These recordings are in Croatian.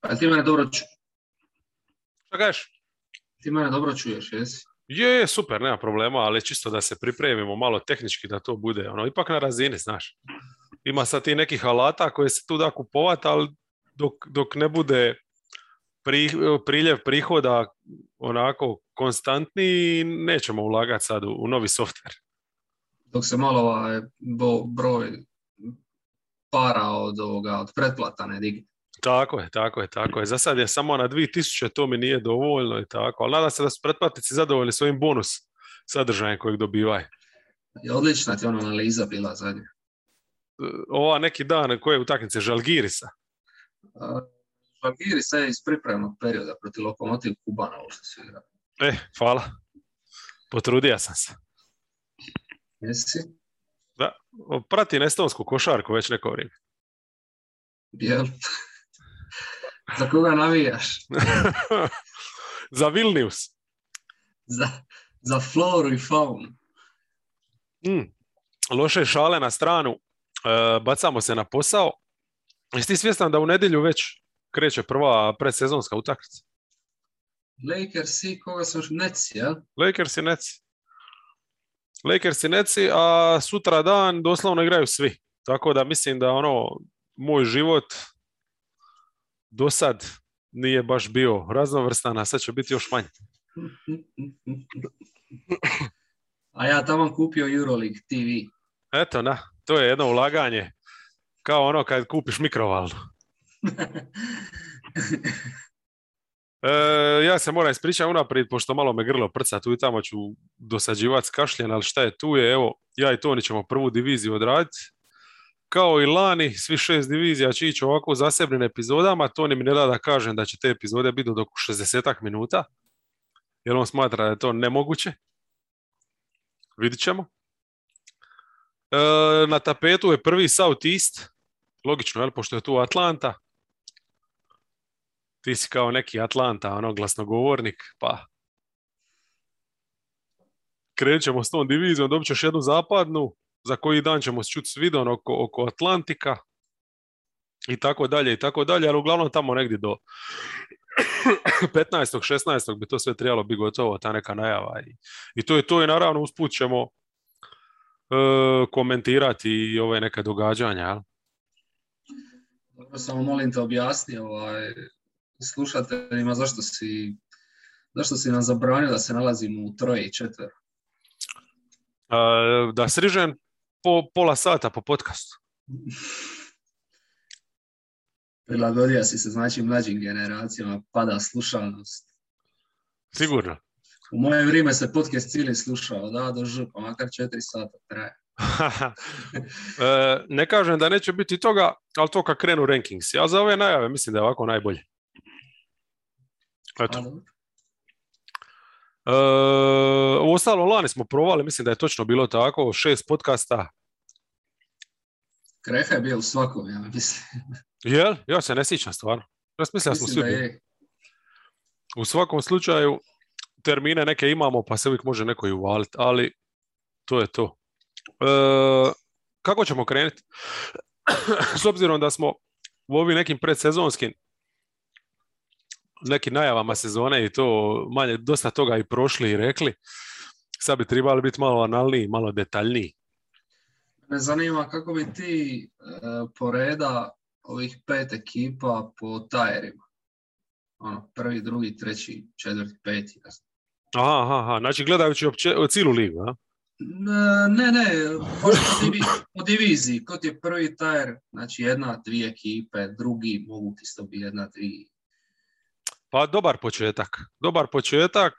A ti mene dobro, ču... Šta kažeš? ti mene dobro čuješ, jesi? Je, je, super, nema problema, ali čisto da se pripremimo malo tehnički da to bude, ono, ipak na razini, znaš. Ima sad ti nekih alata koje se tu da kupovat, ali dok, dok ne bude pri, priljev prihoda onako konstantni, nećemo ulagati sad u, u novi softver. Dok se malo ovaj broj para od ovoga, od pretplata ne digne. Tako je, tako je, tako je. Za sad je samo na 2000, to mi nije dovoljno i tako, ali nadam se da su pretplatnici zadovoljni svojim bonus sadržajem kojeg dobivaju. I odlična ti ona analiza bila zadnja. Ova neki dan koje je utakmice Žalgirisa. Žalgiri se iz pripremnog perioda protiv Lokomotiv Kubana ovo što su igrali. E, hvala. Potrudio sam se. Jesi? Da, prati estonsku košarku već neko vrijeme. Jel? Za koga navijaš? za Vilnius. Za, za floru i faunu. Mm. Loše šale na stranu. E, bacamo se na posao. Jesi ti svjestan da u nedjelju već kreće prva predsezonska utakmica? Lakers i koga su Neci, jel? Lakers i Neci. Lakers i Neci, a sutra dan doslovno igraju svi. Tako da mislim da ono, moj život do sad nije baš bio raznovrstan, a sad će biti još manje. A ja tamo kupio Euroleague TV. Eto, na, to je jedno ulaganje. Kao ono kad kupiš mikrovalnu. E, ja se moram ispričati unaprijed, pošto malo me grlo prca, tu i tamo ću dosađivati s kašljen, ali šta je tu je, evo, ja i Toni ćemo prvu diviziju odraditi. Kao i lani, svi šest divizija će ići ovako u zasebnim epizodama, Toni mi ne da da kažem da će te epizode biti do 60 minuta, jer on smatra da je to nemoguće. Vidit ćemo. E, na tapetu je prvi South East, logično, jel, pošto je tu Atlanta, ti si kao neki Atlanta, ono glasnogovornik, pa krenut ćemo s tom divizijom, dobit ćeš jednu zapadnu, za koji dan ćemo se čuti s vidom oko, oko Atlantika i tako dalje i tako dalje, ali uglavnom tamo negdje do 15. 16. bi to sve trebalo biti gotovo, ta neka najava. I, i to je to i naravno usput ćemo e, komentirati i ove neke događanja. Dobro, samo molim te objasni ovaj, slušateljima zašto si, zašto si nam zabranio da se nalazimo u troje i četvero? Uh, da srižem po pola sata po podcastu. Prilagodio si se, znači, mlađim generacijama, pada slušanost. Sigurno. U moje vrijeme se podcast cijeli slušao, da, do ž, pa makar četiri sata traje. e, ne kažem da neće biti toga, ali to kad krenu rankings. Ja za ove najave mislim da je ovako najbolje. Eto. E, u ostalo lani smo provali, mislim da je točno bilo tako, šest podcasta. Kreha je bio u svakom, ja mislim. Jel? Ja se ne sjećam stvarno. Ja mislim da smo svi bili. U svakom slučaju, termine neke imamo, pa se uvijek može neko i uvaliti, ali to je to. E, kako ćemo krenuti? S obzirom da smo u ovim nekim predsezonskim nekim najavama sezone i to manje, dosta toga i prošli i rekli, sad bi trebali biti malo analniji, malo detaljniji. Me zanima kako bi ti e, poreda ovih pet ekipa po tajerima. Ono, prvi, drugi, treći, četvrti, peti. Aha, aha, aha, znači gledajući opće, cijelu ligu, a? Ne, ne, možda po, divi, po diviziji, kod je prvi tajer, znači jedna, dvije ekipe, drugi mogu isto biti jedna, dvije. Pa dobar početak, dobar početak.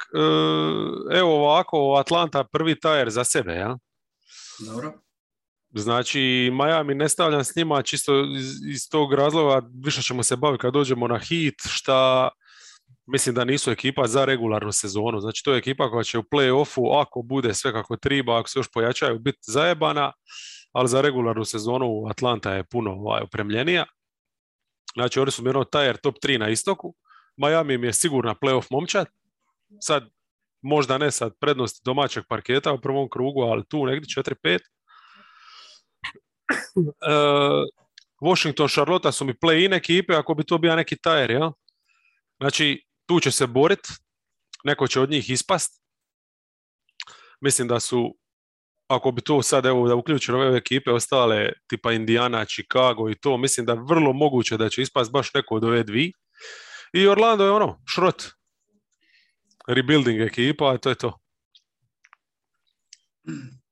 Evo ovako, Atlanta prvi tajer za sebe, ja? Dobro. Znači, Miami ne stavljam s njima čisto iz, iz tog razloga, više ćemo se baviti kad dođemo na hit, šta mislim da nisu ekipa za regularnu sezonu. Znači, to je ekipa koja će u play-offu, ako bude sve kako treba, ako se još pojačaju, biti zajebana, ali za regularnu sezonu Atlanta je puno ovaj, opremljenija. Znači, oni su mirno tajer top 3 na istoku. Miami mi je sigurna playoff momčad. Sad, možda ne sad prednosti domaćeg parketa u prvom krugu, ali tu negdje 4-5. E, Washington, Charlotte su mi play-in ekipe, ako bi to bio neki tajer, ja? Znači, tu će se borit, neko će od njih ispast. Mislim da su, ako bi to sad, evo, da uključimo ove ekipe ostale, tipa Indiana, Chicago i to, mislim da je vrlo moguće da će ispast baš neko od ove dvi. I Orlando je ono, šrot. Rebuilding ekipa, a to je to.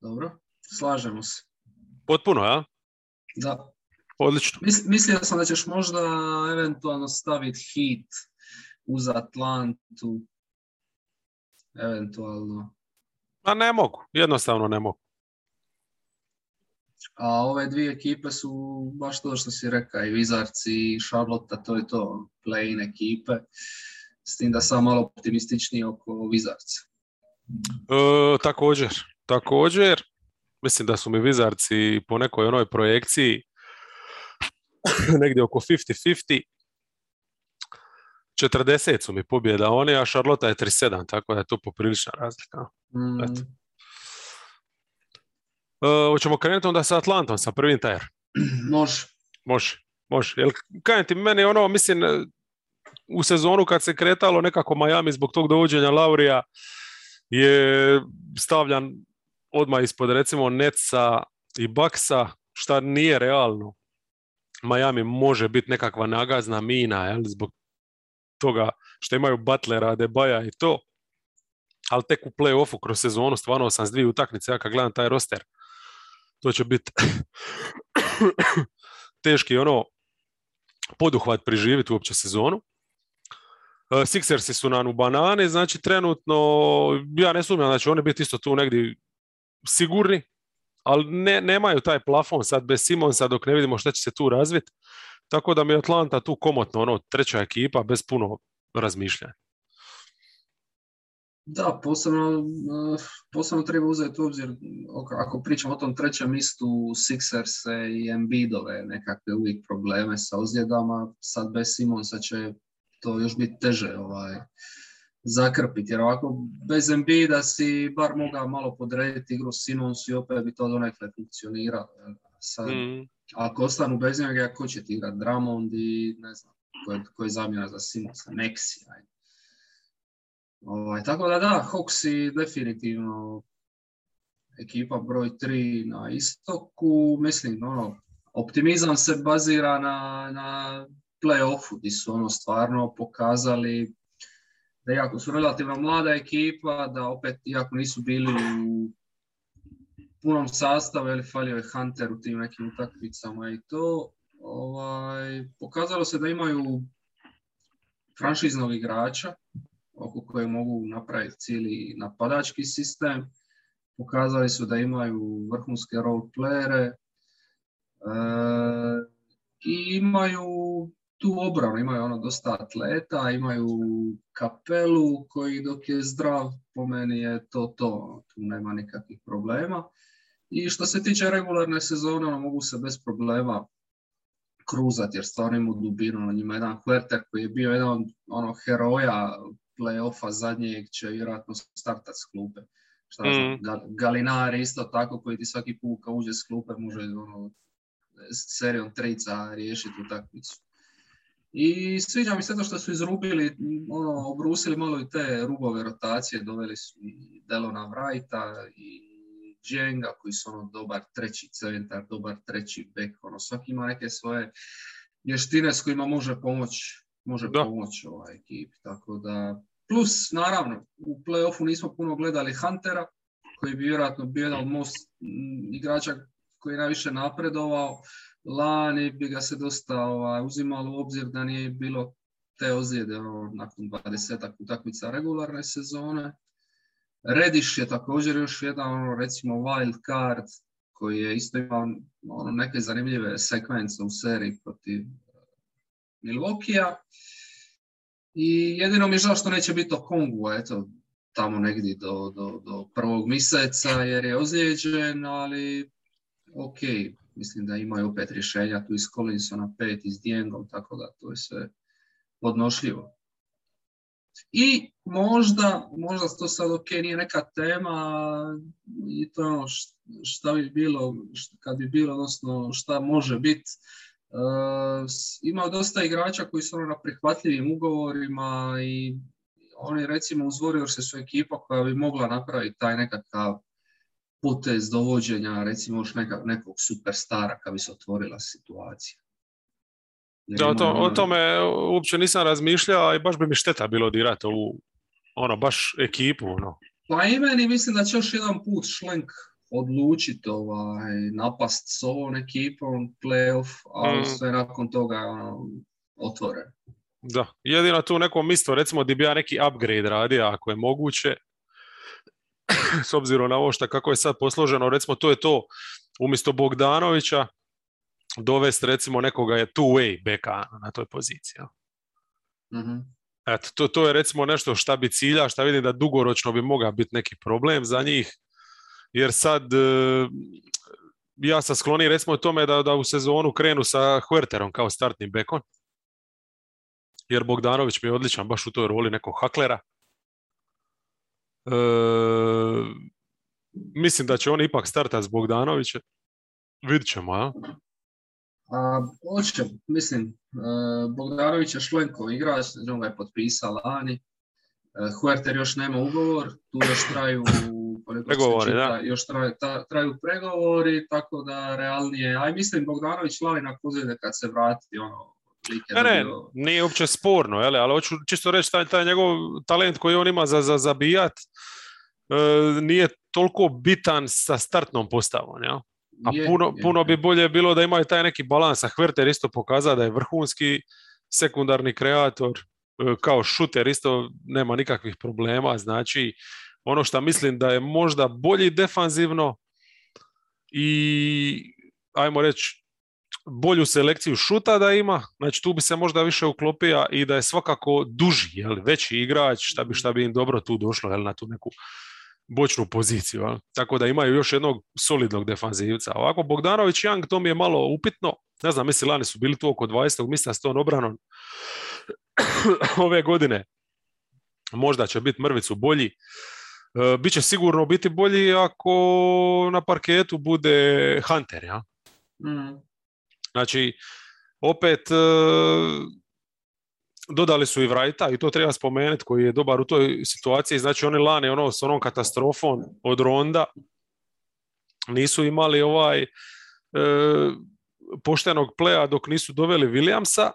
Dobro, slažemo se. Potpuno, ja? Da. Odlično. mislio sam da ćeš možda eventualno staviti hit uz Atlantu. Eventualno. A ne mogu, jednostavno ne mogu. A ove dvije ekipe su baš to što si rekao, i Vizarci i Charlotte, to je to, play-in ekipe. S tim da sam malo optimističniji oko Vizarca. E, također, također, mislim da su mi Vizarci po nekoj onoj projekciji negdje oko 50-50. 40 su mi pobjeda oni, a Charlotte je 37, tako da je to poprilična razlika. Mm. Eto. E, hoćemo krenuti onda sa Atlantom, sa prvim tajer. Može. Može, može. Jel, kajem ti, meni ono, mislim, u sezonu kad se kretalo nekako Miami zbog tog dovođenja Laurija je stavljan odmah ispod recimo Netsa i Baksa, šta nije realno. Miami može biti nekakva nagazna mina, jel, zbog toga što imaju Butlera, Debaja i to. Ali tek u play-offu kroz sezonu, stvarno sam s dvije utakmice, ja kad gledam taj roster, to će biti teški ono poduhvat priživiti uopće sezonu. E, Sixersi su nam u banani, znači trenutno, ja ne sumnjam da će oni biti isto tu negdje sigurni, ali ne, nemaju taj plafon sad bez Simonsa dok ne vidimo što će se tu razviti. Tako da mi je Atlanta tu komotno, ono, treća ekipa bez puno razmišljanja. Da, posebno, eh, posebno treba uzeti u obzir, ako pričamo o tom trećem istu, Sixers i Embiidove nekakve uvijek probleme sa ozljedama, sad bez Simonsa će to još biti teže ovaj, zakrpiti, jer ovako bez Embiida si bar mogao malo podrediti igru Simonsu i opet bi to donekle funkcioniralo. Sad, mm. Ako ostanu bez njega, ko će ti igrati? Dramond i ne znam, ko je, zamjena za Simonsa, Nexi, ajde. Ovaj, tako da da, Hawksi definitivno ekipa broj 3 na istoku. Mislim, ono, optimizam se bazira na, na play-offu, gdje su ono stvarno pokazali da iako su relativno mlada ekipa, da opet iako nisu bili u punom sastavu, ili falio je Hunter u tim nekim utakmicama i to, ovaj, pokazalo se da imaju franšiznog igrača oko koje mogu napraviti cijeli napadački sistem. Pokazali su da imaju vrhunske role playere e, i imaju tu obranu, imaju ono dosta atleta, imaju kapelu koji dok je zdrav, po meni je to to, tu nema nikakvih problema. I što se tiče regularne sezone, ono, mogu se bez problema kruzati jer stvarno ima dubinu na njima. Jedan Huerter koji je bio jedan ono, heroja play-offa zadnjeg će vjerojatno startat s klupe. Šta mm. znam, Galinari isto tako koji ti svaki put kad uđe s klupe može ono, serijom trica riješiti utakmicu. I sviđa mi se to što su izrubili, ono, obrusili malo i te rubove rotacije, doveli su i Delona Wrighta i Dženga koji su ono dobar treći centar, dobar treći bek, ono svaki ima neke svoje vještine s kojima može pomoći može pomoći ovaj ekip, tako da plus naravno u play-offu nismo puno gledali Huntera koji bi vjerojatno bio jedan od most igrača koji je najviše napredovao lani bi ga se dosta ovaj, uzimalo u obzir da nije bilo te ozljede ono, nakon 20 utakmica regularne sezone Rediš je također još jedan, ono, recimo, wild card koji je isto imao ono, neke zanimljive sekvence u seriji protiv Milwaukee-a. I jedino mi je žao što neće biti o Kongu, eto, tamo negdje do, do, do prvog mjeseca jer je ozlijeđen, ali ok, mislim da imaju opet rješenja tu iz Collinsona, pet iz Diengom, tako da to je sve podnošljivo. I možda, možda to sad ok, nije neka tema i to je ono šta bi bilo, kad bi bilo, odnosno šta može biti, ima dosta igrača koji su ono na prihvatljivim ugovorima i oni recimo uz Warriors su ekipa koja bi mogla napraviti taj nekakav potez dovođenja recimo još neka, nekog superstara kad bi se otvorila situacija. da, o, to, o ono- tome uopće nisam razmišljao i baš bi mi šteta bilo dirati ovu ono, baš ekipu. Ono. Pa i meni mislim da će još jedan put Šlenk odlučiti ovaj, napast s ovom ekipom, playoff, a mm. sve nakon toga ono, otvoren. Da, jedino tu nekom isto, recimo di bi ja neki upgrade radio ako je moguće, s obzirom na ovo što kako je sad posloženo, recimo to je to, umjesto Bogdanovića, dovesti recimo nekoga je two-way beka na toj poziciji. mm Eto, to, to je recimo nešto šta bi cilja, šta vidim da dugoročno bi mogao biti neki problem za njih, jer sad e, ja sam skloni recimo tome da, da u sezonu krenu sa Huerterom kao startnim bekom, jer Bogdanović mi je odličan baš u toj roli nekog haklera. E, mislim da će on ipak startati s Bogdanovićem. Vidit ćemo, a? A, mislim, e, Bogdanović je Šlenko igrač, on ga je potpisao lani. E, Huerter još nema ugovor, tu još traju pregovori, da. još traju, traju pregovori, tako da realnije, aj mislim Bogdanović lani na kuzine kad se vrati, ono, ne, ne, nije uopće sporno, ali hoću čisto reći taj, taj njegov talent koji on ima za, za zabijat e, nije toliko bitan sa startnom postavom, ja? A puno, puno bi bolje bilo da imaju taj neki balans, a Hverter isto pokaza da je vrhunski sekundarni kreator, e, kao šuter isto nema nikakvih problema, znači ono što mislim da je možda bolji defanzivno i ajmo reći bolju selekciju šuta da ima, znači tu bi se možda više uklopio i da je svakako duži, jel, veći igrač, šta bi, šta bi im dobro tu došlo, jel, na tu neku bočnu poziciju. Jel? Tako da imaju još jednog solidnog defanzivca. Ovako, Bogdanović Young, to mi je malo upitno. Ne znam, misli, lani su bili tu oko 20. mislim s tom obranom ove godine. Možda će biti mrvicu bolji. E, Biće sigurno biti bolji ako na parketu bude Hunter, ja? Mm. Znači, opet e, dodali su i Vrajta i to treba spomenuti koji je dobar u toj situaciji. Znači oni lani ono s onom katastrofom od Ronda nisu imali ovaj e, poštenog pleja dok nisu doveli Williamsa.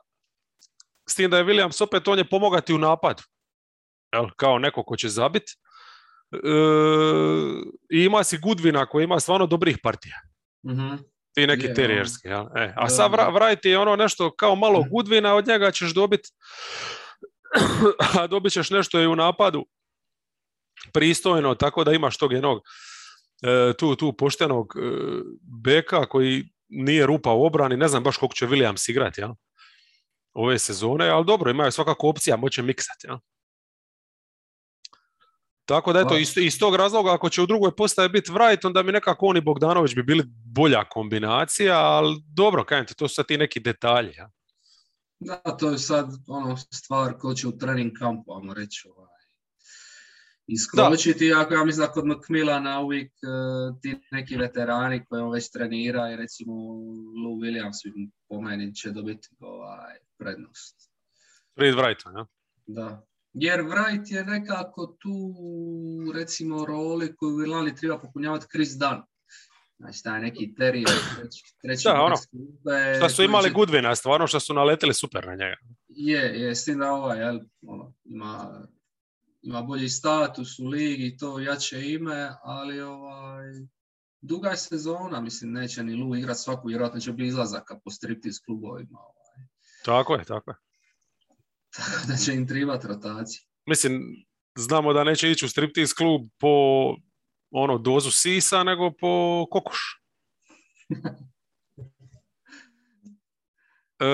S tim da je Williams opet on je pomogati u napadu. Jel, kao neko ko će zabiti. E, I ima si Goodwina koji ima stvarno dobrih partija. mm ti neki je, terijerski. Ja? E, a sad Wright je ono nešto kao malo mhm. Goodwina, od njega ćeš dobiti a dobit ćeš nešto i u napadu pristojno, tako da imaš tog jednog e, tu, tu poštenog e, beka koji nije rupa u obrani, ne znam baš koliko će Williams igrati ja? ove sezone, ali dobro, imaju svakako opcija, moće miksati. Ja? Tako da eto, iz, iz tog razloga ako će u drugoj postaje biti Wright, onda mi nekako on i Bogdanović bi bili bolja kombinacija, ali dobro, kajem to su sad ti neki detalji. Ja? Da, to je sad ono stvar ko će u trening kampu, ajmo reći, ovaj, iskočiti. Ako ja mislim da kod McMillana uvijek uh, ti neki veterani koji on već trenira i recimo Lou Williams po meni će dobiti ovaj, prednost. Reed Wright, ja? Da. Jer Wright je nekako tu, recimo, roli koju u Irlandi treba popunjavati Chris Dunn. Znači, taj neki terijer, treći, treći da, ono, šta su imali će... Goodwina, stvarno što su naletili super na njega. Je, je, s tim da ovaj, jel, ono, ima, ima bolji status u ligi, to jače ime, ali ovaj, duga je sezona, mislim, neće ni Lu igrati svaku, vjerojatno će biti izlazaka po striptiz klubovima. Ovaj. Tako je, tako je. Tako da će im tribati rotacija. Mislim, znamo da neće ići u striptease klub po ono dozu sisa, nego po kokoš. E,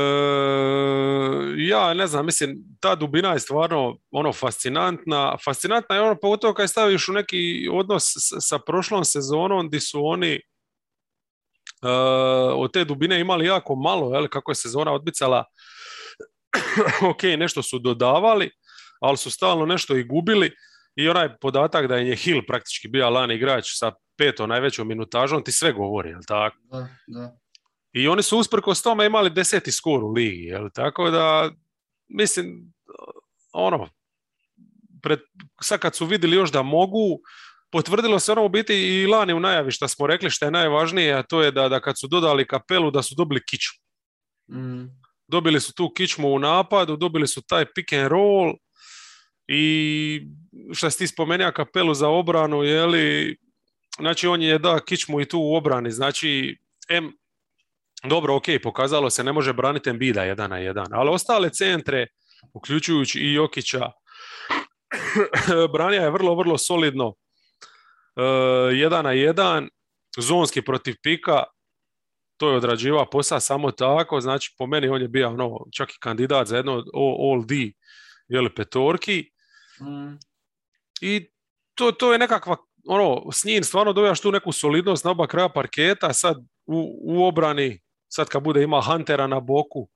ja ne znam, mislim, ta dubina je stvarno ono fascinantna. Fascinantna je ono pogotovo kad staviš u neki odnos sa prošlom sezonom gdje su oni uh, od te dubine imali jako malo, jel, kako je sezona odbicala ok, nešto su dodavali, ali su stalno nešto i gubili i onaj podatak da je Hill praktički bio lani igrač sa petom najvećom minutažom ti sve govori, jel tako? Da, da. I oni su usprkos tome imali deseti skor u ligi, jel? tako da mislim, ono, pred, sad kad su vidjeli još da mogu, potvrdilo se ono u biti i lani u najavi što smo rekli što je najvažnije, a to je da, da kad su dodali kapelu da su dobili kiču. Mm. Dobili su tu kičmu u napadu, dobili su taj pick and roll i što si ti spomenuo kapelu za obranu, je li, znači on je da kičmu i tu u obrani, znači M, dobro, ok, pokazalo se, ne može braniti Embida jedan na jedan, ali ostale centre, uključujući i Jokića, branija je vrlo, vrlo solidno. Uh, jedan na jedan, zonski protiv pika, to je odrađivao posao samo tako, znači po meni on je bio ono, čak i kandidat za jedno All D jeli, petorki. Mm. I to, to je nekakva, ono, s njim stvarno dobijaš tu neku solidnost na oba kraja parketa, sad u, u obrani, sad kad bude ima Huntera na boku,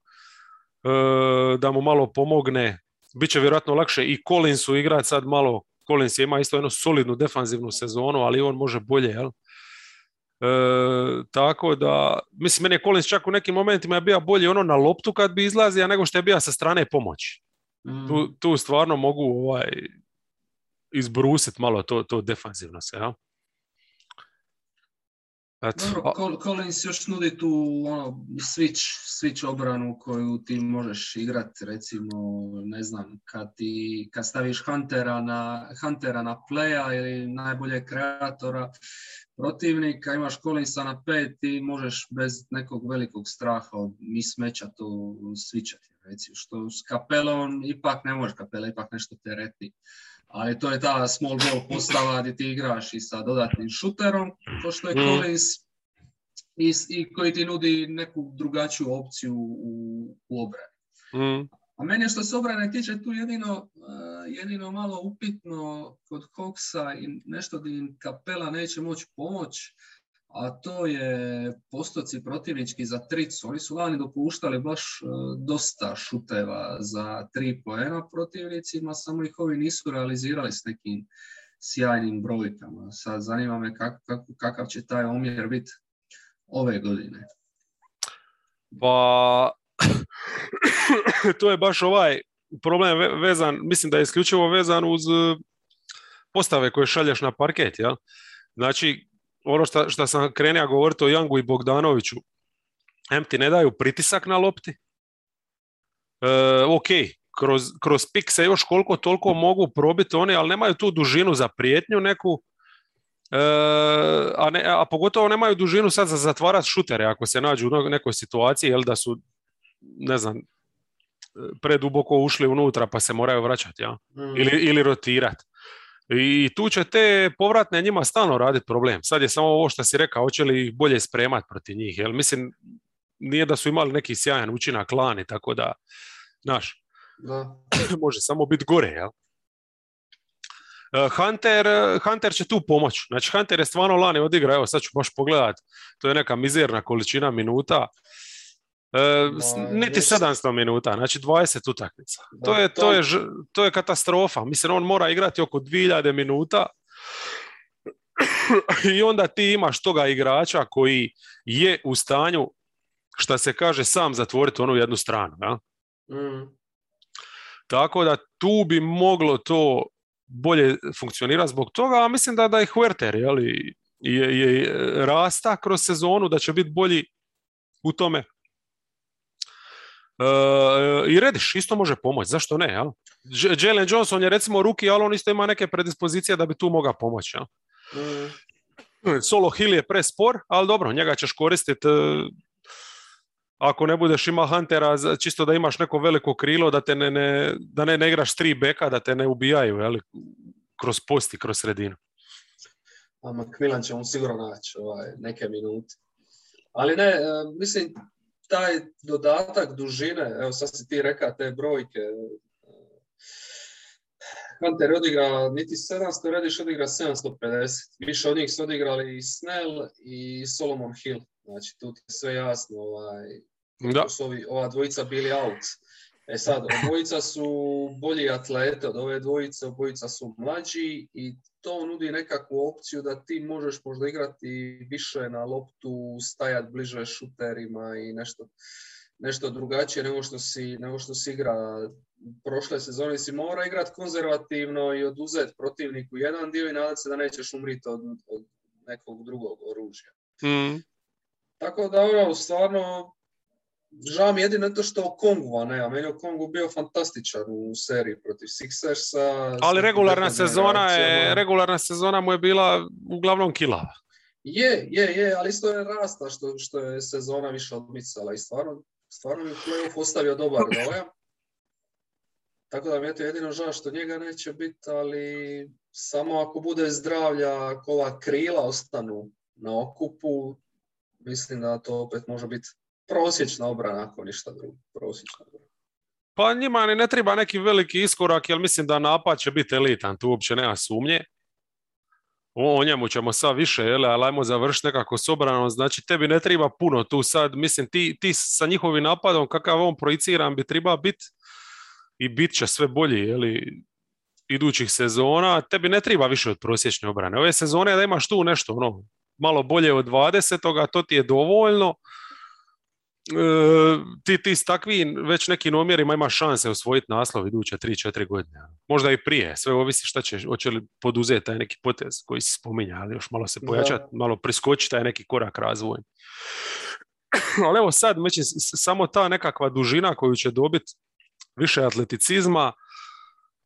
e, da mu malo pomogne, bit će vjerojatno lakše i Collinsu igrati sad malo, Collins ima isto jednu solidnu defanzivnu sezonu, ali on može bolje, jel? E, tako da, mislim, meni je Collins čak u nekim momentima je bio bolji ono na loptu kad bi izlazio, nego što je bio sa strane pomoći. Mm. Tu, tu stvarno mogu ovaj, izbrusiti malo to, to defanzivno se, ja? Eto. Dobro, Col- Collins još nudi tu ono, switch, switch obranu koju ti možeš igrati, recimo, ne znam, kad, ti, kad staviš Huntera na, Huntera na playa ili najbolje kreatora protivnika, imaš Collinsa na pet i možeš bez nekog velikog straha od mismeća to switchati. Recimo, što s kapelom ipak ne možeš, kapela ipak nešto tereti. Ali to je ta small ball postava gdje ti igraš i sa dodatnim šuterom, to što je Mm. Collins, i, i koji ti nudi neku drugačiju opciju u, u obrani. Mm, Meni što se obrane tiče tu jedino, eh, jedino malo upitno kod Coxa i nešto di im kapela neće moći pomoći, a to je postoci protivnički za tricu. Oni su lani dopuštali baš eh, dosta šuteva za tri poena protivnicima, samo ih ovi nisu realizirali s nekim sjajnim brojkama. Sad zanima me kak, kak- kakav će taj omjer biti ove godine. Pa to je baš ovaj problem ve- vezan, mislim da je isključivo vezan uz e, postave koje šalješ na parket, jel? Znači, ono što što sam krenio govoriti o Jangu i Bogdanoviću, em ti ne daju pritisak na lopti, e, ok, kroz, kroz pik se još koliko toliko mogu probiti oni, ali nemaju tu dužinu za prijetnju neku, E, a, ne, a pogotovo nemaju dužinu sad za zatvarati šutere ako se nađu u nekoj situaciji, jel da su, ne znam, preduboko ušli unutra pa se moraju vraćati, ja? ili, ili rotirati. I tu će te povratne njima stalno raditi problem. Sad je samo ovo što si rekao, hoće li ih bolje spremati protiv njih. Jel? Mislim, nije da su imali neki sjajan učinak lani, tako da, znaš, Da. može samo biti gore, jel? E, Hunter, Hunter će tu pomoć. Znači, Hunter je stvarno lani odigrao, evo sad ću baš pogledat, to je neka mizerna količina minuta. E, Ma, niti nešto- 700 minuta, znači 20 utakmica. Da, To je, to, je, to je katastrofa. Mislim, on mora igrati oko 2000 minuta i onda ti imaš toga igrača koji je u stanju, šta se kaže, sam zatvoriti onu jednu stranu. Ja? Mm. Tako da tu bi moglo to bolje funkcionirati zbog toga, a mislim da, da i Huerter je, je rasta kroz sezonu, da će biti bolji u tome. E, I Rediš isto može pomoći, zašto ne? Jel? Jalen Johnson je recimo ruki, ali on isto ima neke predispozicije da bi tu mogao pomoći. Jel? Mm. Solo Hill je prespor, ali dobro, njega ćeš koristiti e, ako ne budeš ima Huntera, za- čisto da imaš neko veliko krilo, da te ne, ne, da ne, ne igraš tri beka, da te ne ubijaju, jel? kroz post i kroz sredinu. A Macmillan će mu sigurno naći ovaj, neke minute. Ali ne, e, mislim, taj dodatak dužine, evo sad si ti rekao te brojke, e, Hunter je odigra niti 700, Rediš odigra 750. Više od njih su odigrali i Snell i Solomon Hill. Znači, tu ti je sve jasno, ovaj, Da. tu su ovi, ova dvojica bili out. E sad, obojica su bolji atlete od ove dvojice, obojica su mlađi i to nudi nekakvu opciju da ti možeš možda igrati više na loptu, stajati bliže šuterima i nešto, nešto drugačije nego što si, nego što si igra prošle sezone. Si mora igrati konzervativno i oduzeti protivniku jedan dio i nadati se da nećeš umriti od, od nekog drugog oružja. Mm. Tako da ono, stvarno, žao mi jedino to što o Kongu, ne, a meni je Kongu bio fantastičan u seriji protiv Sixersa. Ali regularna sezona, je, regularna sezona mu je bila uglavnom kilava. Je, je, je, ali isto je rasta što, što je sezona više odmicala i stvarno, stvarno mi je playoff ostavio dobar dojam. Tako da mi je to jedino žao što njega neće biti, ali samo ako bude zdravlja, ako ova krila ostanu na okupu, mislim da to opet može biti prosječna obrana ako ništa drugo. Prosječna obrana. Pa njima ne, ne treba neki veliki iskorak, jer mislim da napad će biti elitan, tu uopće nema sumnje. O, njemu ćemo sad više, jel, ali ajmo završiti nekako s obranom, znači tebi ne treba puno tu sad, mislim ti, ti sa njihovim napadom, kakav on projiciran bi treba biti i bit će sve bolji, jeli, idućih sezona, tebi ne treba više od prosječne obrane. Ove sezone da imaš tu nešto, ono, malo bolje od 20. to ti je dovoljno. E, ti, ti s takvim već nekim omjerima ima šanse osvojiti naslov iduće 3-4 godine. Možda i prije, sve ovisi šta će, hoće li poduzeti taj neki potez koji se spominja, ali još malo se pojačati, malo priskoči taj neki korak razvoj. ali evo sad, već samo ta nekakva dužina koju će dobiti više atleticizma,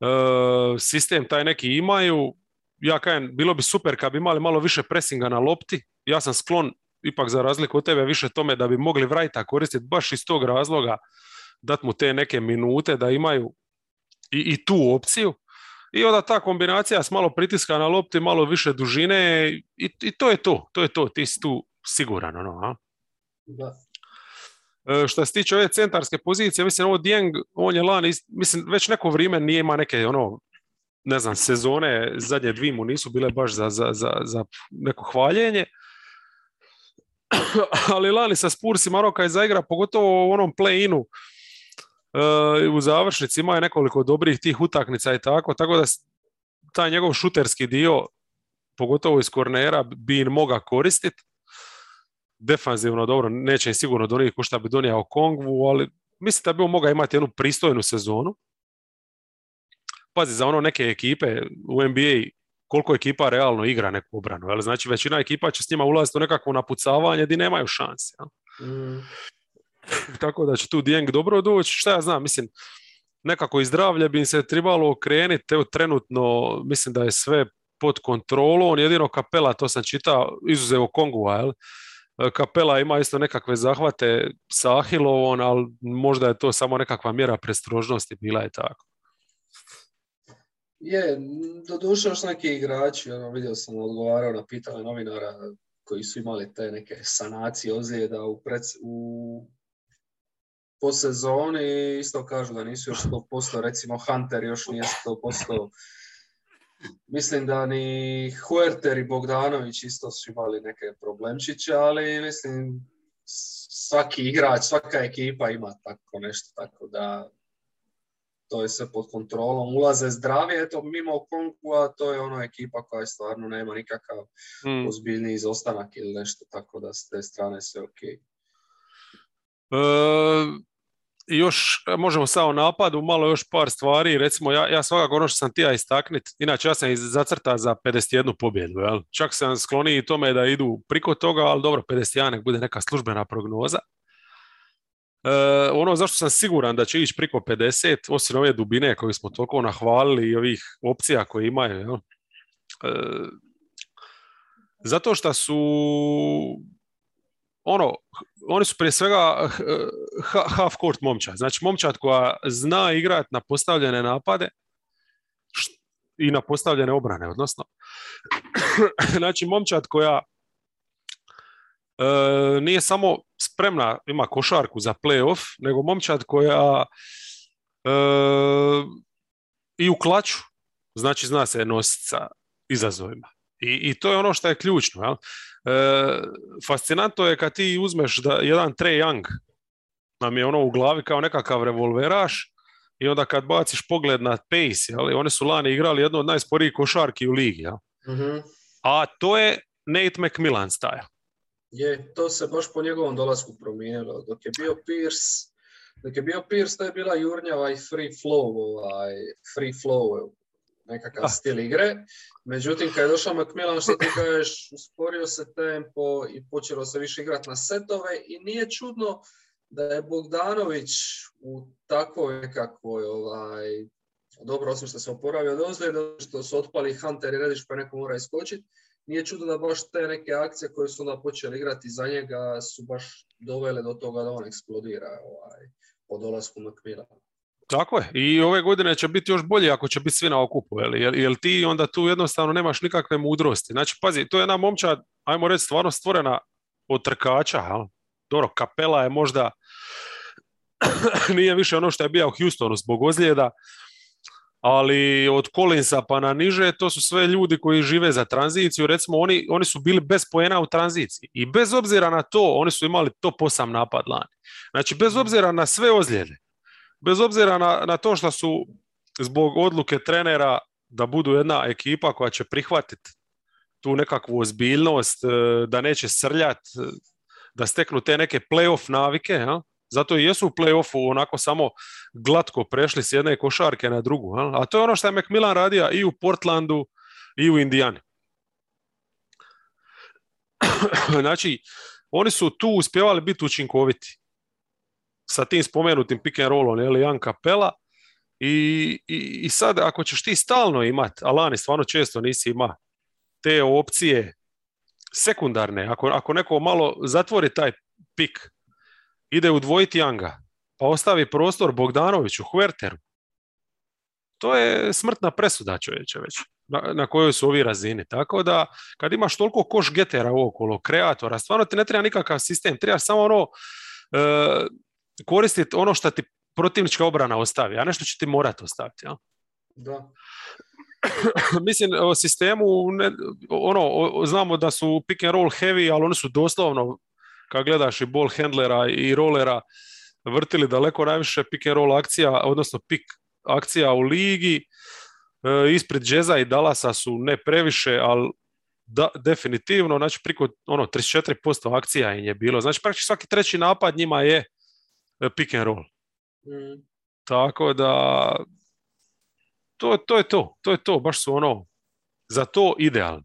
e, sistem taj neki imaju, ja kažem, bilo bi super kad bi imali malo više presinga na lopti, ja sam sklon ipak za razliku od tebe više tome da bi mogli Vrajta koristiti baš iz tog razloga dat mu te neke minute da imaju i, i tu opciju i onda ta kombinacija s malo pritiska na lopti, malo više dužine i, i to je to, to je to, ti si tu siguran. Ono, a? Da. E, što se tiče ove centarske pozicije, mislim, ovo Dieng, on je lani, mislim, već neko vrijeme nije ima neke, ono, ne znam, sezone, zadnje dvije mu nisu bile baš za, za, za, za neko hvaljenje, ali lani sa Spursima Maroka je zaigra, pogotovo u onom play-inu, e, u završnici ima je nekoliko dobrih tih utakmica i tako, tako da taj njegov šuterski dio, pogotovo iz kornera, bi im moga koristiti defanzivno dobro, neće sigurno donijeti ko šta bi donijao Kongvu, ali mislim da bi on mogao imati jednu pristojnu sezonu. Pazi, za ono neke ekipe u NBA koliko ekipa realno igra neku obranu. Jel? Znači većina ekipa će s njima ulaziti u nekakvo napucavanje gdje nemaju šanse. Mm. Tako da će tu Dijeng dobro doći. Šta ja znam, mislim, nekako i zdravlje bi im se trebalo okrenuti. Evo trenutno mislim da je sve pod kontrolom. Jedino kapela, to sam čitao, izuzevo Kongu, jel? Kapela ima isto nekakve zahvate sa Ahilovom, ali možda je to samo nekakva mjera prestrožnosti, bila je tako. Je, doduše još neki igrači, ono, vidio sam odgovarao na pitanje novinara koji su imali te neke sanacije ozljeda u, pred, u po sezoni isto kažu da nisu još 100%, recimo Hunter još nije 100%, Mislim da ni Huerter i Bogdanović isto su imali neke problemčiće, ali mislim svaki igrač, svaka ekipa ima tako nešto, tako da to je sve pod kontrolom. Ulaze zdravi, eto mimo Konku, a to je ono ekipa koja stvarno nema nikakav mm. ozbiljni izostanak ili nešto, tako da s te strane sve ok. E, još e, možemo samo napadu, malo još par stvari, recimo ja, ja svakako ono što sam tija istaknit, inače ja sam zacrta za 51 pobjedu, jel? čak sam skloniji tome da idu priko toga, ali dobro, 51 nek bude neka službena prognoza. E, ono zašto sam siguran da će ići priko 50, osim ove dubine koje smo toliko nahvalili i ovih opcija koje imaju, jel? E, zato što su ono, oni su prije svega half court momčad. Znači momčad koja zna igrati na postavljene napade i na postavljene obrane, odnosno. znači momčad koja e, nije samo spremna, ima košarku za playoff, nego momčad koja e, i u klaču, znači zna se nositi sa izazovima. I, I to je ono što je ključno. Jel? E, fascinantno je kad ti uzmeš da jedan Trey Young nam je ono u glavi kao nekakav revolveraš i onda kad baciš pogled na pace, ali oni su lani igrali jednu od najsporijih košarki u ligi. Ja? Mhm. A to je Nate McMillan staja. Je, to se baš po njegovom dolasku promijenilo. Dok je bio Pierce, dok je bio Pierce, to je bila jurnjava i free flow, ovaj, free flow, nekakav Ah. stil igre. Međutim, kad je došao McMillan, što ti kažeš, usporio se tempo i počelo se više igrati na setove i nije čudno da je Bogdanović u takvoj nekakvoj, ovaj, dobro, osim što se oporavio od ozljede, što su otpali Hunter i Rediš pa neko mora iskočiti, nije čudo da baš te neke akcije koje su onda počeli igrati za njega su baš dovele do toga da on eksplodira ovaj, po dolasku McMillana. Tako je. I ove godine će biti još bolje ako će biti svi na okupu. Jel, jel, jel ti onda tu jednostavno nemaš nikakve mudrosti. Znači, pazi, to je jedna momčad, ajmo reći, stvarno stvorena od trkača. Jel? Dobro, kapela je možda nije više ono što je bio u Houstonu zbog ozljeda, ali od Collinsa pa na niže to su sve ljudi koji žive za tranziciju. Recimo, oni, oni su bili bez poena u tranziciji. I bez obzira na to, oni su imali top 8 napad lani. Znači, bez obzira na sve ozljede, bez obzira na, na to što su zbog odluke trenera da budu jedna ekipa koja će prihvatiti tu nekakvu ozbiljnost, e, da neće srljat, e, da steknu te neke playoff navike, ja? Zato i jesu u playoffu onako samo glatko prešli s jedne košarke na drugu. A to je ono što je McMillan radio i u Portlandu i u Indijani. znači, oni su tu uspjevali biti učinkoviti sa tim spomenutim pick and rollom, je li Jan Kapela, i, i, i sad ako ćeš ti stalno imat, a lani stvarno često nisi ima te opcije sekundarne, ako, ako neko malo zatvori taj pik, ide udvojiti Janga, pa ostavi prostor Bogdanoviću, Huerteru, to je smrtna presuda čovječe već, na, na kojoj su ovi razini. Tako da, kad imaš toliko koš getera okolo, kreatora, stvarno ti ne treba nikakav sistem, trebaš samo ono, e, koristiti ono što ti protivnička obrana ostavi, a nešto će ti morati ostaviti. Ja? Da. Mislim, o sistemu, ne, ono, o- znamo da su pick and roll heavy, ali oni su doslovno, kad gledaš i ball handlera i rollera, vrtili daleko najviše pick and roll akcija, odnosno pick akcija u ligi. E, ispred Jeza i Dallasa su ne previše, ali da, definitivno, znači priko ono, 34% akcija im je bilo. Znači praktički svaki treći napad njima je e, pick and roll. Mm. Tako da to, to je to, to je to, baš su ono za to idealni.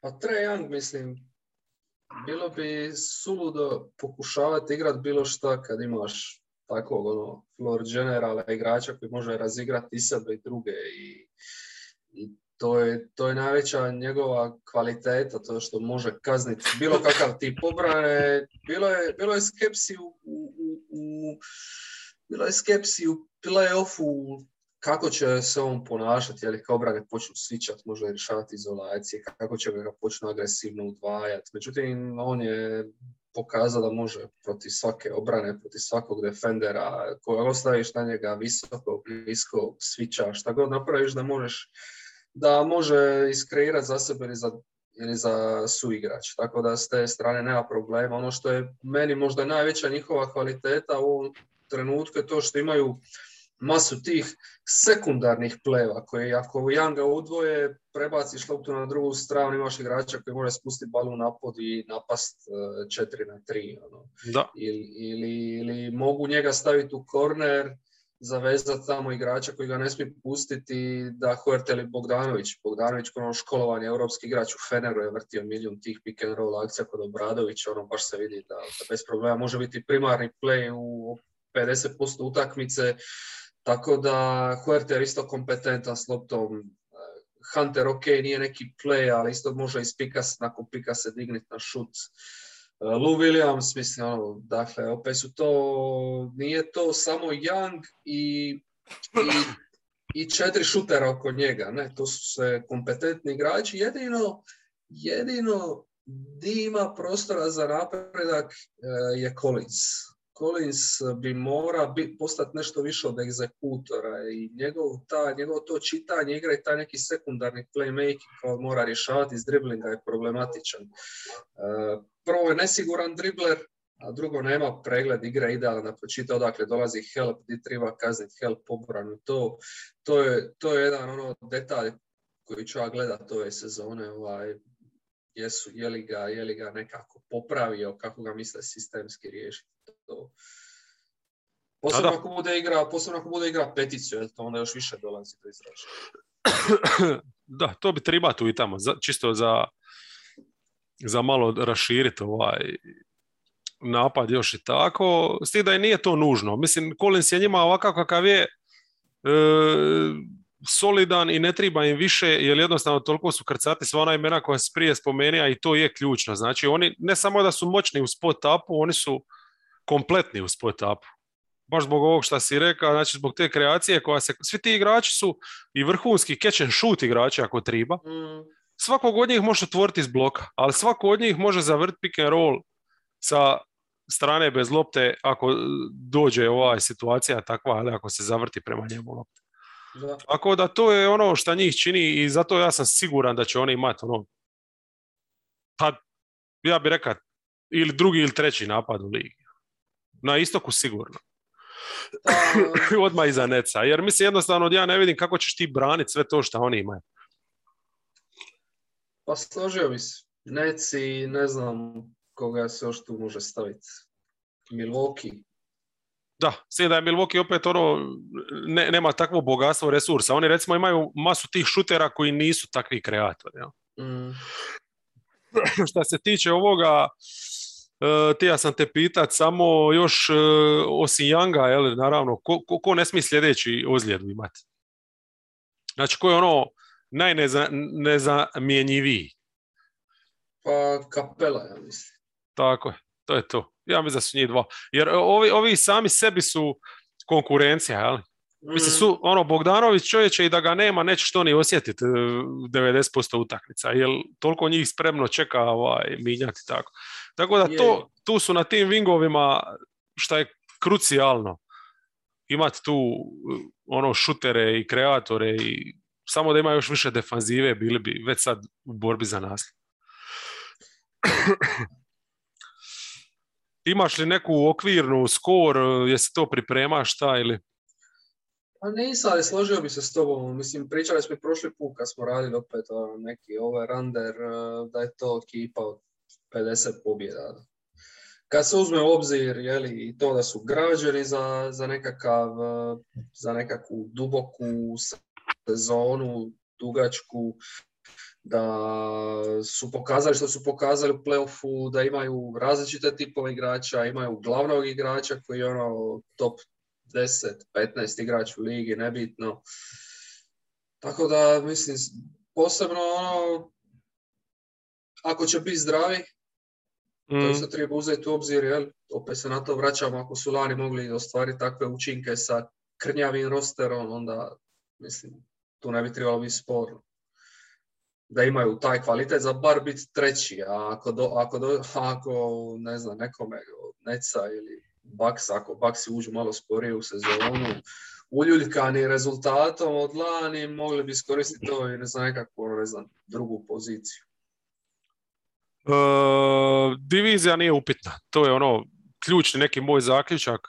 Pa Trae Young, mislim, bilo bi suludo pokušavati igrati bilo šta kad imaš takvog ono, floor generala igrača koji može razigrati i sebe i druge i, i to je, to je najveća njegova kvaliteta, to što može kazniti bilo kakav tip obrane. Bilo je, bilo je skepsi u, u, u- u bilo je skepsi u play-offu kako će se on ponašati, je li kao obrane počnu svičati, može rješavati izolacije, kako će ga počnu agresivno udvajati. Međutim, on je pokazao da može protiv svake obrane, protiv svakog defendera, koga ostaviš na njega visoko, blisko, sviča, šta god napraviš da možeš da može iskreirati za sebe ili za, ili za suigrač. Tako da s te strane nema problema. Ono što je meni možda najveća njihova kvaliteta u ovom trenutku je to što imaju masu tih sekundarnih pleva koji ako Younga udvoje, prebaciš loptu na drugu stranu, imaš igrača koji može spustiti balu na pod i napast 4 na 3. Ono. Da, Ili, ili, ili mogu njega staviti u korner, zavezati tamo igrača koji ga ne smije pustiti da Huertel ili Bogdanović. Bogdanović ono školovan je europski igrač u Feneru je vrtio milijun tih pick and roll akcija kod Obradovića, ono baš se vidi da, da bez problema može biti primarni play u 50% utakmice, tako da Huerter isto kompetentan s loptom, Hunter ok, nije neki play, ali isto može iz pika, se- nakon pika se digniti na šut. Uh, Lou Williams, mislim, ono, dakle, opet su to, nije to samo Young i, i, i četiri šutera oko njega, ne, to su sve kompetentni igrači, jedino, jedino di ima prostora za napredak eh, je Collins. Collins bi mora bi, postati nešto više od egzekutora i njegov, ta, njegovo to čitanje igre i taj neki sekundarni playmaking kao mora rješavati iz driblinga je problematičan. Uh, prvo je nesiguran dribler, a drugo nema pregled igre idealno da pročita odakle dolazi help, di treba kazniti help obranu. To, to, je, to je jedan ono detalj koji ću ja gledat ove sezone, ovaj, jesu, je li ga, je li ga nekako popravio, kako ga misle sistemski riješiti. To. Posebno ako bude igra, posebno ako bude igra peticiju, to onda još više dolazi do izražaja. da, to bi treba tu i tamo, za, čisto za, za malo raširiti ovaj napad još i tako, s da i nije to nužno. Mislim, Collins je njima ovakav kakav je, e, solidan i ne treba im više, jer jednostavno toliko su krcati sva ona imena koja se prije spomenija i to je ključno. Znači, oni ne samo da su moćni u spot upu, oni su kompletni u spot upu. Baš zbog ovog što si rekao, znači zbog te kreacije koja se... Svi ti igrači su i vrhunski catch and shoot igrači ako treba. Mm. Svakog od njih može otvoriti iz bloka, ali svako od njih može zavrti pick and roll sa strane bez lopte ako dođe ova situacija takva, ali ako se zavrti prema njemu lopte. Da. Tako da to je ono što njih čini i zato ja sam siguran da će oni imati ono, pa ja bih rekao ili drugi ili treći napad u ligi. Na istoku sigurno. Odmah iza Neca. Jer mislim jednostavno ja ne vidim kako ćeš ti braniti sve to što oni imaju. Pa složio bi se. Neci, ne znam koga se još tu može staviti. Milwaukee. Da, sve da je Milwaukee opet ono, ne, nema takvo bogatstvo resursa. Oni recimo imaju masu tih šutera koji nisu takvi kreatori. Ja. Mm. Što se tiče ovoga, uh, ti ja sam te pitat samo još uh, osim Younga, jel, naravno, ko, ko, ko ne smije sljedeći ozljedu imati? Znači, ko je ono najnezamjenjiviji? Pa kapela, ja mislim. Tako je, to je to. Ja mislim da su njih dva. Jer ovi, ovi sami sebi su konkurencija, jel? Mislim, mm. su, ono, Bogdanović čovječe i da ga nema, neće što ni osjetiti 90% e, utakmica, jer toliko njih spremno čeka ovaj, minjati tako. Tako da to, tu su na tim vingovima šta je krucijalno imati tu ono šutere i kreatore i samo da ima još više defanzive bili bi već sad u borbi za nas. Imaš li neku okvirnu skor, jesi to priprema šta ili? Pa nisam, ali složio bi se s tobom. Mislim, pričali smo i prošli put kad smo radili opet ono, neki over-under, eh, da je to ekipa od 50 pobjeda. Kad se uzme u obzir jeli, i to da su građani za, za, nekakav, za nekakvu duboku sezonu, dugačku, da su pokazali što su pokazali u playoffu, da imaju različite tipove igrača, imaju glavnog igrača koji je ono top 10, 15 igrač u ligi, nebitno. Tako da, mislim, posebno ono, ako će biti zdravi, mm. to se treba uzeti u obzir, jel? opet se na to vraćamo, ako su lani mogli ostvariti takve učinke sa krnjavim rosterom, onda, mislim, tu ne bi trebalo biti sporno da imaju taj kvalitet za bar biti treći, a ako, do, ako, do, ako ne znam, nekome Neca ili Baks, ako Baksi uđu malo sporije u sezonu, uljuljkani rezultatom od lani, mogli bi iskoristiti to i ne znam, nekakvu ne znam, drugu poziciju. E, divizija nije upitna. To je ono ključni neki moj zaključak.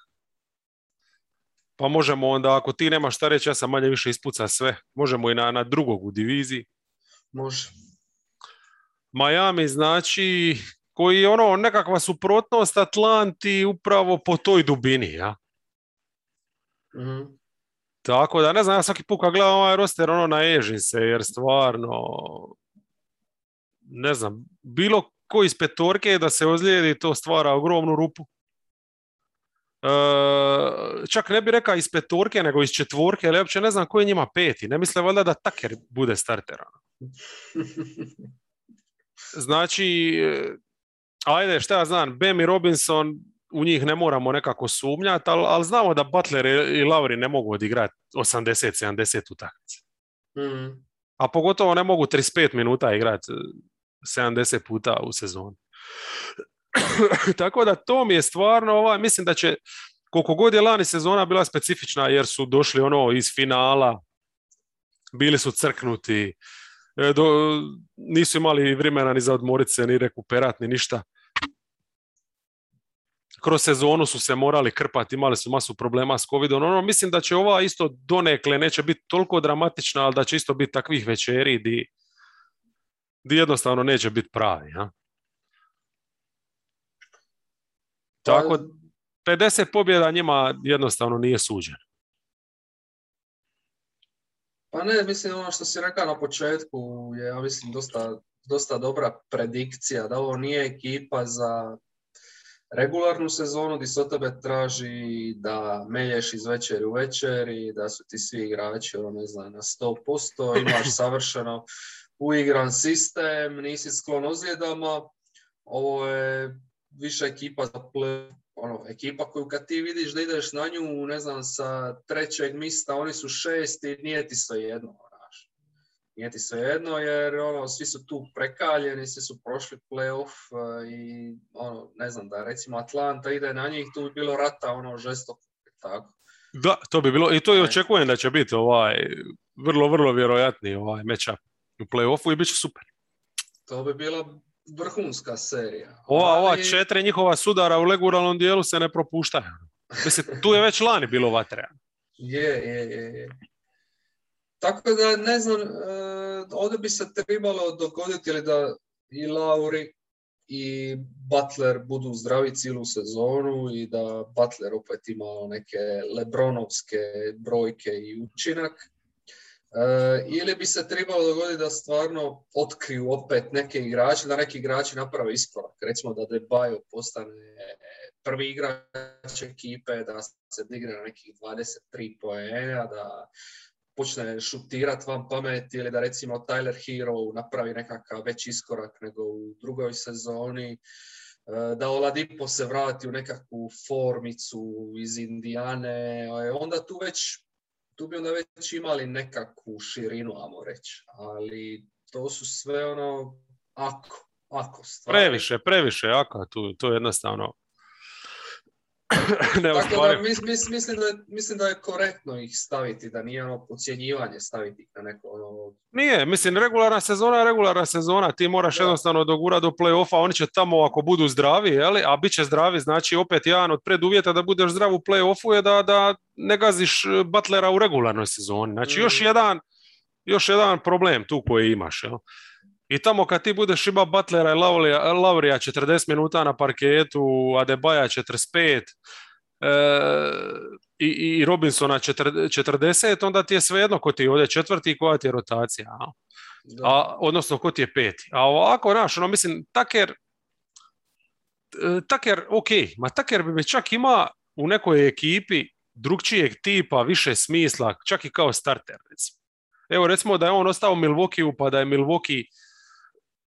Pa možemo onda, ako ti nemaš šta reći, ja sam manje više ispuca sve. Možemo i na, na drugog u diviziji. Može. Miami znači koji je ono nekakva suprotnost Atlanti upravo po toj dubini, ja. mm Tako da, ne znam, ja svaki put kad gledam ovaj roster, ono naježim se, jer stvarno, ne znam, bilo ko iz petorke da se ozlijedi, to stvara ogromnu rupu. E, čak ne bi rekao iz petorke, nego iz četvorke, ali uopće ne znam ko je njima peti. Ne misle valjda da Taker bude starter. Ono. Znači, ajde, šta ja znam, Bam i Robinson, u njih ne moramo nekako sumnjati, ali, ali znamo da Butler i Lauri ne mogu odigrati 80-70 utakmice. Mm. A pogotovo ne mogu 35 minuta igrati 70 puta u sezoni. Tako da to mi je stvarno, ovaj, mislim da će, koliko god je lani sezona bila specifična jer su došli ono iz finala, bili su crknuti, E, do, nisu imali vremena ni za odmorit se, ni rekuperat, ni ništa. kroz sezonu su se morali krpati, imali su masu problema s covidom. Ono, mislim da će ova isto donekle, neće biti toliko dramatična, ali da će isto biti takvih večeri di, di jednostavno neće biti pravi. Ja? Tako, 50 pobjeda njima jednostavno nije suđeno. Pa ne, mislim ono što si rekao na početku je, ja mislim, dosta, dosta dobra predikcija da ovo nije ekipa za regularnu sezonu gdje se od tebe traži da melješ iz večeri u večeri, da su ti svi igrači, ono ne znam, na 100%, imaš savršeno uigran sistem, nisi sklon ozljedama. Ovo je više ekipa za ono, ekipa koju kad ti vidiš da ideš na nju, ne znam, sa trećeg mista, oni su šesti, nije ti sve jedno, znaš. Nije ti sve jedno, jer ono, svi su tu prekaljeni, svi su prošli playoff uh, i ono, ne znam, da recimo Atlanta ide na njih, tu bi bilo rata, ono, žestoko, tako. Da, to bi bilo, i to i očekujem da će biti ovaj, vrlo, vrlo vjerojatni ovaj matchup u playoffu i bit će super. To bi bilo vrhunska serija. Ova, ova četiri njihova sudara u leguralnom dijelu se ne propuštaju. Mislim, tu je već lani bilo vatre. Je, je, je, je. Tako da, ne znam, e, ovdje bi se trebalo dogoditi ili da i Lauri i Butler budu zdravi cijelu sezonu i da Butler opet ima neke lebronovske brojke i učinak E, ili bi se trebalo dogoditi da stvarno otkriju opet neke igrače, da neki igrači naprave iskorak. Recimo da Debajo postane prvi igrač ekipe, da se digne na nekih 23 poena, da počne šutirati van pameti ili da recimo Tyler Hero napravi nekakav veći iskorak nego u drugoj sezoni e, da Oladipo se vrati u nekakvu formicu iz Indijane, e, onda tu već tu bi onda već imali nekakvu širinu, amo reći. Ali to su sve ono, ako, ako stvari. Previše, previše, ako, tu, to je jednostavno Tako da mislim, da je, mislim da je korektno ih staviti, da nije ono podcjenjivanje staviti na neko ono... Nije, mislim, regularna sezona je regularna sezona, ti moraš jednostavno dogurati do play-offa, oni će tamo ako budu zdravi, jeli? a bit će zdravi, znači opet jedan od preduvjeta da budeš zdrav u play-offu je da, da ne gaziš e, Butlera u regularnoj sezoni. Znači još mm. jedan još jedan problem tu koji imaš. Jel? I tamo kad ti budeš ima Butlera i Laurija 40 minuta na parketu, Adebaja 45 e, i, i Robinsona 40, onda ti je svejedno ko ti je ovdje četvrti i koja ti je rotacija. A, odnosno ko ti je peti. A ovako, znaš, ono, mislim, Taker, e, Taker, ok, ma Taker bi čak ima u nekoj ekipi drugčijeg tipa, više smisla, čak i kao starter, recimo. Evo, recimo da je on ostao u Milwaukee pa da je Milwaukee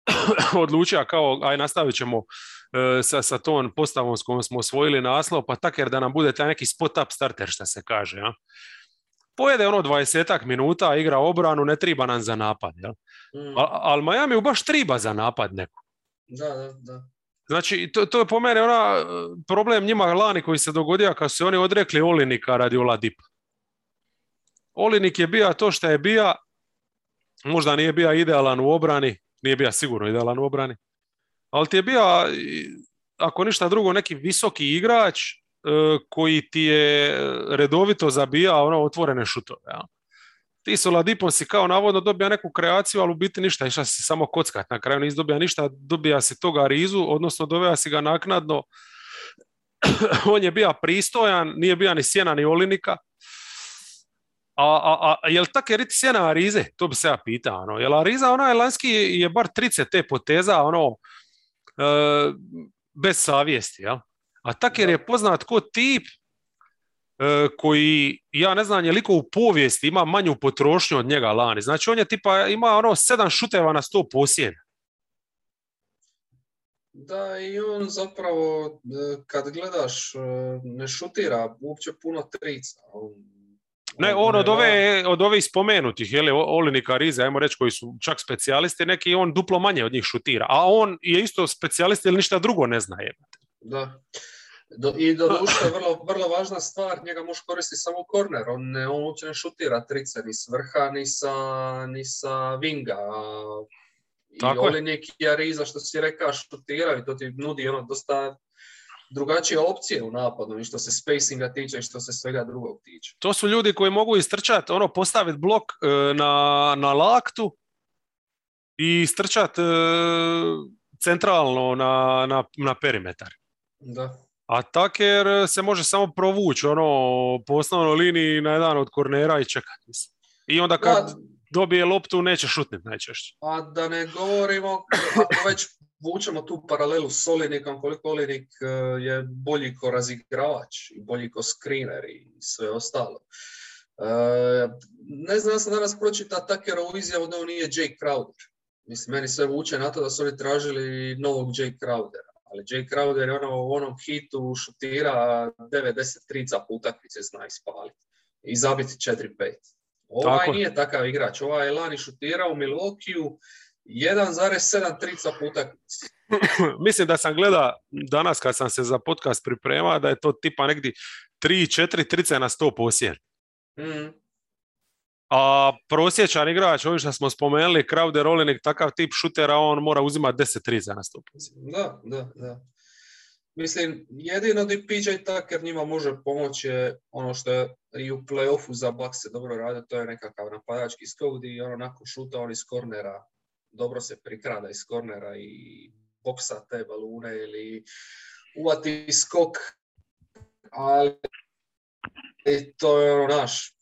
odlučio kao, aj nastavit ćemo e, sa, sa tom postavom s kojom smo osvojili naslov, pa jer da nam bude taj neki spot-up starter, što se kaže. Ja? Pojede ono 20 minuta, igra obranu, ne triba nam za napad. Ja? Mm. Ali Miami u baš triba za napad neko. Da, da, da. Znači, to, to je po mene ona, problem njima lani koji se dogodio kad su oni odrekli Olinika radi Oladipa. Olinik je bio to što je bio, možda nije bio idealan u obrani, nije bio sigurno idealan u obrani. Ali ti je bio, ako ništa drugo, neki visoki igrač e, koji ti je redovito zabijao ono otvorene šutove. Ja. Ti su Ladipom si kao navodno dobija neku kreaciju, ali u biti ništa, išla si samo kockat. Na kraju nisi dobija ništa, dobija si toga rizu, odnosno dobija si ga naknadno. On je bio pristojan, nije bio ni sjena ni olinika. A, a, a jel tak je sjena Arize? To bi se ja pitao. Ono. Jel Ariza, ona je lanski je bar trice te poteza, ono, e, bez savjesti, jel? A Taker je poznat ko tip e, koji, ja ne znam, je liko u povijesti ima manju potrošnju od njega lani. Znači, on je tipa, ima ono sedam šuteva na sto posjeda. Da, i on zapravo, e, kad gledaš, ne šutira uopće puno trica. On ne, on od ove, od ove spomenutih, je li, Olinika Rize, ajmo reći, koji su čak specijalisti, neki on duplo manje od njih šutira. A on je isto specijalist ili ništa drugo ne zna. Da. Do, I do vrlo, vrlo važna stvar, njega može koristiti samo korner, on, ne, on uopće ne šutira trice ni s vrha, ni sa, ni sa vinga. I Tako Olinik i Ariza, što si rekao, šutiraju, to ti nudi ono dosta drugačije opcije u napadu i što se spacinga tiče i što se svega drugog tiče. To su ljudi koji mogu istrčati, ono, postaviti blok e, na, na laktu i istrčati e, centralno na, na, na perimetar. Da. A Taker se može samo provući ono, po osnovnoj liniji na jedan od kornera i čekati. I onda kad Da. Dobije loptu neće šutniti najčešće. A da ne govorimo, ako već vučemo tu paralelu s Olinikom, koliko Olinik e, je bolji ko razigravač i bolji ko screener i sve ostalo. E, ne znam, ja sam danas pročita Takerovu izjavu da on nije Jake Crowder. Mislim, meni sve vuče na to da su oni tražili novog Jake Crowdera. Ali Jake Crowder je ono, u onom hitu šutira 9-10 trica po utakmici zna ispaliti. I zabiti 4-5. Ovaj Tako je. nije takav igrač. Ovaj je lani šutirao u Milwaukee 1,7 trica utakmici. Mislim da sam gleda danas kad sam se za podcast pripremao da je to tipa negdje 3-4 trice na 100 posjer. Mm. A prosječan igrač, ovi što smo spomenuli, Crowder, Olenek, takav tip šutera, on mora uzimati 10 trica na 100 posjer. Da, da, da. Mislim, jedino di PJ Tucker njima može pomoći je ono što je i u playoffu za Bucks se dobro radi, to je nekakav napadački skok gdje ono nakon šuta on iz kornera dobro se prikrada iz kornera i boksa te balune ili uvati skok, ali to je ono naš,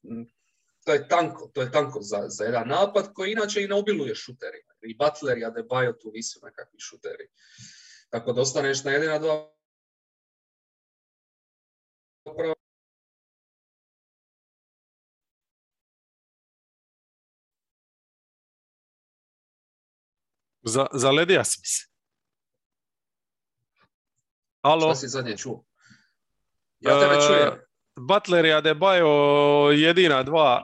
to je tanko, to je tanko za, za jedan napad koji inače i ne obiluje šuterima. I Butler i Adebayo tu nisu nekakvi šuteri. Tako da ostaneš na jedina dva Za, zaledija si mi se. Alo, Šta si zadnje čuo? Ja tebe E, čujem. Butler i Adebayo jedina dva.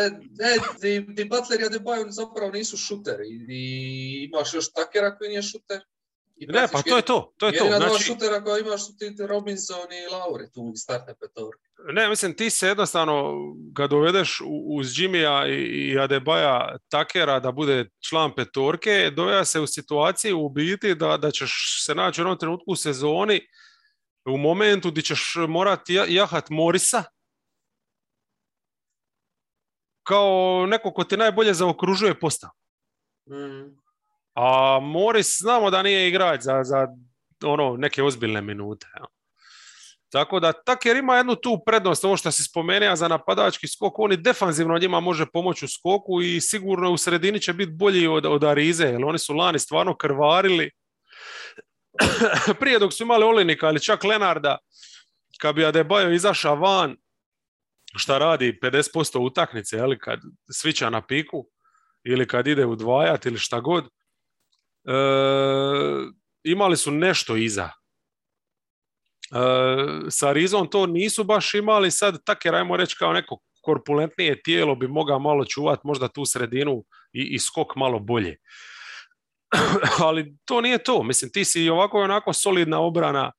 E, ne, di, di Butler i Adebayo zapravo nisu šuteri. I imaš još Takera koji nije šuter. I Ne, pa to je to, to je to. Znači, šutera koja imaš su ti Robinson i Lauri tu iz startne petorke. ne, mislim, ti se jednostavno, kad dovedeš u- uz Jimmya i, Adebaja Takera da bude član petorke, doveja se u situaciju u biti da, da ćeš se naći u jednom trenutku u sezoni u momentu gdje ćeš morati ja- jahat Morisa kao neko ko ti najbolje zaokružuje postav. Mm. A Morris znamo da nije igrač za, za ono neke ozbiljne minute. jel. Tako da Taker ima jednu tu prednost, ovo što si spomenuo za napadački skok, on i defanzivno njima može pomoći u skoku i sigurno u sredini će biti bolji od, od Arize, jer oni su lani stvarno krvarili. Prije dok su imali Olinika ili čak Lenarda, kad bi Adebayo izašao van, šta radi 50% utakmice, kad svića na piku, ili kad ide udvajat ili šta god, imali su nešto iza. E, sa Rizom to nisu baš imali, sad Taker, ajmo reći kao neko korpulentnije tijelo bi mogao malo čuvati možda tu sredinu i, i skok malo bolje. Ali to nije to, mislim ti si ovako i onako solidna obrana,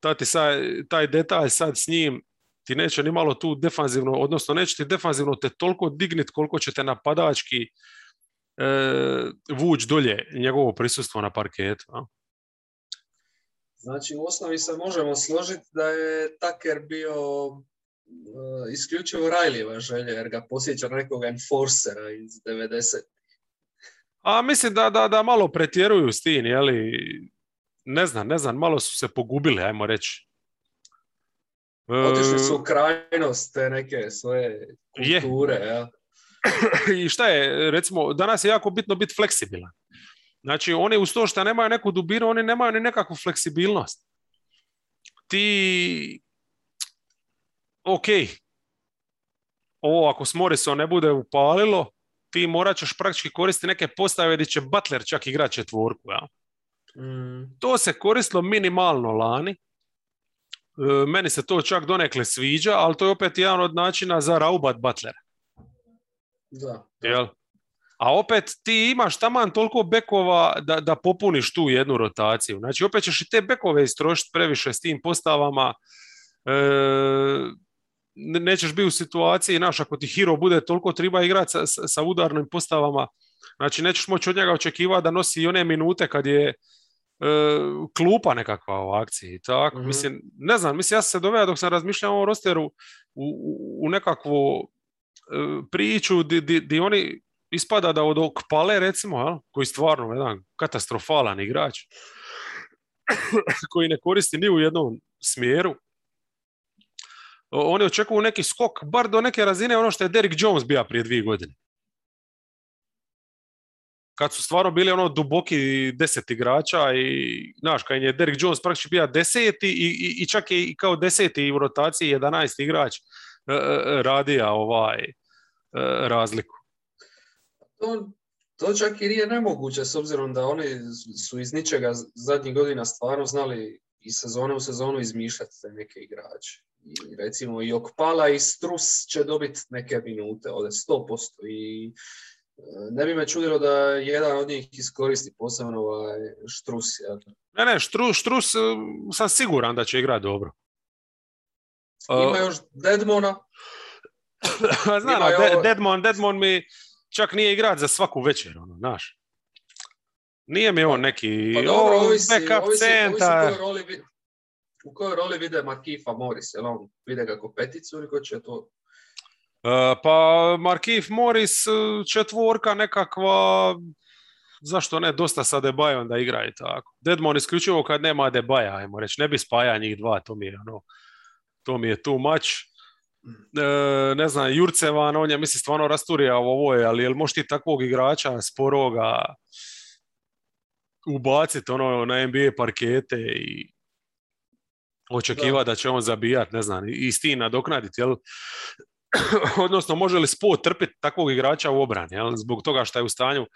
ta ti sad, taj detalj sad s njim ti neće ni malo tu defanzivno, odnosno neće ti defanzivno te toliko dignit koliko će te napadački e, vuć dolje njegovo prisustvo na parketu. a? Znači, u osnovi se možemo složiti da je Taker bio uh, isključivo Rajlijeva želja, jer ga posjeća nekog enforcera iz 90. A mislim da, da, da malo pretjeruju s tim, jeli, ne znam, ne znam, malo su se pogubili, ajmo reći. E, Otišli su u krajnost te neke svoje Je. kulture. Ja. I šta je, recimo, danas je jako bitno biti fleksibilan. Znači, oni uz to što nemaju neku dubinu, oni nemaju ni nekakvu fleksibilnost. Ti, ok, ovo ako s Morrisom ne bude upalilo, ti morat ćeš praktički koristiti neke postave gdje će Butler čak igrat četvorku. Ja? Mm, To se koristilo minimalno lani. E, Meni se to čak donekle sviđa, ali to je opet jedan od načina za raubat Butlera. Da. Jel? A opet ti imaš taman toliko bekova da, da popuniš tu jednu rotaciju. Znači opet ćeš i te bekove istrošiti previše s tim postavama. E, ne- nećeš biti u situaciji, znaš, ako ti hero bude toliko treba igrati sa, sa, udarnim postavama, znači nećeš moći od njega očekivati da nosi i one minute kad je klupa nekakva u akciji. Tako, Mhm. mislim, ne znam, mislim, ja sam se doveo dok sam razmišljao o rosteru u, u, u nekakvu e, priču di, di, oni ispada da od Okpale, recimo, jel, koji je stvarno jedan katastrofalan igrač, koji ne koristi ni u jednom smjeru, oni očekuju neki skok, bar do neke razine ono što je Derrick Jones bio prije dvije godine. Kad su stvarno bili ono duboki deset igrača i, znaš, kad je Derrick Jones praktički bio deseti i, i, i čak je i kao deseti u rotaciji 11 igrač e, e, radija ovaj e, razliku. To, to čak i nije nemoguće s obzirom da oni su iz ničega zadnjih godina stvarno znali iz sezone u sezonu izmišljati te neke igrače. I recimo i Okpala i Strus će dobiti neke minute, ovdje 100%. I e, ne bi me čudilo da jedan od njih iskoristi posebno ovaj Štrus. jel? Ne, ne, Štrus, Štrus e, sam siguran da će igrati dobro. E, Ima još Deadmona, Znam, i De- ovo- Deadmon, Deadmon mi čak nije igrač za svaku večer, ono, znaš. Nije mi on neki pa dobro, o, ovisi, backup ovisi, centar. kojoj roli, vi- u kojoj roli vide Markifa Morris, jel on vide ga kao peticu ili ko će to E, pa Markif Morris, e, četvorka nekakva, zašto ne, dosta sa Debajom da igra i tako. Deadmon isključivo kad nema Debaja, ajmo reći, ne bi spaja njih dva, to mi je ono, to mi je too much. E, ne znam, Jurcevan, on je, mislim, stvarno rasturijao ovo je, ali jel možeš ti takvog igrača sporoga ubaciti ono na NBA parkete i očekivati da. će on zabijat, ne znam, i s tim nadoknaditi, jel? Odnosno, može li spot trpiti takvog igrača u obrani, jel? Zbog toga što je u stanju e,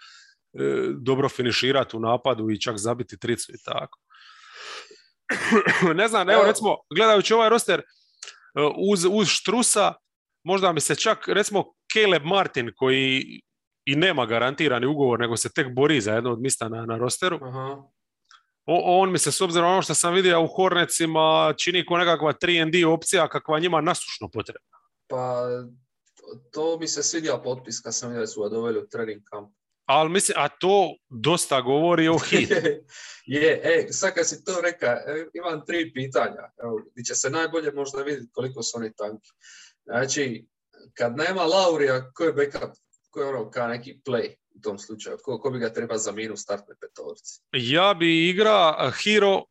dobro finiširati u napadu i čak zabiti tricu i tako. ne znam, evo Evo. recimo, gledajući ovaj roster, e, uz, uz Štrusa, možda mi se čak, recimo, Caleb Martin, koji i nema garantirani ugovor, nego se tek bori za jedno od mista na, na rosteru, Aha. O- on mi se s obzirom na ono što sam vidio u Hornetsima čini kao nekakva 3D opcija kakva njima nasušno potrebna. Pa to- mi se svidjela potpis kad sam vidio da su ga doveli u trening kamp. Ali mislim, a to dosta govori o hit. je, e, sad kad si to reka, e, imam tri pitanja. Evo, gdje će se najbolje možda vidjeti koliko su oni tanki. Znači, kad nema Laurija, ko je backup, ko je ono kao neki play u tom slučaju? Ko, ko bi ga treba zamijeniti u startnoj petorci? Ja bi igra Hiro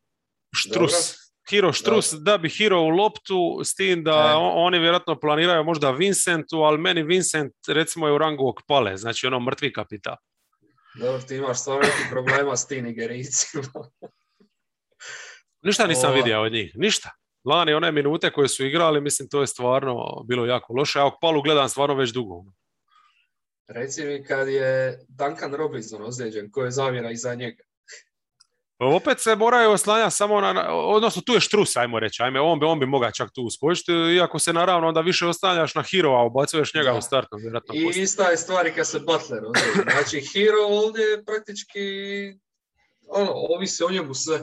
Štrus. Hiro Štrus da bi Hiro u loptu, s tim da E. on- oni vjerojatno planiraju možda Vincentu, ali meni Vincent recimo je u rangu Okpale, znači ono mrtvi kapital. Dobro, ti imaš stvarno neki problema s tim nigerijcima. Ništa nisam Ova. vidio od njih, ništa. Lani one minute koje su igrali, mislim to je stvarno bilo jako loše. Ja Okpalu gledam stvarno već dugo. Reci mi kad je Duncan Robinson ozlijeđen, ko je zavjera iza njega? Opet se moraju oslanjati samo na, odnosno tu je štrus, ajmo reći, ajme, on bi, on bi mogao čak tu uskočiti, iako se naravno onda više oslanjaš na Hero, a ubacuješ njega Da. u startnom, vjerojatno I poslije. ista je stvar i kad se Butler ozlijedi. Znači, Hero ovdje je praktički, ono, ovisi o njemu sve.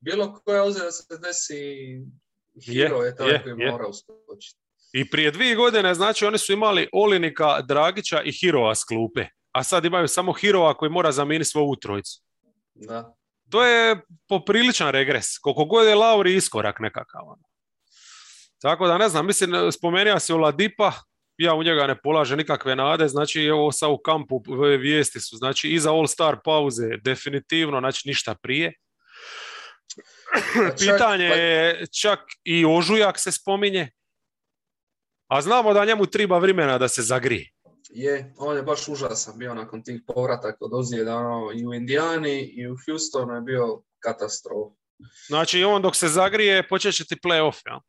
Bilo koja ozljeda se desi, Hero je, taj je, koji je. mora uskočiti. I prije dvije godine, znači, oni su imali Olinika, Dragića i Hirova s klupe, a sad imaju samo Hirova koji mora zamijeniti svoju trojicu. Da. To je popriličan regres, koliko god je Lauri iskorak nekakav. ono. Tako da ne znam, mislim, spomenuo si Oladipa, ja u njega ne polažem nikakve nade, znači ovo sa u kampu vijesti su, znači iza All-Star pauze definitivno, znači ništa prije. Pa čak- Pitanje pa- je, čak i ožujak se spominje, a znamo da njemu treba vremena da se zagrije. Je, on je baš užasan bio nakon tih povrataka od ozljeda, ono, i u Indijani i u Houstonu je bio katastrof. Znači on dok se zagrije počet će ti playoff. Ja?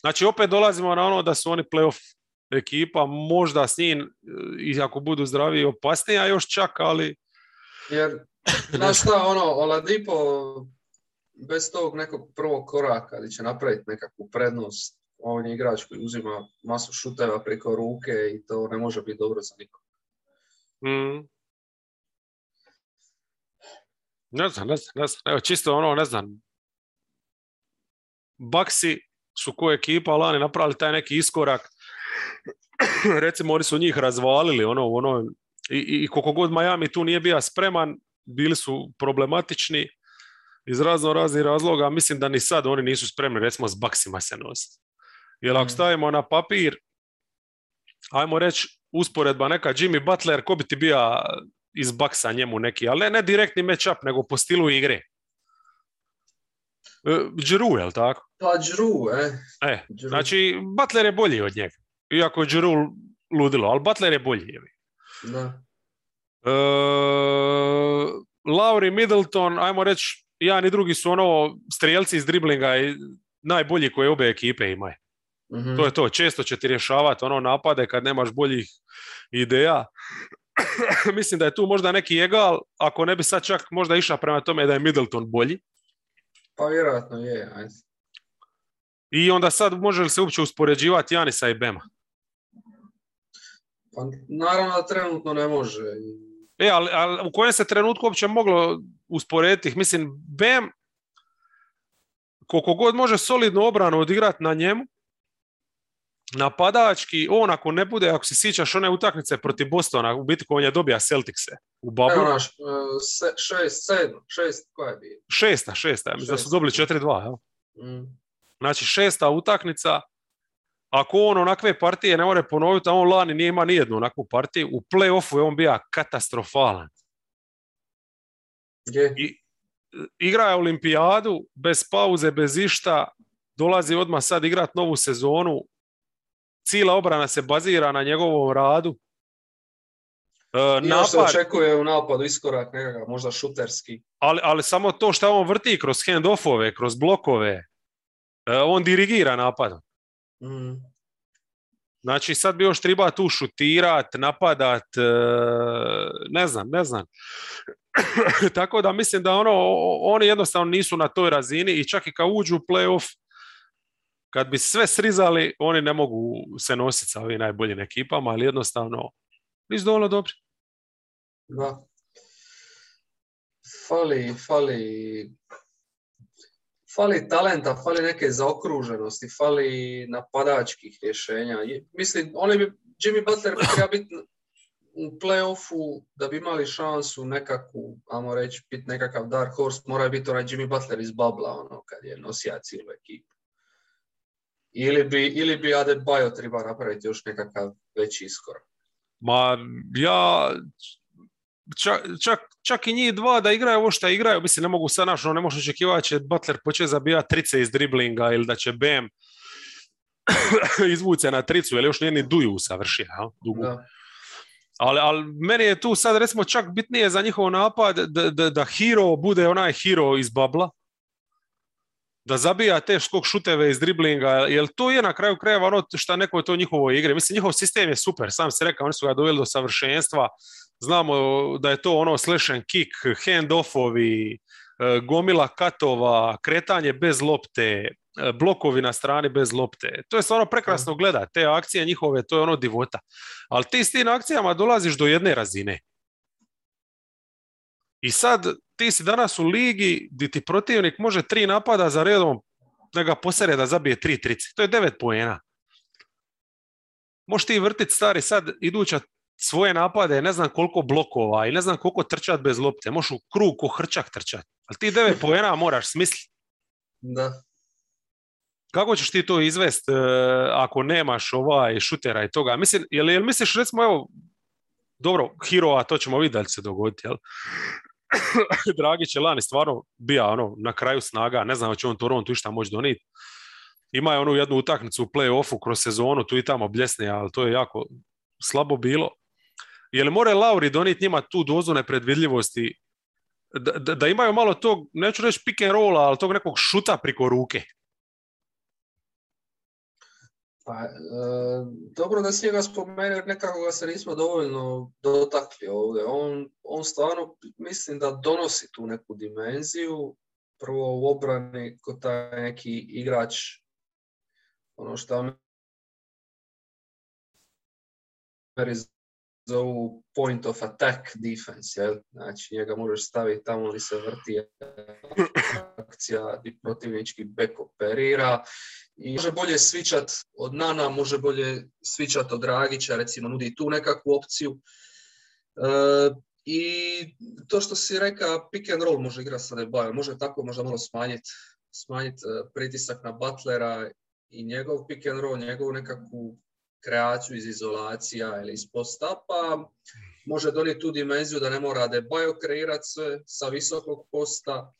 Znači opet dolazimo na ono da su oni playoff ekipa, možda s njim, i ako budu zdravi, opasnija još čak, ali Jer, znaš šta, ono, Oladipo bez tog nekog prvog koraka gdje će napraviti nekakvu prednost, on je igrač koji uzima masu šuteva preko ruke i to ne može biti dobro za nikog. mm, ne znam, ne znam, ne znam. Evo, čisto ono, ne znam, Baksi su ko ekipa lani napravili taj neki iskorak. Recimo, oni su njih razvalili, ono, ono, i, i koliko god Miami tu nije bio spreman, bili su problematični. iz razno raznih razloga, mislim da ni sad oni nisu spremni recimo s baksima se nositi. Jer ako Mm. stavimo na papir, ajmo reći usporedba neka Jimmy Butler, ko bi ti bio iz baksa njemu neki, ali ne, ne direktni match-up, nego po stilu igre. E, Giroux, jel tako? Pa Drew, e. E, Giroux. znači Butler je bolji od njega. Iako je Giroux ludilo, ali Butler je bolji. jebi. Da. E, Lauri Middleton, ajmo reći, jedan i drugi su ono strijelci iz driblinga i najbolji koje obe ekipe imaju. Mhm. To je to, često će ti rješavati ono napade kad nemaš boljih ideja. Mislim da je tu možda neki egal, ako ne bi sad čak možda išao prema tome da je Middleton bolji. Pa vjerojatno je, ajde. I onda sad može li se uopće uspoređivati Janisa i Bema? Pa naravno da trenutno ne može. E, ali, ali u kojem se trenutku uopće moglo usporediti? Mislim, Bem, koliko god može solidnu obranu odigrati na njemu, napadački, on ako ne bude, ako se sjećaš one utakmice protiv Bostona, u biti on je dobija Celticse u Evo Bablu, naš, e, se, šest, sedam, šest, koja je bio? šesta, šesta, ja mislim da su dobili 4-2, jel? Mm. Znači šesta utakmica, ako on onakve partije ne more ponoviti, a on lani nije ima nijednu onakvu partiju, u play-offu je on bio katastrofalan. Je. I, igra je olimpijadu, bez pauze, bez išta, dolazi odmah sad igrat novu sezonu, cijela obrana se bazira na njegovom radu. E, I još se napad, očekuje u napadu iskorak nekakav, možda šuterski. ali, ali samo to što on vrti kroz hand-offove, kroz blokove, e, on dirigira napadom. Mm. Znači sad bi još treba tu šutirat, napadat, e, ne znam, ne znam. Tako da mislim da ono, oni jednostavno nisu na toj razini i čak i kad uđu u playoff, kad bi sve srizali, oni ne mogu se nositi sa ovim najboljim ekipama, ali jednostavno nisu dovoljno dobri. Da. Fali, fali, fali talenta, fali neke zaokruženosti, fali napadačkih rješenja. Je- Mislim, oni bi, Jimmy Butler bi treba biti u play-offu da bi imali šansu nekakvu, ajmo reći, biti nekakav dark horse, mora biti onaj Jimmy Butler iz babla, ono, kad je nosija cijelu ekipu. Ili bi, ili bi Adebayo treba napraviti još nekakav veći iskorak. Ma ja čak, čak, čak i njih dva da igraju ovo što igraju, mislim ne mogu sad naš, ono, ne možeš očekivati da će Butler početi zabijati trice iz driblinga ili da će Bam izvući se na tricu, jer još nije ni Duju usavršio, dugu. Da. Ali, ali meni je tu sad recimo čak bitnije za njihov napad da, da, da hero bude onaj hero iz babla, da zabija te skok šuteve iz driblinga, jer to je na kraju krajeva ono što neko je to njihovo igre. Mislim, njihov sistem je super, sam se rekao, oni su ga doveli do savršenstva, znamo da je to ono slash and kick, hand-offovi, e, gomila katova, kretanje bez lopte, e, blokovi na strani bez lopte. To je stvarno prekrasno gleda, te akcije njihove, to je ono divota. Ali ti s tim akcijama dolaziš do jedne razine. I sad ti si danas u ligi gdje ti protivnik može tri napada za redom da ga posere da zabije tri trice. To je devet poena. Možeš ti vrtit stari sad iduća svoje napade, ne znam koliko blokova i ne znam koliko trčat bez lopte. Možeš u krug ko hrčak trčat. Ali ti devet poena moraš smisliti. Da. Kako ćeš ti to izvest e, ako nemaš ovaj šutera i toga? Mislim, jel, jel misliš recimo evo, dobro, Hero, a to ćemo vidjeti da li će se dogoditi, jel? Dragić je lani stvarno bija ono, na kraju snaga, ne znam hoće on Toronto išta moći donijeti. Ima je onu jednu utakmicu u play-offu kroz sezonu, tu i tamo bljesne, ali to je jako slabo bilo. Je li more Lauri donijeti njima tu dozu nepredvidljivosti da, da, da imaju malo tog, neću reći pick and rolla, ali tog nekog šuta priko ruke? Pa, e, dobro da si njega spomenuo, jer nekako ga se nismo dovoljno dotakli ovdje. On, on stvarno, mislim da donosi tu neku dimenziju. Prvo u obrani, kod taj neki igrač, ono što zovu point of attack defense, jel? Znači njega možeš staviti tamo gdje se vrti akcija i protivnički bek operira i može bolje svičat od Nana, može bolje svičat od Dragića, recimo nudi tu nekakvu opciju. E, I to što si rekao, pick and roll može igrati sa Debajom, može tako možda malo smanjiti smanjit e, pritisak na Butlera i njegov pick and roll, njegovu nekakvu kreaciju iz izolacija ili iz postapa, može donijeti tu dimenziju da ne mora Debajo kreirati sve sa visokog posta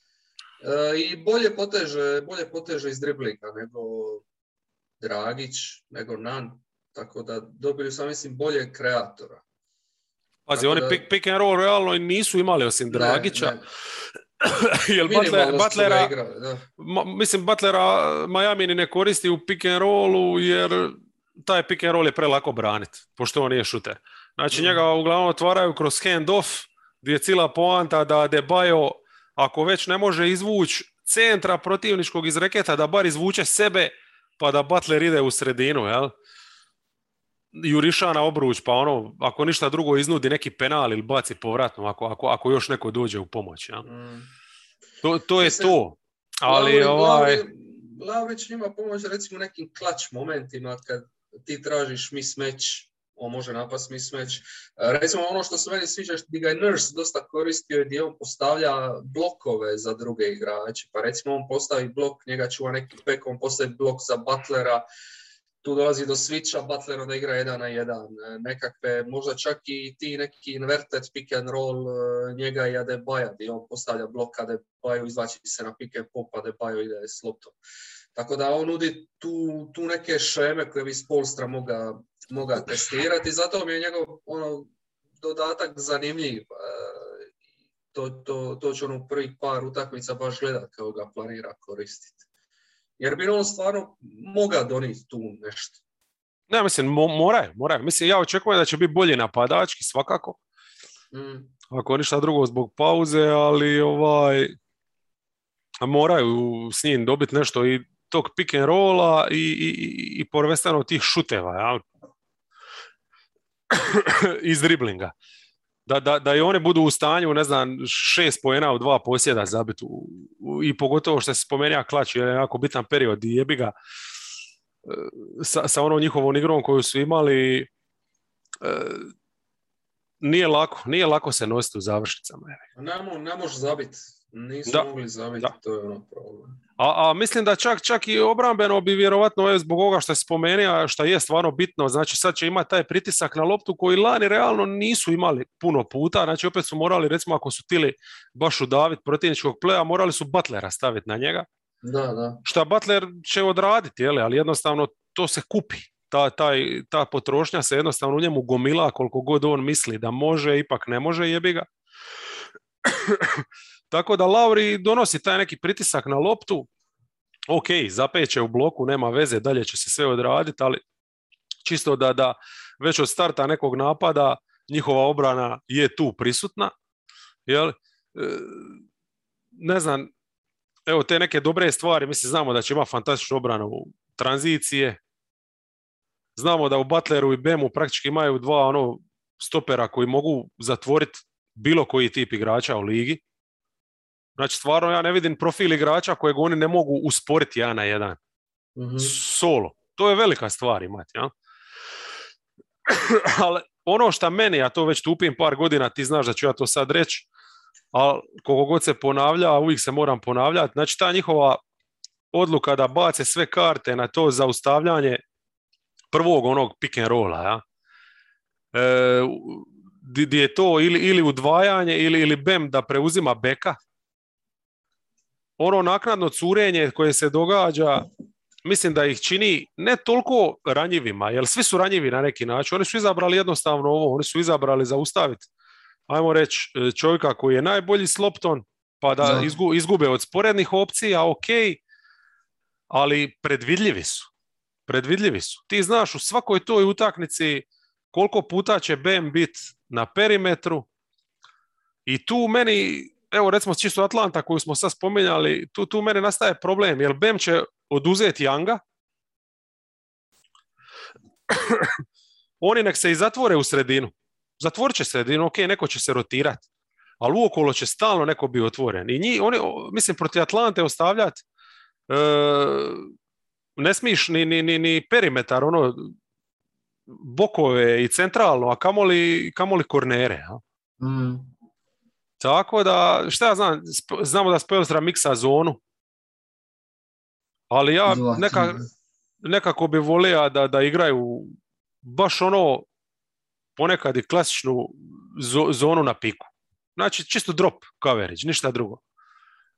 e, i bolje poteže, bolje poteže iz driblinga nego Dragić, nego Nan, tako da dobili sam mislim bolje kreatora. Pazi, oni pick, pick and roll realno nisu imali osim Dragića. Ne, Jel Butler, Butlera, mislim Butlera Miami ne koristi u pick and rollu jer taj pick and roll je prelako braniti, pošto on nije šuter. Znači mm. njega uglavnom otvaraju kroz hand off, gdje je cijela poanta da Debajo, ako već ne može izvući centra protivničkog iz reketa, da bar izvuče sebe, pa da Butler ide u sredinu, jel? juriša na obruč, pa ono, ako ništa drugo iznudi neki penal ili baci povratno, ako, ako, ako još neko dođe u pomoć. Ja? Mm. To, to je to. Ali Lauri, ovaj... Laurić njima pomoć recimo nekim klač momentima kad ti tražiš mismatch, on može napast mismatch. Recimo ono što se meni sviđa, što bi ga Nurse dosta koristio je gdje on postavlja blokove za druge igrače. Pa recimo on postavi blok, njega čuva neki pek, on postavi blok za Butlera, tu dolazi do switcha, Butler onda igra jedan na jedan. E, nekakve, možda čak i ti neki inverted pick and roll e, njega i Adebayo, gdje on postavlja blok Adebayo, izvlači se na pick and pop, Adebayo ide s loptom. Tako da on nudi tu, tu neke šeme koje bi Spolstra moga, moga testirati, zato mi je njegov ono, dodatak zanimljiv. E, to, to, to će ono u prvih par utakmica baš gledat kao ga planira koristiti. Jer bi on stvarno mogao donijeti tu nešto. Ne, mislim, mo- moraju, moraju. Mislim, ja očekujem da će biti bolji napadački, svakako. Mm. Ako ništa drugo zbog pauze, ali ovaj, moraju s njim dobiti nešto i tog pick and rolla i, i, i prvenstveno tih šuteva, ja? iz driblinga da, da, da i one budu u stanju, ne znam, šest pojena u dva posjeda zabiti i pogotovo što se spomenuo klač, je jako bitan period i jebi ga e, sa, sa onom njihovom igrom koju su imali e, nije lako, nije lako se nositi u završnicama. Ne, ne može zabiti. Nisu da, mogli zabiti, to je ono problem. A, a, mislim da čak, čak i obrambeno bi vjerovatno zbog ovoga što je spomenuo, što je stvarno bitno, znači sad će imati taj pritisak na loptu koji lani realno nisu imali puno puta, znači opet su morali, recimo ako su tili baš udaviti protivničkog pleja, morali su Butlera staviti na njega. Da, da. Šta Butler će odraditi, jeli, ali jednostavno to se kupi. Ta, taj, ta potrošnja se jednostavno u njemu gomila koliko god on misli da može, ipak ne može, jebi ga. Tako da Lauri donosi taj neki pritisak na loptu, ok, zapeće u bloku, nema veze, dalje će se sve odraditi, ali čisto da, da već od starta nekog napada njihova obrana je tu prisutna. Jel? E, ne znam, evo te neke dobre stvari, mislim znamo da će ima fantastičnu obranu tranzicije, znamo da u Butleru i Bemu praktički imaju dva ono stopera koji mogu zatvoriti bilo koji tip igrača u ligi. Znači, stvarno ja ne vidim profil igrača kojeg oni ne mogu usporiti jedan na jedan. mm Solo. To je velika stvar imati. Ja? Ali ono što meni, ja to već tupim par godina, ti znaš da ću ja to sad reći, ali koliko god se ponavlja, a uvijek se moram ponavljati, znači ta njihova odluka da bace sve karte na to zaustavljanje prvog onog pick and rolla, ja? E, di je to ili, ili udvajanje ili, ili BEM da preuzima beka, ono naknadno curenje koje se događa, mislim da ih čini ne toliko ranjivima, jer svi su ranjivi na neki način. Oni su izabrali jednostavno ovo, oni su izabrali zaustaviti, ajmo reći, e, čovjeka koji je najbolji slopton, pa da izgube od sporednih opcija, ok, ali predvidljivi su. Predvidljivi su. Ti znaš u svakoj toj utakmici koliko puta će BM biti na perimetru i tu meni evo recimo čisto Atlanta koju smo sad spominjali, tu, tu mene nastaje problem, jer Bem će oduzeti Yanga, oni nek se i zatvore u sredinu. Zatvorit će sredinu, ok, neko će se rotirati, ali uokolo će stalno neko bi otvoren. I njih, oni, mislim, protiv Atlante ostavljati e, ne smiješ ni, ni, ni, ni perimetar, ono, bokove i centralno, a kamoli, kamoli kornere. Mm. Tako da, šta ja znam, znamo da Spelstra miksa zonu, ali ja neka, nekako bi volio da, da igraju baš ono ponekad i klasičnu zonu na piku. Znači čisto drop coverage, ništa drugo.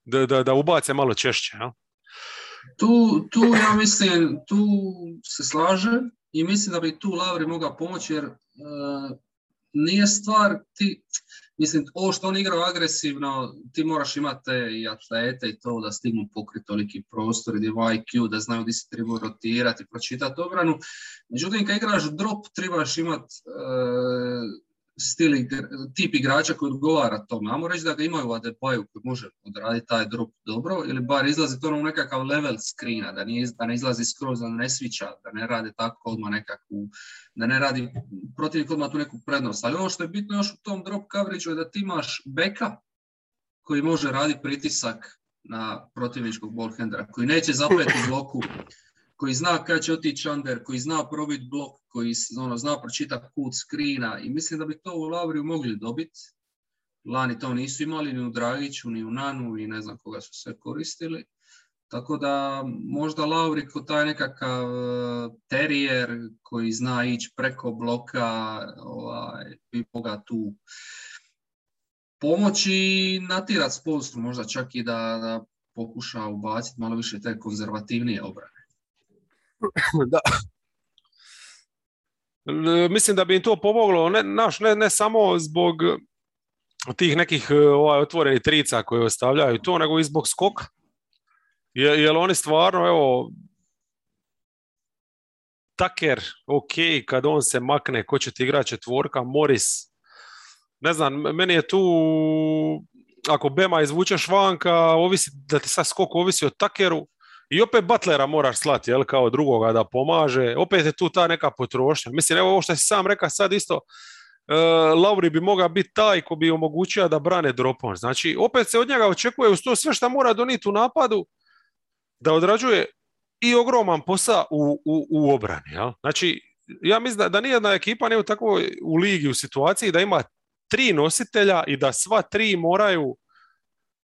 Da, da, da ubace malo češće. Ja? Tu, tu ja mislim, tu se slaže i mislim da bi tu Lavri mogao pomoći jer uh, nije stvar ti, mislim, ovo što on igra agresivno, ti moraš imati i atlete i to da stignu pokriti toliki prostor, gdje IQ, da znaju gdje se treba rotirati, pročitati obranu. Međutim, kad igraš drop, trebaš imati uh, stil, tip igrača koji odgovara tome. Amo reći da ga imaju u Adebayu koji može odraditi taj drop dobro ili bar izlazi to u nekakav level screena, da, nije, da ne izlazi skroz, da ne svića, da ne radi tako odmah nekakvu, da ne radi protivnik odmah tu neku prednost. Ali ovo što je bitno još u tom drop coverage je da ti imaš beka koji može raditi pritisak na protivničkog ballhandera, koji neće zapeti bloku koji zna kada će otići under, koji zna probiti blok, koji ono, zna pročitati kut skrina i mislim da bi to u Lavriju mogli dobiti. Lani to nisu imali ni u Dragiću, ni u Nanu i ne znam koga su sve koristili. Tako da možda Lauri ko taj nekakav e, terijer koji zna ići preko bloka ovaj, bi mogao tu pomoći i natirati spolstvu, možda čak i da, da pokuša ubaciti malo više te konzervativnije obrane. da. Mislim da bi im to pomoglo, ne, naš, ne, ne samo zbog tih nekih e, ovaj, otvorenih trica koje ostavljaju to, nego i zbog skoka. Je, jer oni stvarno, evo, Taker, ok, kad on se makne, ko će ti igrati četvorka, Morris, ne znam, meni je tu, ako Bema izvučeš vanka, ovisi, da ti sad skok ovisi o Takeru, i opet Butlera moraš slati, jel, kao drugoga da pomaže. Opet je tu ta neka potrošnja. Mislim, evo ovo što si sam rekao sad isto, uh, Lauri bi mogao biti taj ko bi omogućio da brane dropon. Znači, opet se od njega očekuje uz to sve što mora doniti u napadu, da odrađuje i ogroman posao u, u, u obrani. Jel? Znači, ja mislim da, da nijedna ekipa nije u takvoj u ligi u situaciji da ima tri nositelja i da sva tri moraju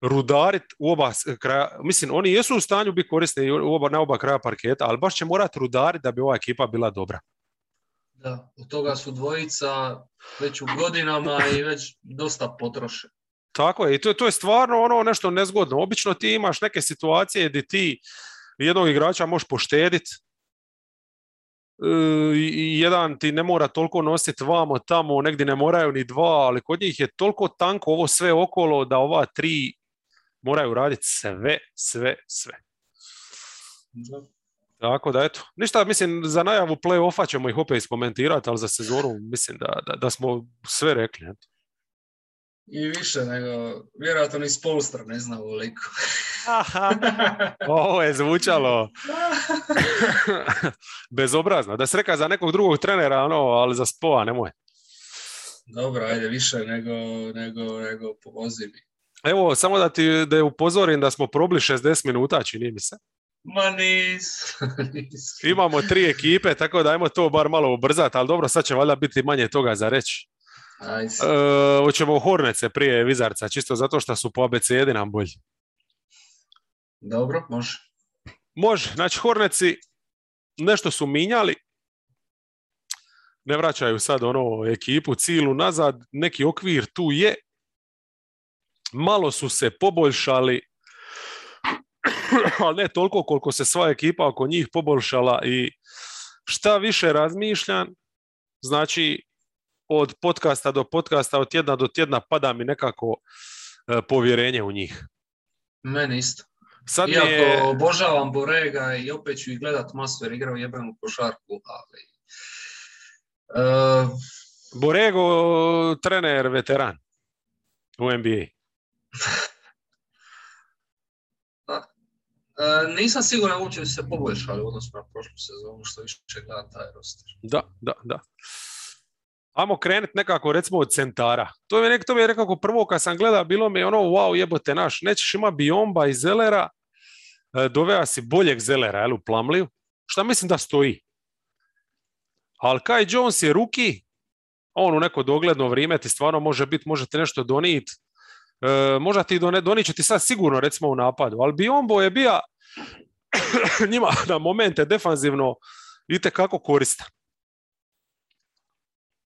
rudarit u oba kraja, mislim, oni jesu u stanju biti korisni u oba, na oba kraja parketa, ali baš će morati rudariti da bi ova ekipa bila dobra. Da, od toga su dvojica već u godinama i već dosta potroše. Tako je, i to, to je stvarno ono nešto nezgodno. Obično ti imaš neke situacije gdje ti jednog igrača možeš poštediti, e, i jedan ti ne mora toliko nositi vamo tamo, negdje ne moraju ni dva, ali kod njih je toliko tanko ovo sve okolo da ova tri moraju raditi sve, sve, sve. Tako da, eto. Ništa, mislim, za najavu play-offa ćemo ih opet iskomentirati, ali za sezonu mislim da, da, da smo sve rekli. Eto. I više nego, vjerojatno ni Spolstra ne zna ovoliko. Ovo je zvučalo bezobrazno. Da se reka za nekog drugog trenera, ono, ali za spoa nemoj. Dobro, ajde, više nego, nego, nego pomozi mi. Evo, samo da ti da je upozorim da smo probili 60 minuta, čini mi se. Ma nis. Imamo tri ekipe, tako da ajmo to bar malo ubrzati, ali dobro, sad će valjda biti manje toga za reći. E, hoćemo Hornece prije Vizarca, čisto zato što su po abecedi nam bolji. Dobro, može. Može, znači Horneci nešto su minjali, ne vraćaju sad ono ekipu cilu nazad, neki okvir tu je, malo su se poboljšali, ali ne toliko koliko se sva ekipa oko njih poboljšala i šta više razmišljam, znači od podcasta do podcasta, od tjedna do tjedna pada mi nekako e, povjerenje u njih. Meni isto. Sad Iako je... obožavam Borega i opet ću ih gledat masu jer igrao jebenu košarku, ali... Uh... Borego, trener, veteran u NBA. Nisam siguran uopće se poboljšali u odnosu na prošlu sezonu, što više gleda taj roster. Da, da, da. Ajmo krenuti nekako recimo od centara. To mi je, to mi prvo kad sam gledao, bilo mi je ono wow jebote naš, nećeš ima Biomba i Zelera, e, dovea si boljeg Zelera jel, u Plamliju, šta mislim da stoji. Ali Kai Jones je ruki, on u neko dogledno vrijeme ti stvarno može biti, možete nešto donijeti, E, možda ti doniće ti sad sigurno recimo u napadu, ali Biombo je bio njima na momente defanzivno kako koristan.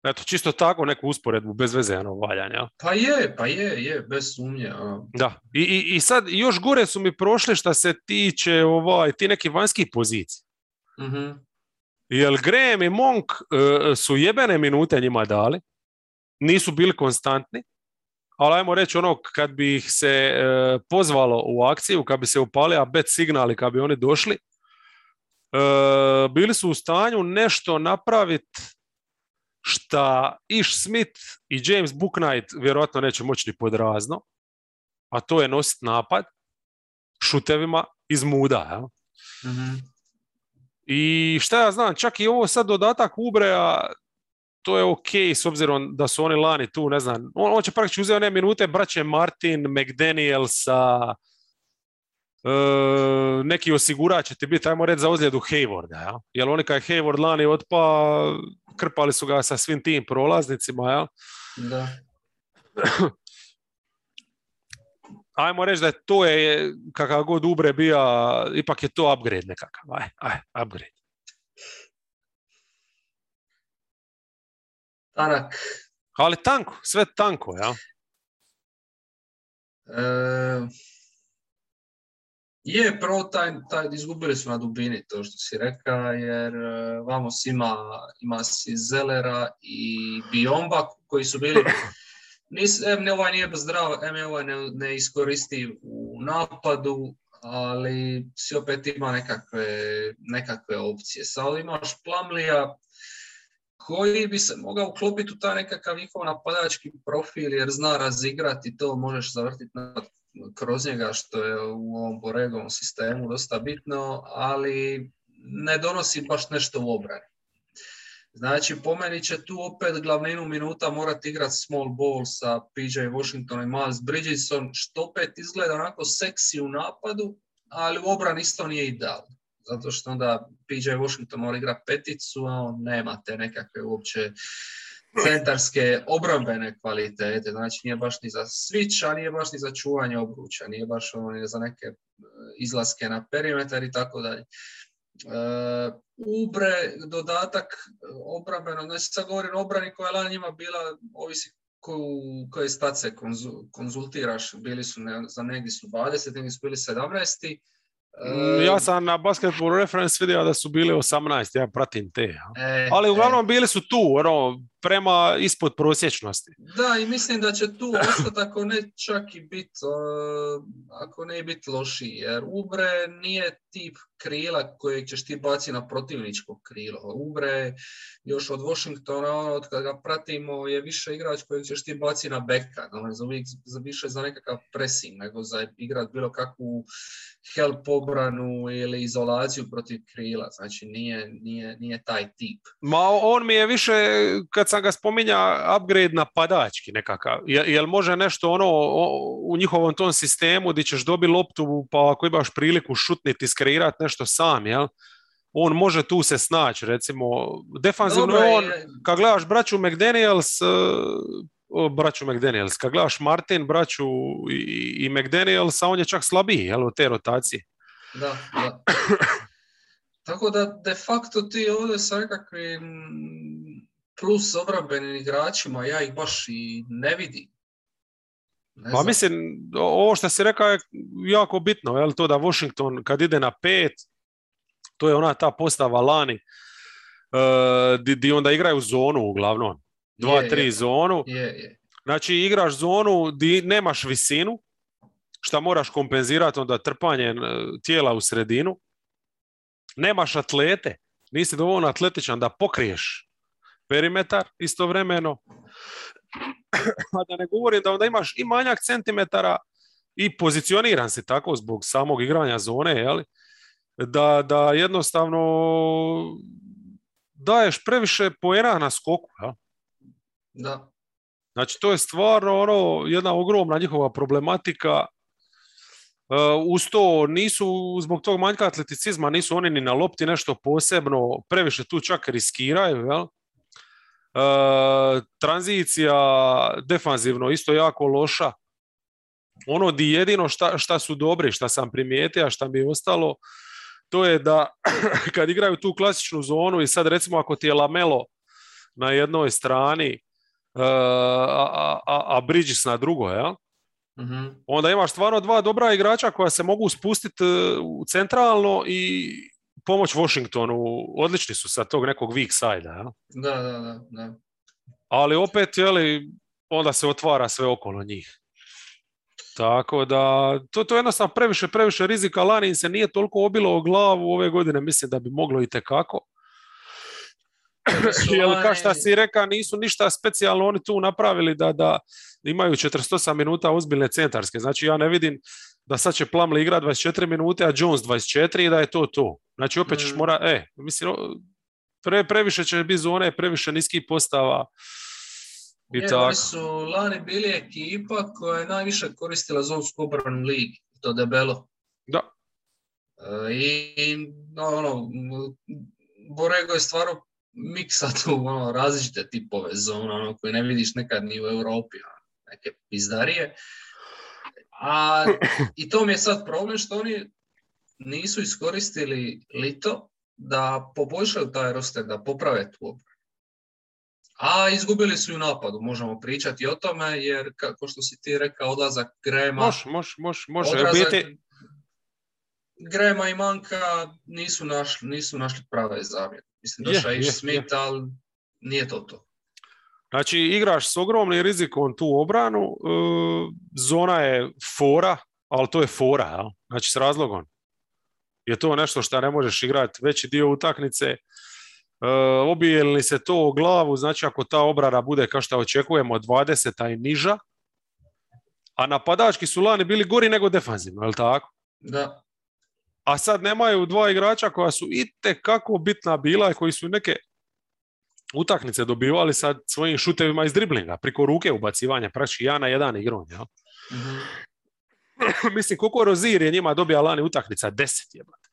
Eto, čisto tako neku usporedbu bez veze ono, valjanja. Pa je, pa je, je, bez sumnje. Da, I, i, i sad još gore su mi prošle što se tiče ovaj, ti neki vanjskih pozicija. mm Jel Graham i Monk e, su jebene minute njima dali, nisu bili konstantni, ali ajmo reći ono, kad bi ih se e, pozvalo u akciju, kad bi se upalio bet signali, kad bi oni došli, e, bili su u stanju nešto napraviti šta Ish Smith i James Booknight vjerojatno neće moći ni podrazno, a to je nositi napad šutevima iz muda. Ja? Mhm. I šta ja znam, čak i ovo sad dodatak Ubreja, to je ok s obzirom da su oni lani tu, ne znam, on, on će praktički uzeti one minute braće Martin, McDanielsa, e, neki osigurač će ti biti, ajmo reći, za ozljedu Haywarda, ja? jer oni kad je Hayward lani otpa, krpali su ga sa svim tim prolaznicima, ja? Da. Ajmo reći da je to je, kakav god Ubre bio, ipak je to upgrade nekakav, aj, aj, upgrade. Tanak. Ali tanko, sve tanko, ja? E, je, prvo taj, taj, izgubili su na dubini, to što si rekao, jer e, Vamos ima, ima si Zelera i Biomba koji su bili Nis, em, ovaj nije zdrav, em ovaj ne, ne iskoristi u napadu, ali si opet ima nekakve, nekakve opcije. Sad imaš Plamlija koji bi se mogao uklopiti u taj nekakav njihov napadački profil jer zna razigrati to, možeš zavrtiti kroz njega što je u ovom Boregovom sistemu dosta bitno, ali ne donosi baš nešto u obrani. Znači, po meni će tu opet glavninu minuta morati igrati small ball sa PJ Washington i Miles Bridgeson, što opet izgleda onako seksi u napadu, ali u obrani isto nije idealno. Zato što onda PJ Washington mora igrati peticu, a on nema te nekakve uopće centarske obrambene kvalitete. Znači, nije baš ni za switch, a nije baš ni za čuvanje obruča, nije baš ono ni za neke e, izlaske na perimetar i tako dalje. E, ubre, dodatak obrambeno, znači sad govorim o obrani koja je lan njima bila, ovisi koju, koje stace konzultiraš, bili su ne, za negdje su 20, negdje su bili 17. Mm, ja sam na Basketball Reference vidio da su bili 18, ja pratim te. E, Ali uglavnom e. bili su tu, ono, prema ispod prosječnosti. Da, i mislim da će tu ostati ako ne čak i biti, ako ne biti lošiji, jer Ubre nije tip krila kojeg ćeš ti baciti na protivničko krilo. Ubre još od Washingtona, ono, od kada ga pratimo, je više igrač kojeg ćeš ti baciti na beka. Ono, za, uvijek, za više za nekakav pressing, nego za igrat bilo kakvu help obranu ili izolaciju protiv krila. Znači nije, nije, nije taj tip. Ma on mi je više, kad sam ga spominja, upgrade napadački nekakav. Jel, može nešto ono u njihovom tom sistemu gdje ćeš dobiti loptu pa ako imaš priliku šutniti, iskreirati nešto sam, jel? On može tu se snaći, recimo, defanzivno on, kad gledaš braću McDaniels, e, braću McDaniels, kad gledaš Martin, braću i, i McDaniels, on je čak slabiji, jel, u te rotacije. Da, da. Tako da de facto ti ovdje sa nekakvim plus obrambenim igračima, ja ih baš i ne vidim. Pa mislim, ovo što si rekao je jako bitno, je to da Washington kad ide na pet, to je ona ta postava lani, uh, di, onda igraju zonu uglavnom. Dva, tri zonu. Znači igraš zonu di nemaš visinu, šta moraš kompenzirati onda trpanje tijela u sredinu. Nemaš atlete, nisi dovoljno atletičan da pokriješ perimetar istovremeno. A da ne govorim da onda imaš i manjak centimetara i pozicioniran si tako zbog samog igranja zone, jeli? Da, da jednostavno daješ previše poena na skoku. Ja? Da. Znači, to je stvarno ono, jedna ogromna njihova problematika. Uh, uz to nisu, zbog tog manjka atleticizma, nisu oni ni na lopti nešto posebno, previše tu čak riskiraju, jel? E, tranzicija defanzivno isto jako loša. ono di jedino šta, šta su dobri, šta sam primijetio, a šta mi je ostalo, to je da kad igraju tu klasičnu zonu i sad recimo ako ti je Lamelo na jednoj strani, a, a, a Bridges na drugoj, ja? Mhm. onda imaš stvarno dva dobra igrača koja se mogu spustiti e, centralno i pomoć Washingtonu. Odlični su sa tog nekog weak side ja? Da, da, da, da. ali opet, jeli, onda se otvara sve okolo njih. Tako da, to, to je jednostavno previše, previše rizika. Lani im se nije toliko obilo o glavu ove godine, mislim da bi moglo i tekako. Jer, kao šta si rekao, nisu ništa specijalno oni tu napravili da, da imaju 48 minuta ozbiljne centarske. Znači, ja ne vidim da sad će Plumlee igra 24 minute, a Jones 24 i da je to to. Znači, opet ćeš Mm. mora, e, mislim, pre, previše će biti zone, previše niskih postava i Jer tako. su lani bili ekipa koja je najviše koristila zonsku obranu ligi. To debelo. Da. E, I no, ono, Borego je stvarno miksa tu ono, različite tipove zona ono, koje ne vidiš nekad ni u Europi. ono, neke pizdarije. A i to mi je sad problem što oni nisu iskoristili lito da poboljšaju taj roster, da poprave tu obranu. A izgubili su i u napadu, možemo pričati o tome, jer kako što si ti rekao, odlazak Grema, Može, može, može, može. Odlazak biti, Grema i Manka nisu našli, nisu našli prave zamjene. Mislim, došao je je. Smith, ali nije to to. Znači, igraš s ogromnim rizikom tu obranu, e, zona je fora, ali to je fora, jel? znači s razlogom. Je to nešto što ne možeš igrati veći dio utakmice, e, obije li se to o glavu, znači ako ta obrana bude kao što očekujemo 20 i niža, a napadački su lani bili gori nego defanzivno, je li tako? Da, A sad nemaju dva igrača koja su itekako bitna bila i koji su neke utakmice dobivali sa svojim šutevima iz driblinga, priko ruke ubacivanja, praktički ja na jedan igron. Ja? mhm. Mislim, koliko Rozir je njima dobija lani utakmica? Deset jebate.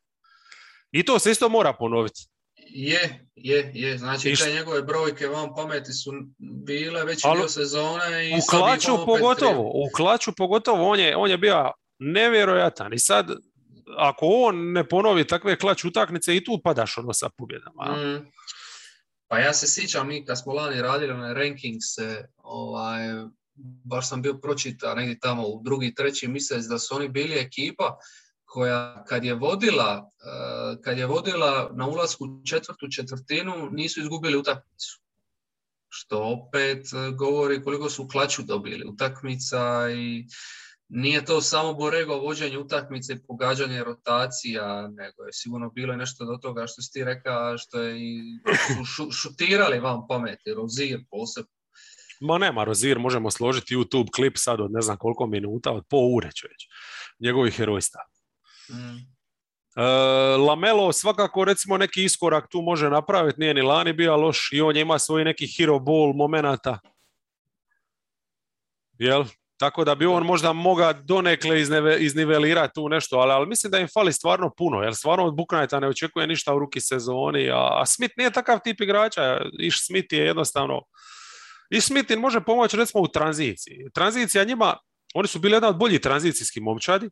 I to se isto mora ponoviti. je, je, je. Znači, I št- te njegove brojke van pameti su bile već dio sezone i U klaču pogotovo, u klaču pogotovo, on je, on je bio nevjerojatan. I sad, ako on ne ponovi takve klač utakmice, i tu padaš ono sa pobjedama. Mm. Pa ja se sjećam, mi kad smo lani radili onaj rankings, ovaj, baš sam bio pročitao negdje tamo u drugi, treći mjesec da su oni bili ekipa koja kad je vodila, eh, kad je vodila na ulasku četvrtu četvrtinu nisu izgubili utakmicu. Što opet eh, govori koliko su klaču dobili utakmica i nije to samo Borego vođenje utakmice pogađanje rotacija, nego je sigurno bilo nešto do toga što si ti rekao, što je i šu- šutirali van pameti, Rozir posebno. Ma nema, Rozir, možemo složiti YouTube klip sad od ne znam koliko minuta, od po ure ću reći, njegovih herojstva. Mm. E, Lamelo svakako recimo neki iskorak tu može napraviti, nije ni lani bio loš i on ima svoj neki hero ball momenata. Jel? Tako da bi on možda moga donekle izneve, iznivelirati tu nešto, ali, ali mislim da im fali stvarno puno, jer stvarno od Buknajta ne očekuje ništa u ruki sezoni, a, a Smith nije takav tip igrača, Iš Smith je jednostavno, Iš Smith im može pomoći recimo u tranziciji. Tranzicija njima, oni su bili jedan od boljih tranzicijskih momčadi,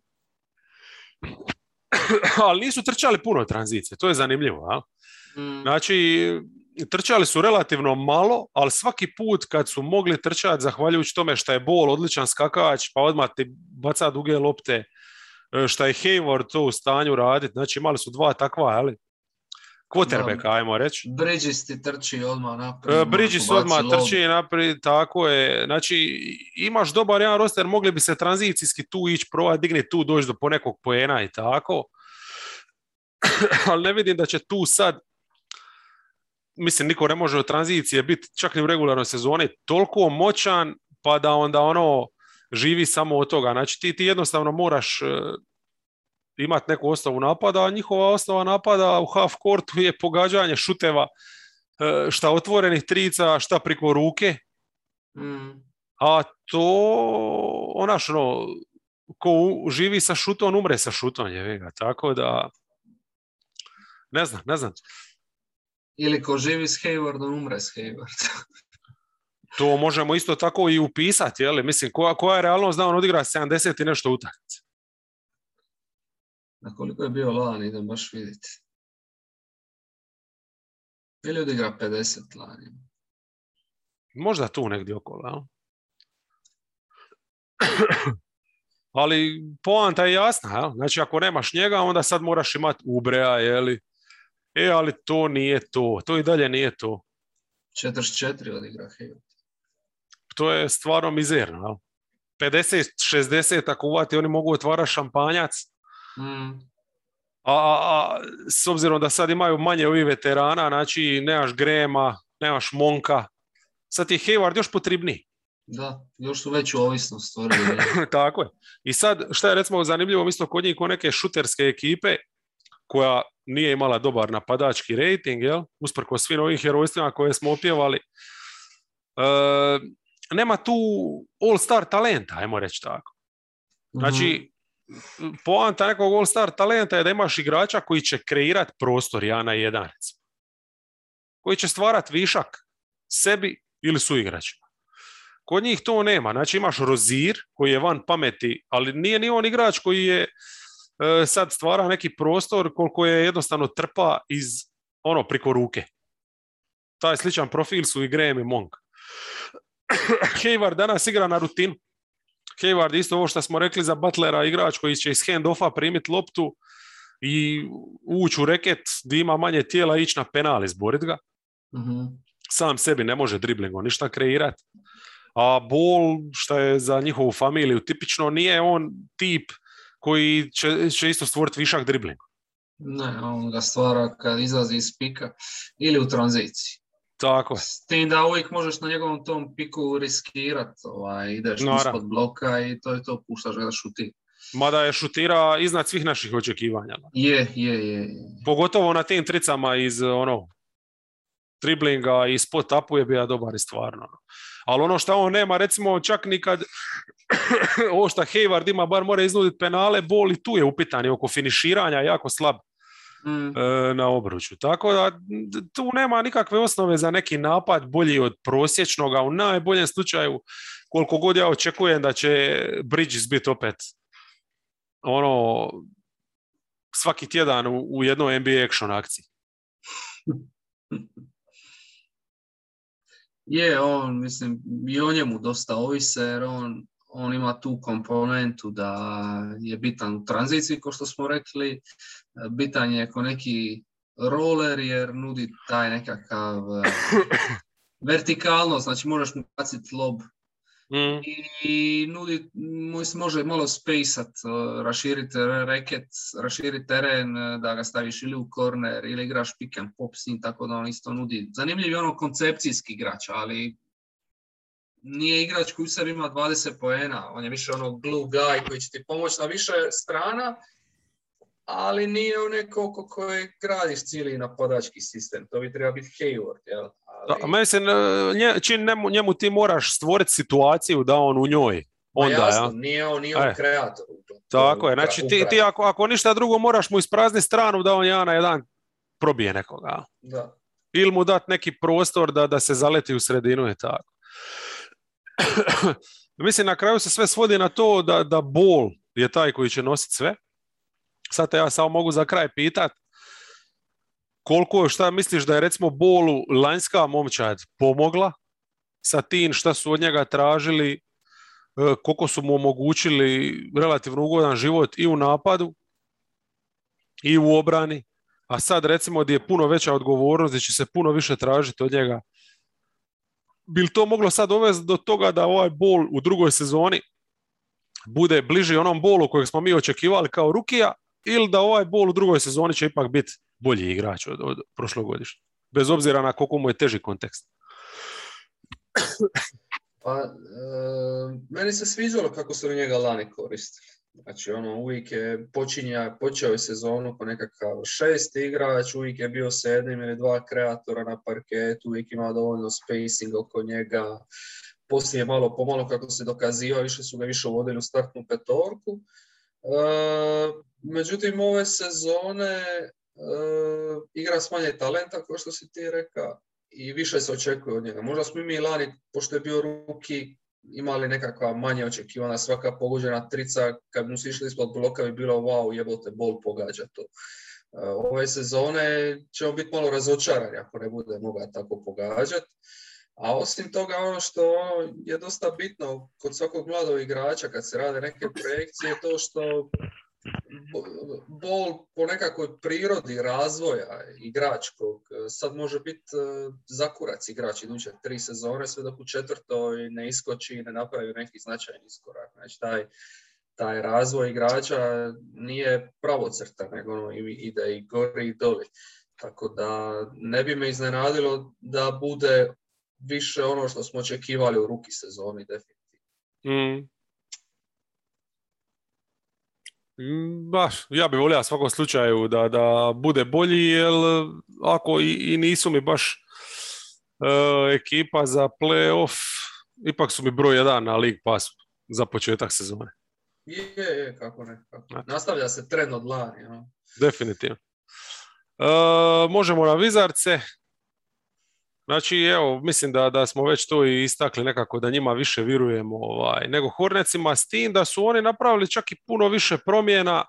ali nisu trčali puno tranzicije, to je zanimljivo. A? Mm. Znači, trčali su relativno malo, ali svaki put kad su mogli trčati, zahvaljujući tome što je Bol odličan skakač, pa odmah ti baca duge lopte, e, što je Hayward to u stanju raditi, znači imali su dva takva, ali quarterbacka, ajmo reći. Bridges ti trči odmah naprijed. E, Bridges odmah trči naprijed, tako je. Znači, imaš dobar jedan roster, mogli bi se tranzicijski tu ići, probati digni tu, doći do ponekog poena i tako. Ali ne vidim da će tu sad, mislim, niko ne može od tranzicije biti čak ni u regularnoj sezoni toliko moćan, pa da onda ono živi samo od toga. Znači, ti, ti jednostavno moraš e, imati neku osnovu napada, a njihova osnova napada u half courtu je pogađanje šuteva e, šta otvorenih trica, šta priko ruke, Mm. a to onaš ono, ko živi sa šutom, umre sa šutom, jebi ga, tako da ne znam, ne znam. Ili ko živi s Haywardom, umre s Haywardom. To možemo isto tako i upisati, je li? Mislim, koja, koja je realnost da on odigra 70 i nešto utakmice? Na koliko je bio lani, idem baš vidjeti. Ili odigra 50 lani? Možda tu negdje okolo, jel? Ali poanta je jasna, jel? Znači ako nemaš njega, onda sad moraš imati Ubreja, jeli? E, ali to nije to. To i dalje nije to. 44 odigra Hayward. To je stvarno mizerno, jel? 50-60 ako uvati, oni mogu otvarati šampanjac. Mm. A, a, a s obzirom da sad imaju manje ovih veterana, znači nemaš Grema, nemaš Monka, sad ti je Hayward još potrebniji. Da, još su veću ovisnost stvorili. Tako je. I sad, šta je recimo zanimljivo, isto kod njih, kod neke šuterske ekipe, koja nije imala dobar napadački rating, jel? usprko svim ovim herojstvima koje smo opjevali. E, nema tu all-star talenta, ajmo reći tako. Znači, poanta nekog all-star talenta je da imaš igrača koji će kreirati prostor ja na jedan. Koji će stvarati višak sebi ili su igračima. Kod njih to nema. Znači imaš Rozir koji je van pameti, ali nije ni on igrač koji je sad stvara neki prostor koliko je jednostavno trpa iz ono priko ruke. Taj sličan profil su i Graham i Monk. Hayward danas igra na rutinu. Hayward isto ovo što smo rekli za Butlera, igrač koji će iz hand-offa primiti loptu i ući u reket gdje ima manje tijela ići na penal izborit ga. Mhm. Sam sebi ne može driblingom ništa kreirati. A Bol, što je za njihovu familiju tipično, nije on tip koji će, će isto stvoriti višak driblingom. Ne, on ga stvara kad izlazi iz pika ili u tranziciji. Tako. S tim da uvijek možeš na njegovom tom piku riskirat, ovaj, ideš Naravno. ispod bloka i to je to, puštaš ga da šuti. Mada je šutira iznad svih naših očekivanja. Je, je, je. Pogotovo na tim tricama iz ono, driblinga i spot upu je bio dobar i stvarno. Ali ono što on nema, recimo čak ni kad ovo što Hayward ima, bar mora iznuditi penale, bol i tu je upitan i oko finiširanja jako slab Mm. e, na obruču. Tako da tu nema nikakve osnove za neki napad bolji od prosječnog, a u najboljem slučaju koliko god ja očekujem da će Bridges biti opet ono svaki tjedan u, u jednoj NBA action akciji. Je, on, mislim, i o njemu dosta ovise, jer on, on ima tu komponentu da je bitan u tranziciji, kao što smo rekli, bitan je ko neki roller, jer nudi taj nekakav eh, vertikalnost, znači možeš mu baciti lob Mm. i nudi, može malo spejsat, eh, raširiti reket, raširiti teren, eh, da ga staviš ili u korner ili igraš pick and pop s njim, tako da on isto nudi. Zanimljiv je ono koncepcijski igrač, ali nije igrač koji sebi ima 20 poena, on je više ono glue guy koji će ti pomoći na više strana, ali nije on neko ko koji gradiš cijeli napadački sistem, to bi treba biti Hayward, jel? Da, mislim, nje, čim njemu, njemu ti moraš stvoriti situaciju da on u njoj ma onda, jasno, ja. nije on, nije on E. kreator. Tako je, znači ti, ti ako, ako ništa drugo moraš mu isprazniti stranu da on jedan na jedan probije nekoga. Da. Ili mu dati neki prostor da, da se zaleti u sredinu i tako. Mislim, na kraju se sve svodi na to da, da bol je taj koji će nositi sve. Sad te ja samo mogu za kraj pitat koliko, šta misliš da je recimo bolu lanjska momčad pomogla sa tim šta su od njega tražili, e, koliko su mu omogućili relativno ugodan život i u napadu i u obrani, a sad recimo gdje je puno veća odgovornost, gdje će se puno više tražiti od njega. Bi li to moglo sad dovesti do toga da ovaj bol u drugoj sezoni bude bliži onom bolu kojeg smo mi očekivali kao rukija ili da ovaj bol u drugoj sezoni će ipak biti bolji igrač od, od prošlogodišnjeg? Bez obzira na koliko mu je teži kontekst. Pa, e, meni se sviđalo kako su njega lani koristili. Znači, ono, uvijek je počinja, počeo je sezonu ko nekakav šesti igrač, uvijek je bio sa jednim ili dva kreatora na parketu, uvijek ima dovoljno spacing oko njega. Poslije malo pomalo kako se dokazivao, više su ga više uvodili u startnu petorku. E, međutim, ove sezone igra s manje talenta, kao što si ti rekao, i više se očekuje od njega. Možda smo mi lani, pošto je bio ruki, imali nekakva manje očekivana, svaka pogođena trica, kad mu su išli ispod bloka bi bilo wow, jebote, bol pogađa to. E, ove sezone ćemo biti malo razočarani ako ne bude mogao tako pogađati. A osim toga, ono što je dosta bitno kod svakog mladog igrača kad se rade neke projekcije, je to što bol po nekakvoj prirodi razvoja igračkog sad može biti e, zakurac igrač iduće tri sezone sve dok u četvrtoj ne iskoči i ne napravi neki značajni iskorak. Znači taj, taj razvoj igrača nije pravocrta, nego ono ide i gori i doli. Tako da ne bi me iznenadilo da bude više ono što smo očekivali u ruki sezoni definitivno. Mm. mm baš, ja bih volio u svakom slučaju da, da bude bolji, jer ako i, i nisu mi baš uh, ekipa za playoff, ipak su mi broj jedan na League Passu za početak sezone. Je, je, kako ne. Kako. Nastavlja se trend od lani. Ja. Definitivno. Uh, možemo na Vizarce. Znači, evo, mislim da, da smo već to i istakli nekako da njima više virujemo ovaj, nego Hornecima, s tim da su oni napravili čak i puno više promjena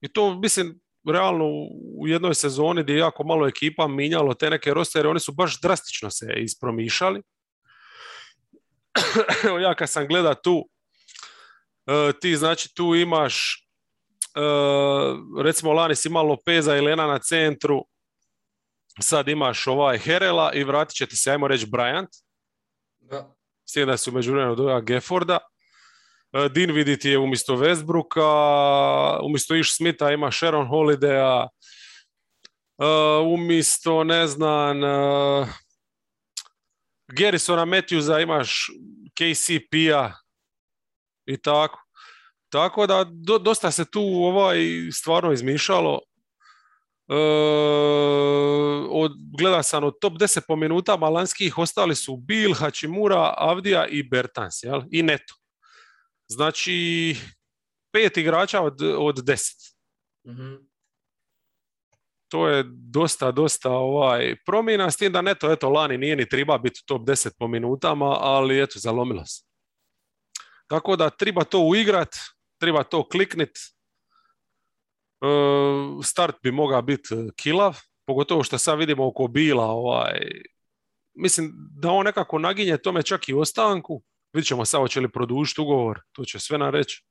i to, mislim, realno u jednoj sezoni gdje je jako malo ekipa minjalo te neke rostere, oni su baš drastično se ispromišali. Evo ja kad sam gleda tu, e, ti znači tu imaš e, recimo lani si imao Lopeza i Lena na centru, sad imaš ovaj Herela i vratit će ti se, ajmo reći, Bryant. Da. S tim da su međuvremeno doja Gefforda. E, Dinvidi ti je umjesto Westbrooka, umjesto Ish Smitha ima Sharon Holidaya, e, umjesto, ne znam, uh, Garrisona Matthewsa imaš KCP-a i tako. Tako da dosta se tu ovaj stvarno izmišalo. E, od, gleda sam od top 10 po minutama lanskih ostali su Bil, Hachimura, Avdija i Bertans, jel? I Neto. Znači, pet igrača od, od deset. mm To je dosta, dosta ovaj, promjena, s tim da Neto, eto, lani nije ni treba biti top 10 po minutama, ali eto, zalomilo se. Tako da treba to uigrat, treba to kliknit, start bi mogao biti kilav, pogotovo što sad vidimo oko Bila, ovaj, mislim da on nekako naginje tome čak i ostanku, vidit ćemo sad hoće li produžiti ugovor, to će sve nam reći.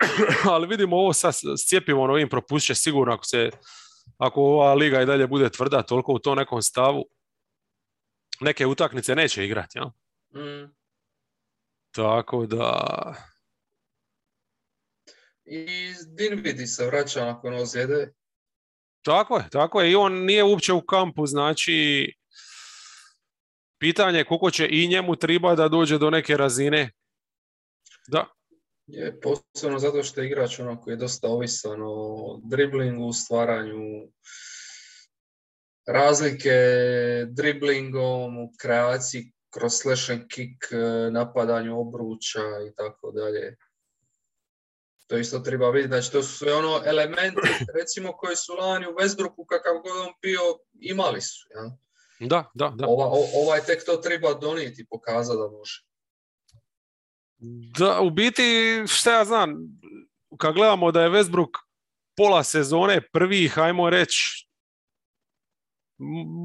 Ali vidimo ovo sad s cijepivom ovim propust će sigurno ako se ako ova liga i dalje bude tvrda toliko u tom nekom stavu, neke utakmice neće igrati, ja? Mm. Tako da, i Dinvidi se vraća nakon ozljede. Tako je, tako je. I on nije uopće u kampu, znači pitanje je koliko će i njemu treba da dođe do neke razine. Da. Je posebno zato što je igrač ono koji je dosta ovisan o driblingu, stvaranju razlike driblingom, u kreaciji kroz slash and kick, napadanju obruča i tako dalje. To isto treba vidjeti. Znači, to su sve ono elementi, recimo, koji su lani u Westbrooku, kakav god on bio, imali su. Ja? Da, da, da. Ova, ovaj tek to treba donijeti i pokazati da može. Da, u biti, šta ja znam, kad gledamo da je Westbrook pola sezone prvi, hajmo reći,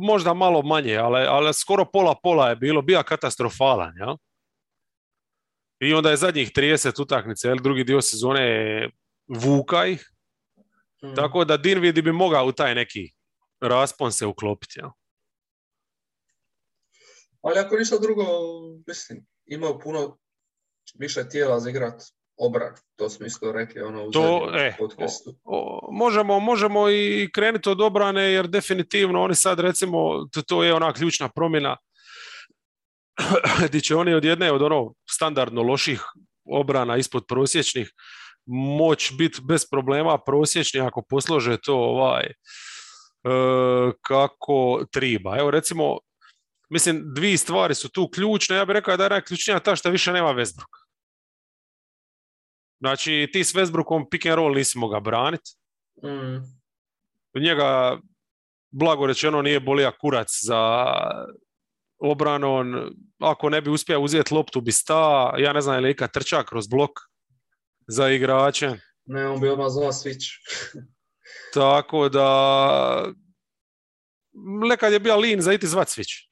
možda malo manje, ali, ali skoro pola pola je bilo, bio katastrofalan, ja? I onda je zadnjih 30 utakmica, jel, drugi dio sezone je Vukaj, mm. tako da Dinvidi bi mogao u taj neki raspon se uklopiti. Jel? Ali ako ništa drugo, mislim, imao puno više tijela za igrat obran, to smo isto rekli ono u to, e, podcastu. možemo, možemo i krenuti od obrane jer definitivno oni sad recimo, to, to je ona ključna promjena gdje će oni od jedne od ono standardno loših obrana ispod prosječnih moć biti bez problema prosječni ako poslože to ovaj e, kako triba. Evo recimo, mislim, dvije stvari su tu ključne. Ja bih rekao da je najključnija ta što više nema Westbrook. Znači, ti s Westbrookom pick and roll nisi mogao braniti. Mm. Njega blago rečeno nije bolija kurac za obranon. Ako ne bi uspio uzeti loptu bi sta, ja ne znam je li ikad trča kroz blok za igrače. Ne, on bi odmah zvao switch. Tako da nekad je bio lin za iti zvat switch.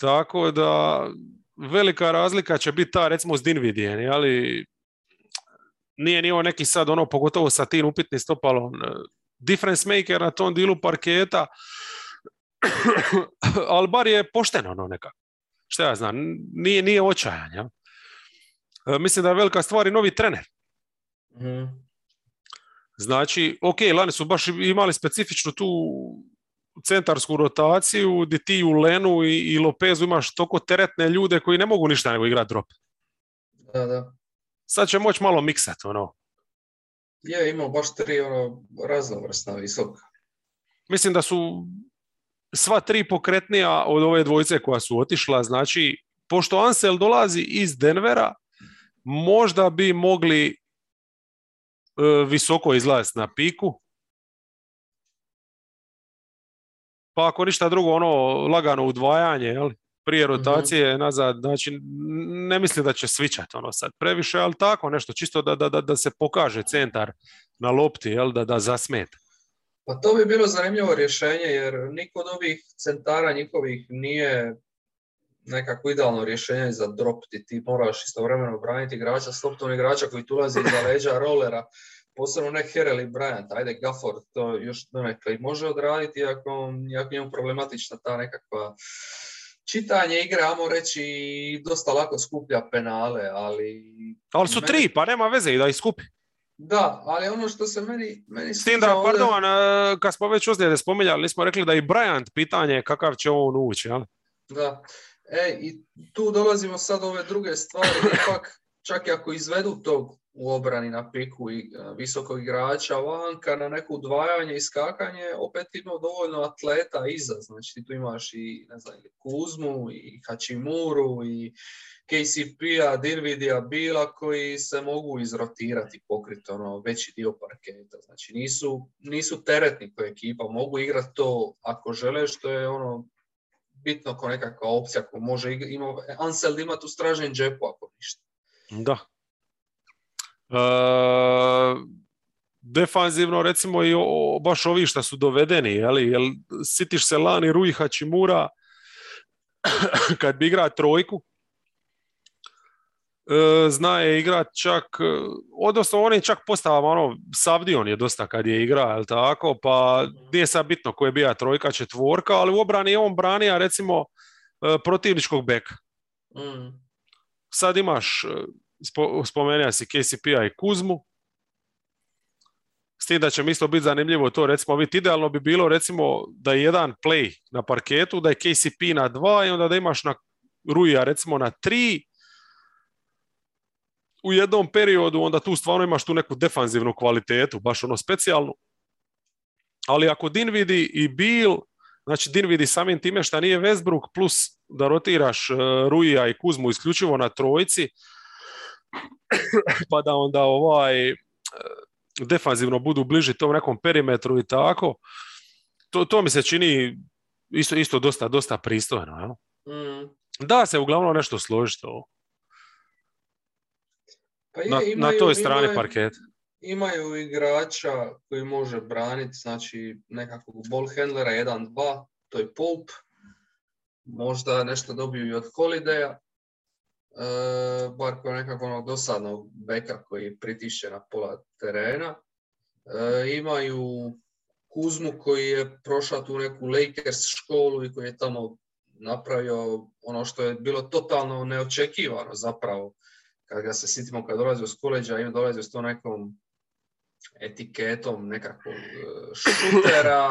Tako da velika razlika će biti ta recimo s Dinvidijem, ali nije ni ovo neki sad ono, pogotovo sa tim upitnim stopalom, difference maker na tom dilu parketa, ali bar je pošteno ono nekako. Šta ja znam, nije, nije očajan, ja? E, mislim da je velika stvar i novi trener. Mhm. Znači, ok, lani su baš imali specifičnu tu centarsku rotaciju, gdje ti u Lenu i, i Lopezu imaš toliko teretne ljude koji ne mogu ništa nego igrati drop. Da, da. Sad će moći malo miksat, ono. Je, imao baš tri ono, raznovrsna visoka. Mislim da su sva tri pokretnija od ove dvojice koja su otišla, znači, pošto Ansel dolazi iz Denvera, možda bi mogli e, visoko izlaziti na piku, pa ako ništa drugo, ono lagano udvajanje, jel? prije rotacije nazad, znači ne mislim da će svičati ono sad previše, ali tako nešto, čisto da, da, da, da se pokaže centar na lopti, jel? Da, da zasmeta. Pa to bi bilo zanimljivo rješenje, jer niko od ovih centara njihovih nije nekako idealno rješenje za drop, ti, ti moraš istovremeno braniti igrača s loptom igrača koji tu ulazi iza leđa rolera, posebno ne Herel i Bryant, ajde Gafford to još donekle i može odraditi ako, ako njemu problematična ta nekakva čitanje igre, amo reći, dosta lako skuplja penale, ali... Ali su meni- tri, pa nema veze i da ih skupi. Da, ali ono što se meni, meni S tim da, ovdje- pardon, e, kad smo već ozljede spominjali, nismo rekli da i Bryant pitanje je kakav će on ući, jel? Da. E, i tu dolazimo sad ove druge stvari, ipak čak i ako izvedu tog u obrani na piku i e, visokog igrača vanka na neko udvajanje i skakanje, opet ima dovoljno atleta iza, znači tu imaš i ne znam, Kuzmu i Hachimuru i KCP-a, Dinvidija, Bila koji se mogu izrotirati, pokriti ono veći dio parketa. Znači nisu, nisu teretni kao ekipa, mogu igrati to ako žele, što je ono bitno kao nekakva opcija ko može ig- ima, Ansel ima tu stražen džepu ako ništa. Da. E, defanzivno recimo i o, baš ovi što su dovedeni, jeli, jel, sitiš se Lani, Rui Hachimura, kad bi igra trojku, e, zna je igrat čak, e, odnosno on je čak postavama, ono, Savdion je dosta kad je igra, jel tako, pa nije sad bitno ko je bija trojka, četvorka, ali u obrani je on branija recimo e, protivničkog beka. Mm. Sad imaš, spo, spomenuo si KCP-a i Kuzmu, s tim da će mi isto biti zanimljivo to recimo vidjeti. Idealno bi bilo recimo da je jedan play na parketu, da je KCP na dva i onda da imaš na Ruija recimo na tri u jednom periodu, onda tu stvarno imaš tu neku defanzivnu kvalitetu, baš ono specijalnu. Ali ako Dinvidi i Bill, znači Dinvidi samim time što nije Westbrook, plus da rotiraš uh, Ruija i Kuzmu isključivo na trojci, pa da onda ovaj e, defanzivno budu bliži tom nekom perimetru i tako, to, to mi se čini isto, isto dosta, dosta pristojno. Jel? Mm. Da se uglavnom nešto složiti ovo. Pa je, Na, na imaju- toj strani imaju- parketa. Imaju igrača koji može braniti, znači nekakvog ball handlera 1-2, to je Pulp. Možda nešto dobiju i od Holideja. E, bar kao nekako onog dosadnog beka koji pritišće na pola terena. E, imaju Kuzmu koji je prošao tu neku Lakers školu i koji je tamo napravio ono što je bilo totalno neočekivano zapravo kad ga se sitimo kad dolazio s koleđa, ima dolazio s to nekom etiketom nekakvog e, šutera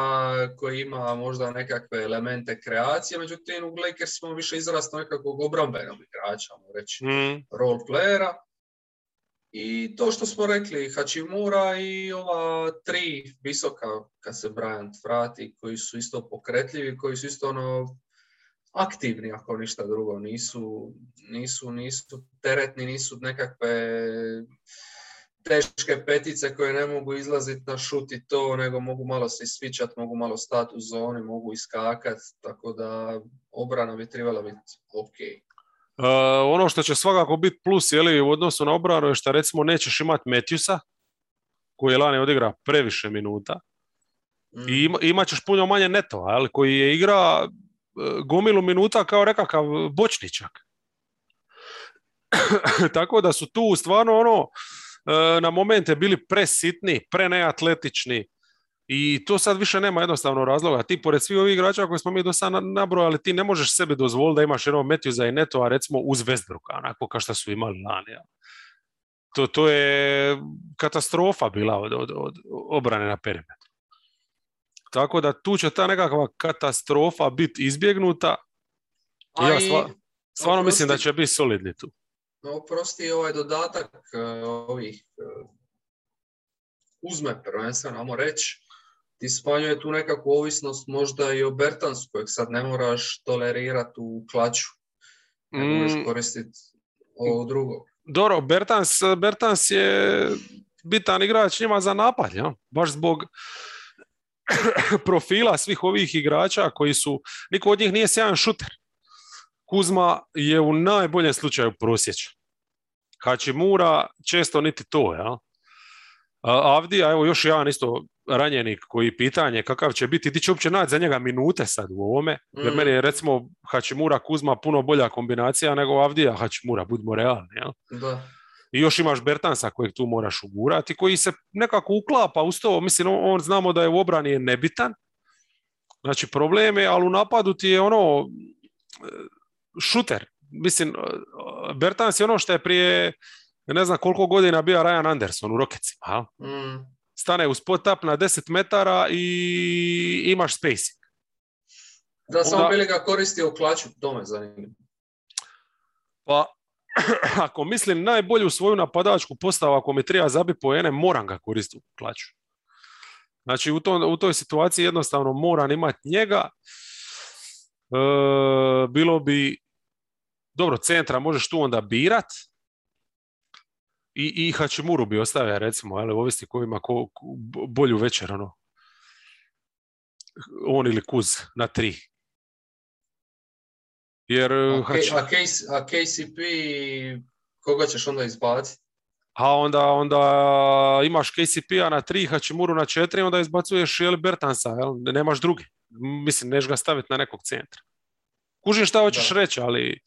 koji ima možda nekakve elemente kreacije, međutim u Lakersima više izrastao nekakvog obrambenog igrača, reći, Mm, role playera. I to što smo rekli, Hachimura i ova tri visoka, kad se Bryant vrati, koji su isto pokretljivi, koji su isto ono aktivni, ako ništa drugo, nisu, nisu, nisu teretni, nisu nekakve teške petice koje ne mogu izlaziti na šut i to, nego mogu malo se isvičat, mogu malo stati u zoni, mogu iskakat, tako da obrana bi trebala biti ok. Uh, ono što će svakako biti plus li u odnosu na obranu je što recimo nećeš imati Matthewsa, koji je lani odigra previše minuta, i mm. imat ćeš puno manje netova, ali koji je igra uh, gomilu minuta kao nekakav bočničak. Tako da su tu stvarno ono, E, na momente bili presitni, preneatletični i to sad više nema jednostavno razloga. Ti pored svih ovih igrača koje smo mi do sada nabrojali, ti ne možeš sebi dozvoliti da imaš jednog za i Neto, a recimo uz Westbrooka, onako kao što su imali lani. To, to je katastrofa bila od, od, od obrane na perimetru. Tako da tu će ta nekakva katastrofa biti izbjegnuta. Ja stvarno mislim da će biti solidni tu. No, oprosti ovaj dodatak uh, ovih uh, uzme prvenstveno, ajmo reći, ti smanjuje tu nekakvu ovisnost možda i o Bertansu kojeg sad ne moraš tolerirati u klaču. Ne mm. možeš koristiti ovo drugo. Dobro, Bertans, Bertans je bitan igrač njima za napad, ja? baš zbog profila svih ovih igrača koji su, niko od njih nije sjajan šuter. Kuzma je u najboljem slučaju prosječan. Hačimura često niti to, ja. Avdija, evo još jedan isto ranjenik koji pitanje kakav će biti, ti će uopće naći za njega minute sad u ovome, jer mm. meni je recimo Hačimura Kuzma puno bolja kombinacija nego Avdija Hačimura, budimo realni. Ja? Da. I još imaš Bertansa kojeg tu moraš ugurati, koji se nekako uklapa uz to, mislim, on znamo da je u obrani je nebitan, znači problem je, ali u napadu ti je ono šuter. Mislim, Bertans je ono što je prije ne znam koliko godina bio Ryan Anderson u Rocketsima. Mm. Stane u spot up na 10 metara i imaš spacing. Da, samo bili ga koristio u klaču, to me zanima. Pa, ako mislim najbolju svoju napadačku postavu, ako mi treba zabi ene, moram ga koristiti u klaču. Znači, u, to, u toj situaciji jednostavno moram imati njega. E, bilo bi dobro, centra možeš tu onda birat i, i Hačimuru bi ostavio, recimo, ali ovisi ko ima ko, bolju večer, ono. On ili Kuz na tri. Jer... A, a, KCP, koga ćeš onda izbaciti? A onda, onda imaš KCP-a na tri, Hačimuru na četiri, onda izbacuješ jel, Bertansa, jel? nemaš drugi. Mislim, neš ga staviti na nekog centra. Kužim šta hoćeš reći, ali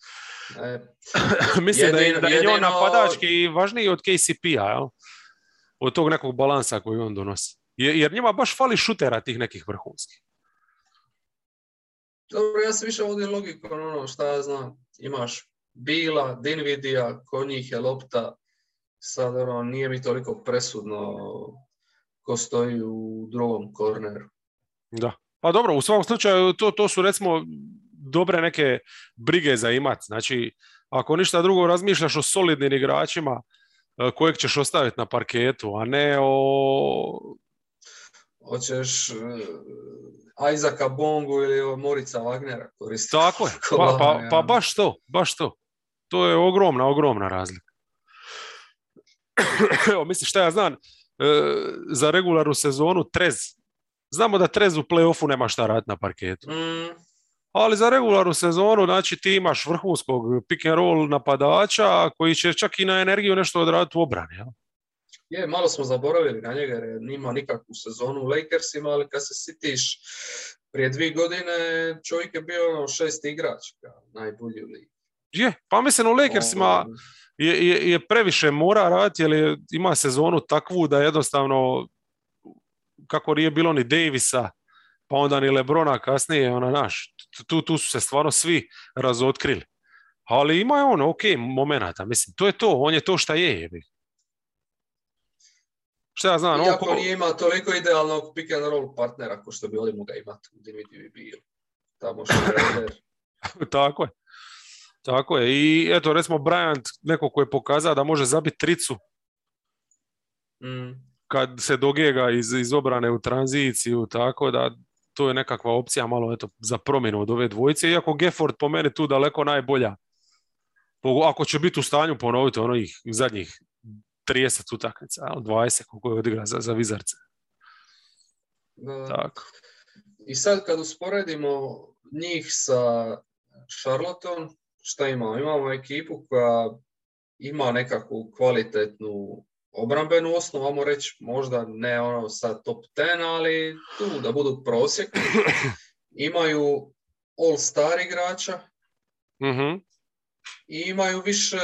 E, Mislim da je, da je napadački važniji od KCP-a, jel? Od tog nekog balansa koji on donosi. Jer njima baš fali šutera tih nekih vrhunskih. Dobro, ja se više vodim logikom, ono, šta ja znam, imaš Bila, Dinvidija, kod njih je lopta, sad ono, nije mi toliko presudno ko stoji u drugom korneru. Da. Pa dobro, u svakom slučaju to, to su recimo dobre neke brige za imat. Znači, ako ništa drugo razmišljaš o solidnim igračima e, kojeg ćeš ostaviti na parketu, a ne o... Hoćeš uh, Isaaca Bongu ili Morica Wagnera koristiti. Tako je, pa, pa, pa baš to, baš to. To je ogromna, ogromna razlika. Evo, misliš šta ja znam, e, za regularnu sezonu Trez. Znamo da Trez u play-offu nema šta raditi na parketu. Mm ali za regularnu sezonu znači ti imaš vrhunskog pick and roll napadača koji će čak i na energiju nešto odraditi u obrani. Ja? Je, malo smo zaboravili na njega jer nima nikakvu sezonu u Lakersima, ali kad se sitiš prije dvije godine čovjek je bio ono šest igrač, najbolji u ligi. Je, pa mislim u Lakersima je, je, je previše mora raditi jer ima sezonu takvu da jednostavno kako nije bilo ni Davisa, pa onda ni Lebrona kasnije, ona naš, tu, tu su se stvarno svi razotkrili. Ali ima je ono, ok, momenata, mislim, to je to, on je to šta je, jebi. Šta ja znam, Iako on nije ima toliko idealnog pick and roll partnera ko što bi ovdje mogao imati u bio. Tamo što je Tako je. Tako je. I eto, recimo Bryant, neko ko je pokazao da može zabiti tricu mm. kad se dogega iz, iz obrane u tranziciju, tako da to je nekakva opcija malo eto, za promjenu od ove dvojice, iako Gefford po meni tu daleko najbolja. Ako će biti u stanju ponoviti onih zadnjih 30 utakmica, 20 koliko je odigra za, za Vizarce. Tako. I sad kad usporedimo njih sa Charlotteom, šta imamo? Imamo ekipu koja ima nekakvu kvalitetnu obrambenu osnovu, vamo reći možda ne ono sa top 10, ali tu da budu prosjek. Imaju all-star igrača mm i imaju više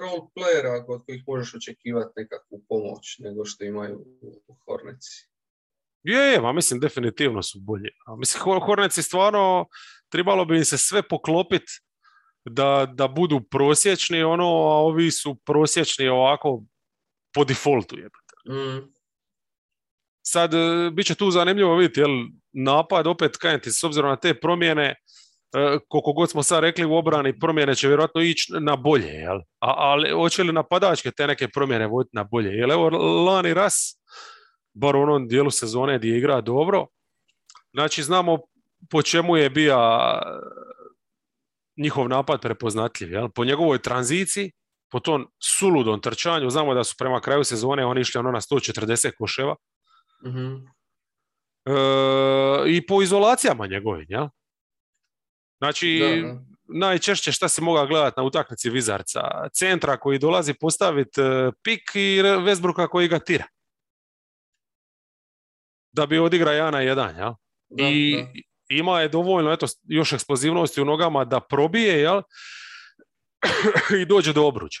role playera kod kojih možeš očekivati nekakvu pomoć nego što imaju u Hornici. Je, je, ma mislim definitivno su bolji. A mislim, Horneci stvarno trebalo bi im se sve poklopiti da, da budu prosječni, ono, a ovi su prosječni ovako po defaultu. Mm. Sad, e, bit će tu zanimljivo vidjeti, jel, napad, opet kajem ti, s obzirom na te promjene, e, koliko god smo sad rekli u obrani, promjene će vjerojatno ići na bolje, jel? A, ali hoće li napadačke te neke promjene voditi na bolje? Jel, evo, Lani Ras, bar u onom dijelu sezone gdje igra dobro, znači znamo po čemu je bio njihov napad prepoznatljiv. Jel? Po njegovoj tranziciji, po tom suludom trčanju, znamo da su prema kraju sezone oni išli ono na 140 koševa. mm I po izolacijama njegovim, jel? Znači, najčešće šta se moga gledati na utakmici Vizarca? Centra koji dolazi postaviti e, pik i Vesbruka koji ga tira. Da bi odigra jedan na jedan, jel? I, ima je dovoljno eto, još eksplozivnosti u nogama da probije jel? i dođe do obruđa.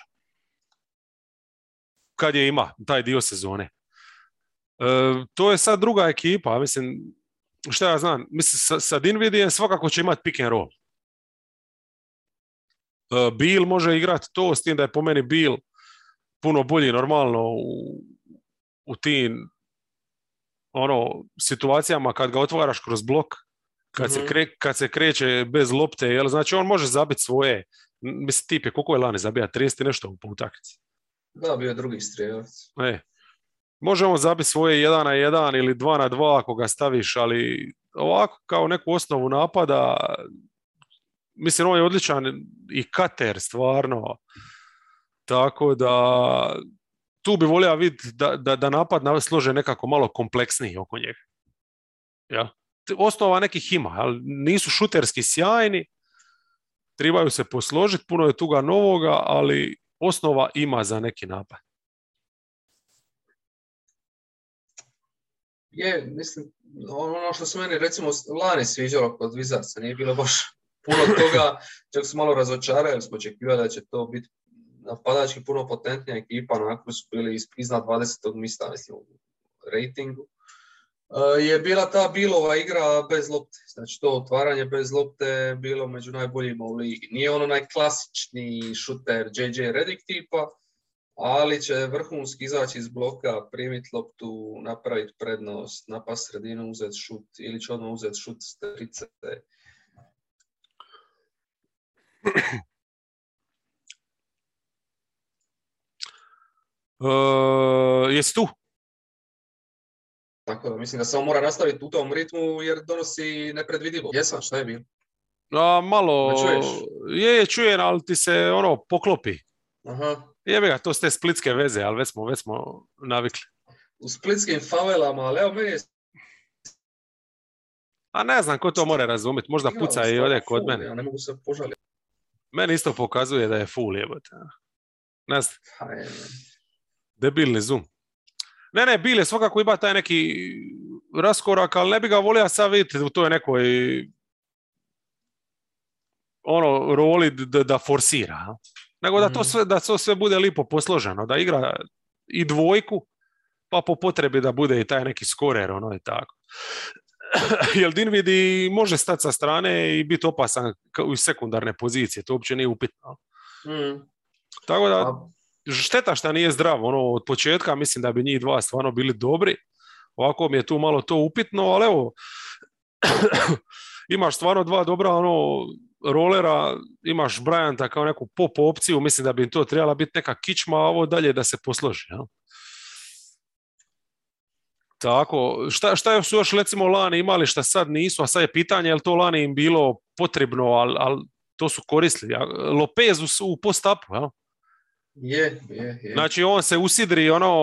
Kad je ima taj dio sezone. E, to je sad druga ekipa, mislim, šta ja znam, mislim, sa, sa Dinvidijem svakako će imati pick and roll. E, Bill može igrati to, s tim da je po meni Bill puno bolji normalno u, u tim ono, situacijama kad ga otvaraš kroz blok, kad, se, mhm. kre, kad se kreće bez lopte, jel, znači on može zabiti svoje, mislim tip je, koliko je lani zabija, 30 nešto u utakmici. Da, bio je drugi strijelac. E, može on zabiti svoje 1 na 1 ili 2 na 2 ako ga staviš, ali ovako kao neku osnovu napada, mislim on je odličan i kater stvarno, tako da tu bi volio vidjeti da, da, da napad slože nekako malo kompleksniji oko njega. Ja? osnova nekih ima, ali nisu šuterski sjajni, trebaju se posložiti, puno je tuga novoga, ali osnova ima za neki napad. Je, mislim, ono što se meni recimo lani sviđalo kod Vizarca, nije bilo baš puno toga, čak su malo razočarali, smo očekivali da će to biti napadački puno potentnija ekipa, onako su bili iznad 20. mista, mislim, u ratingu. Eh, je bila ta Bilova igra bez lopte. Znači to otvaranje bez lopte bilo među najboljima u ligi. Nije ono najklasični šuter JJ Redick tipa, ali će vrhunski izaći iz bloka, primiti loptu, napraviti prednost, napast sredinu, uzeti šut ili će odmah uzeti šut s trice. Uh, jesi tu? Mislim da samo mora nastaviti u tom ritmu jer donosi nepredvidivo. Jesam, šta je bilo? A, malo, je, je, čujem, ali ti se ono poklopi. Aha. Jebe ga, to ste splitske veze, ali već smo, već smo navikli. U splitskim favelama, ali evo meni je... A ne znam ko to mora razumjeti, možda puca i ode kod mene. Ja ne mogu se požaliti. Meni isto pokazuje da je full jebote. Ne znam. Debilni zoom. Ne, ne, Bile svakako ima taj neki raskorak, ali ne bi ga volio sad vidjeti u toj nekoj ono, roli da, da forsira. Nego da to, mhm. sve, da to sve bude lipo posloženo, da igra i dvojku, pa po potrebi da bude i taj neki skorer, ono i tako. Jer Dinvidi može stati sa strane i biti opasan u sekundarne pozicije, to uopće nije upitno. Mm. Tako da, pa, šteta što nije zdrav, ono, od početka mislim da bi njih dva stvarno bili dobri, ovako mi je tu malo to upitno, ali evo, imaš stvarno dva dobra ono, rolera, imaš Bryanta kao neku pop opciju, mislim da bi to trebala biti neka kičma, a ovo dalje da se posloži. Ja? Tako, šta, šta su još recimo lani imali šta sad nisu, a sad je pitanje je li to lani im bilo potrebno, ali al, to su koristili. Ja? Lopez u, u post-upu, ja? Je, je, je. Znači on se usidri ono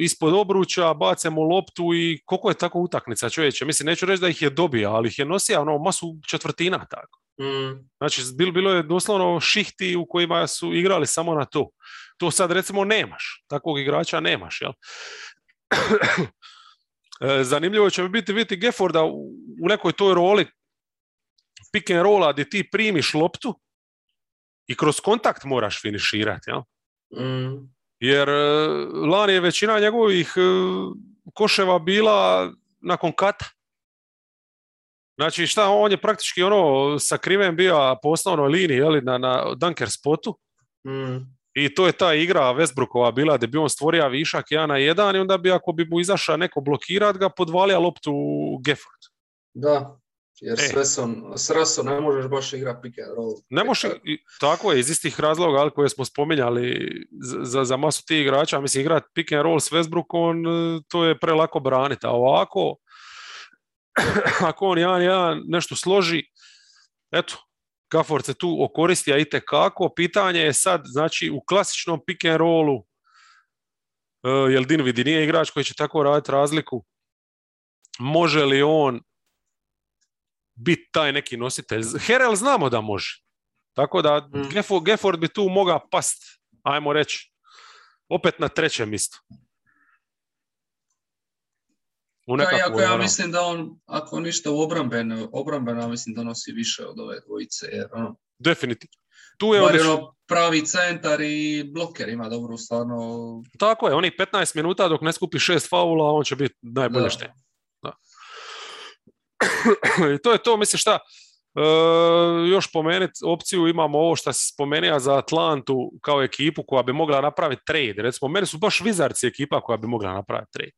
ispod obruča, bace mu loptu i koliko je tako utakmica čovječe. Mislim, neću reći da ih je dobio, ali ih je nosio ono masu četvrtina tako. Mm, Znači, bilo, bilo je doslovno šihti u kojima su igrali samo na to. To sad recimo nemaš. Takvog igrača nemaš, jel? E, Zanimljivo će biti vidjeti Gefforda u, u nekoj toj roli pick and rolla gdje ti primiš loptu i kroz kontakt moraš finiširati, jel? Mm, Jer e, lani je većina njegovih e, koševa bila nakon kata. Znači šta, on je praktički ono sakriven bio po osnovnoj liniji, jeli, na, na dunker spotu. mm. I to je ta igra Westbrookova bila da bi on stvorio višak 1 na 1 i onda bi ako bi mu izašao neko blokirat ga podvalija loptu u Gefford. Da, jer E. sve sam, s Rasom ne možeš baš igrati pick and roll. Ne može, i- tako je, iz istih razloga ali, koje smo spominjali za, za, masu tih igrača, mislim igrat pick and roll s Westbrookom, to je prelako braniti, a ovako ako on jedan, jedan nešto složi, eto, Gafford se tu okoristi, a itekako. Pitanje je sad, znači, u klasičnom pick and rollu, uh, jel Dinvidi nije igrač koji će tako raditi razliku, može li on biti taj neki nositelj? Herel znamo da može. Tako da Mm. Gafford bi tu mogao past, ajmo reći, opet na trećem mjestu. U Da, iako ja ono- mislim da on, ako ništa u obrambeno, obrambeno mislim donosi više od ove dvojice, jer ono, Definitivno. Tu je bar ono pravi centar i bloker ima dobru stvarno, Tako je, onih 15 minuta dok ne skupi šest faula, on će biti najbolje Da. I to je to, mislim šta, e, još pomenuti opciju imamo ovo što si spomenuo za Atlantu kao ekipu koja bi mogla napraviti trade. Recimo, meni su baš Wizards ekipa koja bi mogla napraviti trade.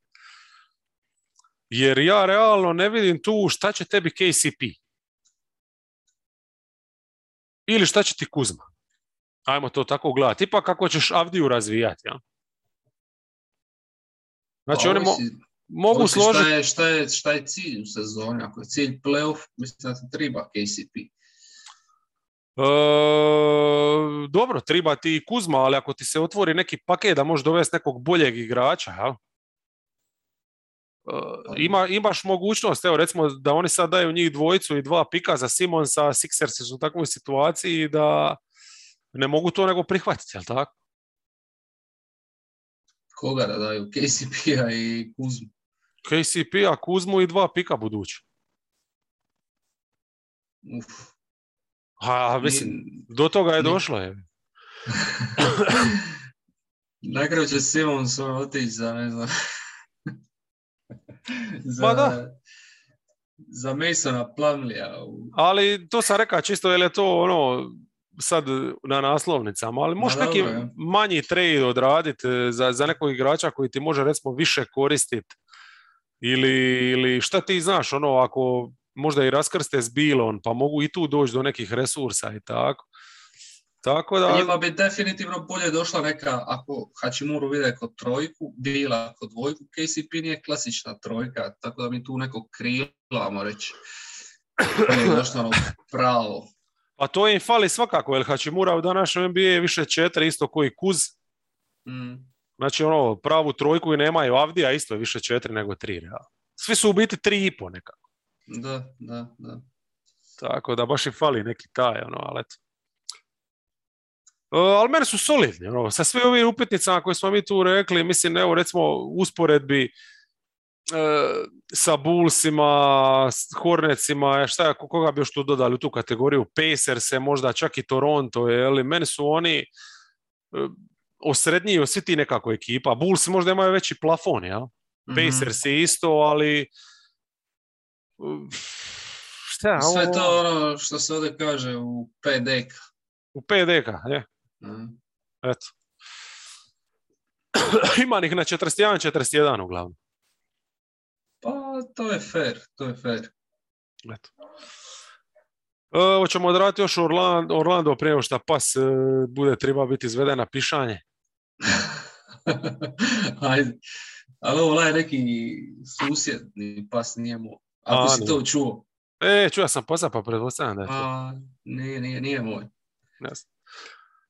Jer ja realno ne vidim tu šta će tebi KCP. Ili šta će ti Kuzma. Ajmo to tako gledati. Ipak kako ćeš Avdiju razvijati. Ja? Znači, pa oni mo- mogu ovisi složiti... Šta je, šta, je, šta je cilj u sezoni? Ako je cilj playoff, mislim da ti treba KCP. E, dobro, treba ti i Kuzma, ali ako ti se otvori neki paket da možeš dovesti nekog boljeg igrača, jel? E, ima, imaš mogućnost, evo recimo da oni sad daju njih dvojicu i dva pika za Simonsa, Sixersi su u takvoj situaciji da ne mogu to nego prihvatiti, jel tako? Koga da daju? KCP-a i Kuzmu. KCP-a, Kuzmu i dva pika budući. Uf. A, mislim, Ni- do toga je ni- došlo. Je. Će Simons ono otići za, ne znam, za, Ma da. za Masona Plumlija. Ali to sam rekao čisto jer je to ono sad na naslovnicama, ali možeš neki manji trade odraditi e, za, za nekog igrača koji ti može recimo više koristiti ili, ili šta ti znaš, ono ako možda i raskrste s bilon, pa mogu i tu doći do nekih resursa i tako. Tako da, Njima bi definitivno bolje došla neka, ako Hachimuru vide kod trojku, bila kod dvojku, KCP nije klasična trojka, tako da mi tu nekog krila, ajmo reći. Došlo ono pravo. a to im fali svakako, jer Hachimura u današnjem NBA je više četiri, isto koji Kuz. Mm. Znači ono, pravu trojku i nemaju Avdija, isto je više četiri nego tri. realno. Svi su u biti tri i po nekako. Da, da, da. Tako da baš im fali neki taj, ono, ali eto. E, ali meni su solidni, ono, sa sve ovim upitnicama koje smo mi tu rekli, mislim, evo, recimo, usporedbi e, sa Bullsima, s Hornetsima, e, šta je, koga bi još tu dodali u tu kategoriju, Pacers, možda čak i Toronto, je li, meni su oni e, osredniji od svi ti nekako ekipa. Bulls možda imaju veći plafon, jel? Mhm. Pacers je isto, ali uh, šta Sve ovo? to ono što se ovdje kaže u 5 deka. U 5 deka, je, Mm. eto. Ima ih na 41-41 uglavnom. Pa to je fair, to je fair. Eto. E, hoćemo odraditi još Orlando, Orlando prije nego šta pas e, bude treba biti izveden na pišanje. Ajde. Ali ovo je neki susjedni pas, nije moj. Ako A, si to čuo. E, čuo sam pasa pa pretpostavljam da je to. A, nije, nije, nije moj. Znam.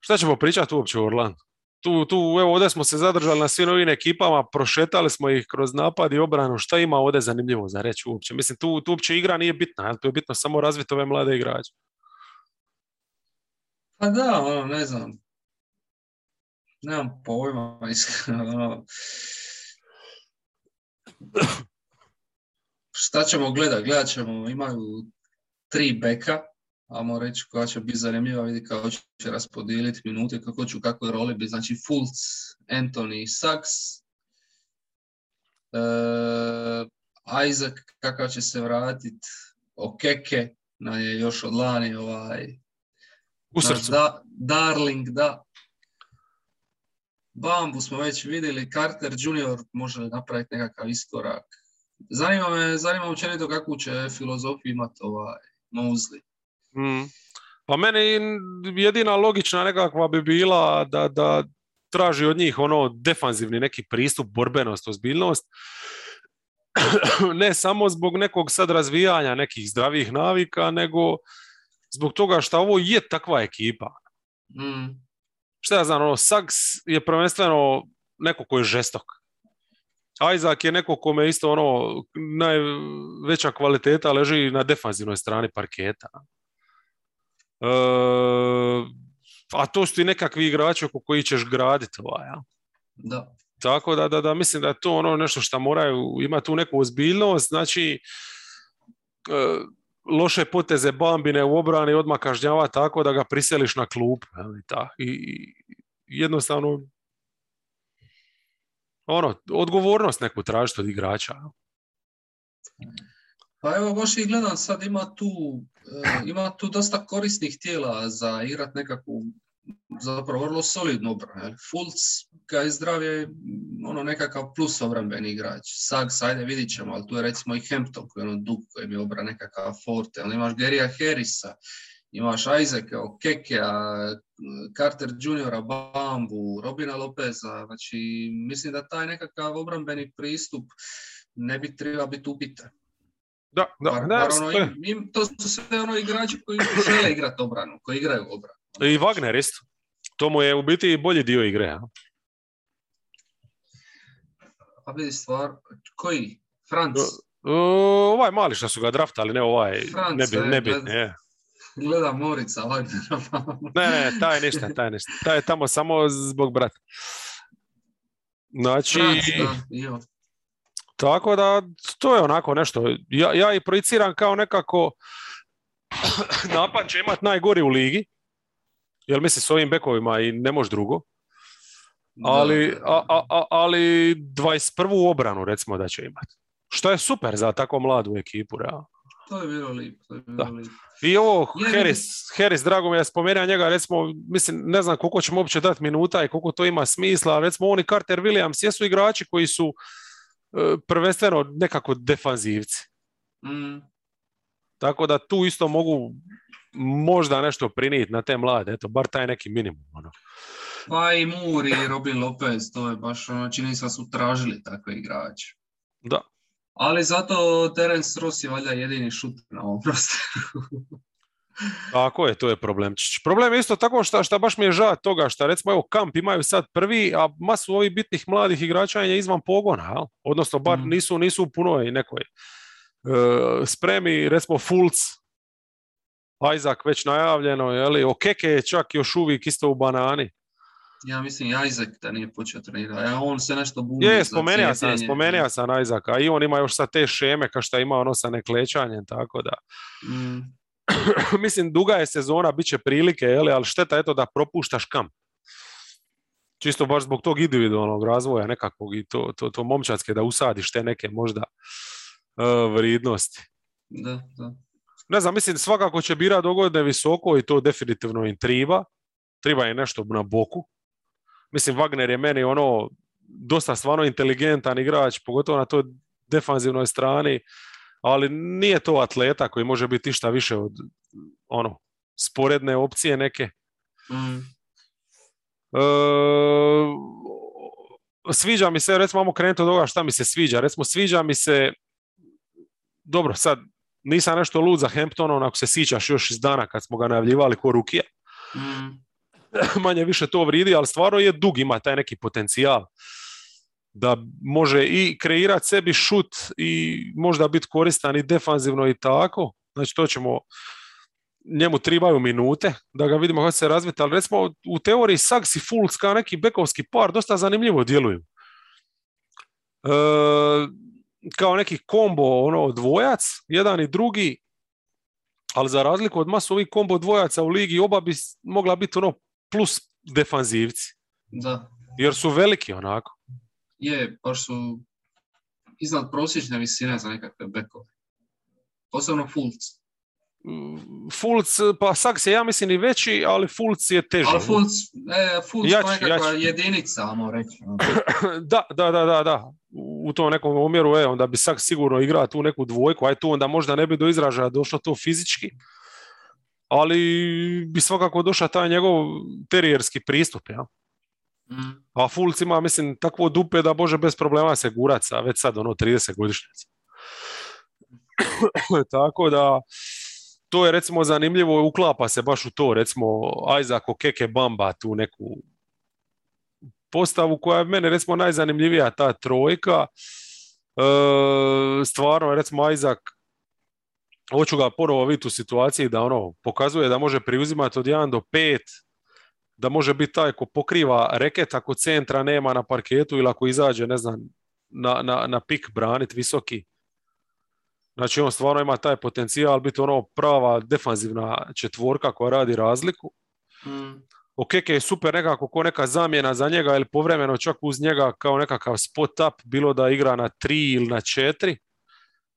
Šta ćemo pričati uopće o Orlando? Tu, tu, evo ovdje smo se zadržali na svim ovim ekipama, prošetali smo ih kroz napad i obranu, šta ima ovdje zanimljivo za reći uopće? Mislim, tu, tu uopće igra nije bitna, tu je bitno samo razviti ove mlade igrače. Pa da, ono, ne znam. Nemam pojma, iskreno. Šta ćemo gledat? Gledat ćemo, imaju tri beka, ajmo reći koja će biti zanimljiva, vidi kako će raspodijeliti minute, kako će u kakvoj roli biti. Znači Fulc, Anthony, Saks, e, Isaac kakav će se vratiti, Okeke, na je još od lani ovaj, U srcu. Da, Darling, da. Bambu smo već vidjeli, Carter Junior može napraviti nekakav iskorak. Zanima me, zanima me kakvu će filozofiju imati ovaj Mosley. Mm. Pa meni jedina logična nekakva bi bila da, da traži od njih ono defanzivni neki pristup, borbenost, ozbiljnost. ne samo zbog nekog sad razvijanja nekih zdravih navika, nego zbog toga što ovo je takva ekipa. Mm. Šta ja znam, ono, Saks je prvenstveno neko ko je žestok. Isaac je neko kome isto ono najveća kvaliteta leži na defanzivnoj strani parketa. E, a to su ti nekakvi igrači oko koji ćeš graditi ovaj, ja? Da. Tako da, da, da, mislim da je to ono nešto što moraju, ima tu neku ozbiljnost, znači e, loše poteze Bambine u obrani odmah kažnjava tako da ga priseliš na klub. jel, i ta. I, I jednostavno ono, odgovornost neku tražiti od igrača. Pa evo baš i gledam sad ima tu, e, ima tu dosta korisnih tijela za igrat nekakvu zapravo vrlo solidnu obranu. Fulc je zdrav je ono nekakav plus obrambeni igrač. Sags, ajde vidit ćemo, ali tu je recimo i Hampton koji je ono dug koji mi obra nekakav forte. Ali imaš Gerija Harrisa, imaš Isaaca, Okekea, Carter Juniora, Bambu, Robina Lopeza. Znači, mislim da taj nekakav obrambeni pristup ne bi trebao biti upitan. Da, da, Bar, ne, bar ono, im- im- to su sve ono igrači koji žele igrati obranu, koji igraju obranu. I Wagner isto. To mu je u biti bolji dio igre. Ja? Pa vidi stvar, koji? Franc, O, ovaj mali što su ga draftali, ne ovaj Franc, nebi, e, nebitni. gled- je. gleda Morica Wagnera. Ne, ne, taj ništa, taj ništa. Taj je tamo samo zbog brata. Znači, Franc, da. Tako da to je onako nešto. Ja, ja i projiciram kao nekako napad će imati najgori u ligi. Jer mislim s ovim bekovima i ne može drugo. Ali, a, a, a- ali 21. obranu recimo da će imati. Što je super za tako mladu ekipu, realno. To je bilo lijepo. I ovo Harris, Harris, drago mi je spomenuo njega, recimo, mislim, ne znam koliko ćemo uopće dati minuta i koliko to ima smisla, recimo on i Carter Williams jesu igrači koji su prvenstveno nekako defanzivci. Mm, Tako da tu isto mogu možda nešto prinijeti na te mlade, eto, bar taj neki minimum. Ono. Pa i Muri i Robin Lopez, to je baš ono, čini se su tražili takve igrače. Da. Ali zato Terence Ross je valjda jedini šut na ovom prostoru. Tako je, to je problemčić. Problem je isto tako što, što baš mi je žao toga što recimo evo kamp imaju sad prvi, a masu ovih bitnih mladih igrača je izvan pogona, jel? odnosno bar Mhm. nisu, nisu u punoj nekoj e, spremi, recimo Fulc, Isaac već najavljeno, jeli, Okeke je čak još uvijek isto u banani. Ja mislim Isaac da nije počeo trenirati, a on se nešto buni Je, spomenuo sam, spomenuo sam Isaaca i on ima još sad te šeme kao što ima ono sa neklećanjem, tako da. Mm, mislim, duga je sezona, bit će prilike, jeli, ali šteta eto da propuštaš kamp. Čisto baš zbog tog individualnog razvoja nekakvog i to, to, to momčadske da usadiš te neke možda uh, vrijednosti. da, da. Ne znam, mislim, svakako će bira dogodne visoko i to definitivno im triba. Triba je nešto na boku. Mislim, Wagner je meni ono dosta stvarno inteligentan igrač, pogotovo na toj defanzivnoj strani, ali nije to atleta koji može biti išta više od ono, sporedne opcije neke. Mm, E, sviđa mi se, recimo, ajmo krenuti od ovoga šta mi se sviđa. Recimo, sviđa mi se, dobro, sad nisam nešto lud za Hamptonom, ako se sjećaš još iz dana kad smo ga najavljivali ko Rukija. mm, manje više to vridi, ali stvarno je dug, ima taj neki potencijal da može i kreirati sebi šut i možda biti koristan i defanzivno i tako. Znači to ćemo, njemu tribaju minute da ga vidimo kako se razviti, ali recimo u teoriji Sags i kao neki bekovski par dosta zanimljivo djeluju. E, kao neki kombo ono dvojac, jedan i drugi, ali za razliku od masu ovih kombo dvojaca u ligi oba bi mogla biti ono plus defanzivci. Da. Jer su veliki onako. Je, baš su iznad prosječne visine za nekakve bekove. Posebno Fulc. Fulc, pa Saks je ja mislim i veći, ali Fulc je teži. Ali Fulc, e, Fulc Jači, pa nekakva jači. jedinica, ajmo reći. da, da, da, da, da. U tom nekom omjeru, e, onda bi Saks sigurno igrao tu neku dvojku, aj tu onda možda ne bi do izražaja došlo to fizički, ali bi svakako došao taj njegov terijerski pristup, ja. A Fulc ima, mislim, takvo dupe da može bez problema se gurat sa već sad ono 30 godišnjaca. Tako da, to je recimo zanimljivo, uklapa se baš u to, recimo Isaac Keke Bamba, tu neku postavu koja je mene recimo najzanimljivija, ta trojka. E, stvarno, recimo Isaac, hoću ga ponovo vidjeti u situaciji da ono pokazuje da može preuzimati od 1 do 5, da može biti taj ko pokriva reket ako centra nema na parketu ili ako izađe, ne znam, na, na, na pik branit visoki. Znači on stvarno ima taj potencijal biti ono prava defanzivna četvorka koja radi razliku. Mm. Okeke je super nekako ko neka zamjena za njega ili povremeno čak uz njega kao nekakav spot up, bilo da igra na tri ili na četiri.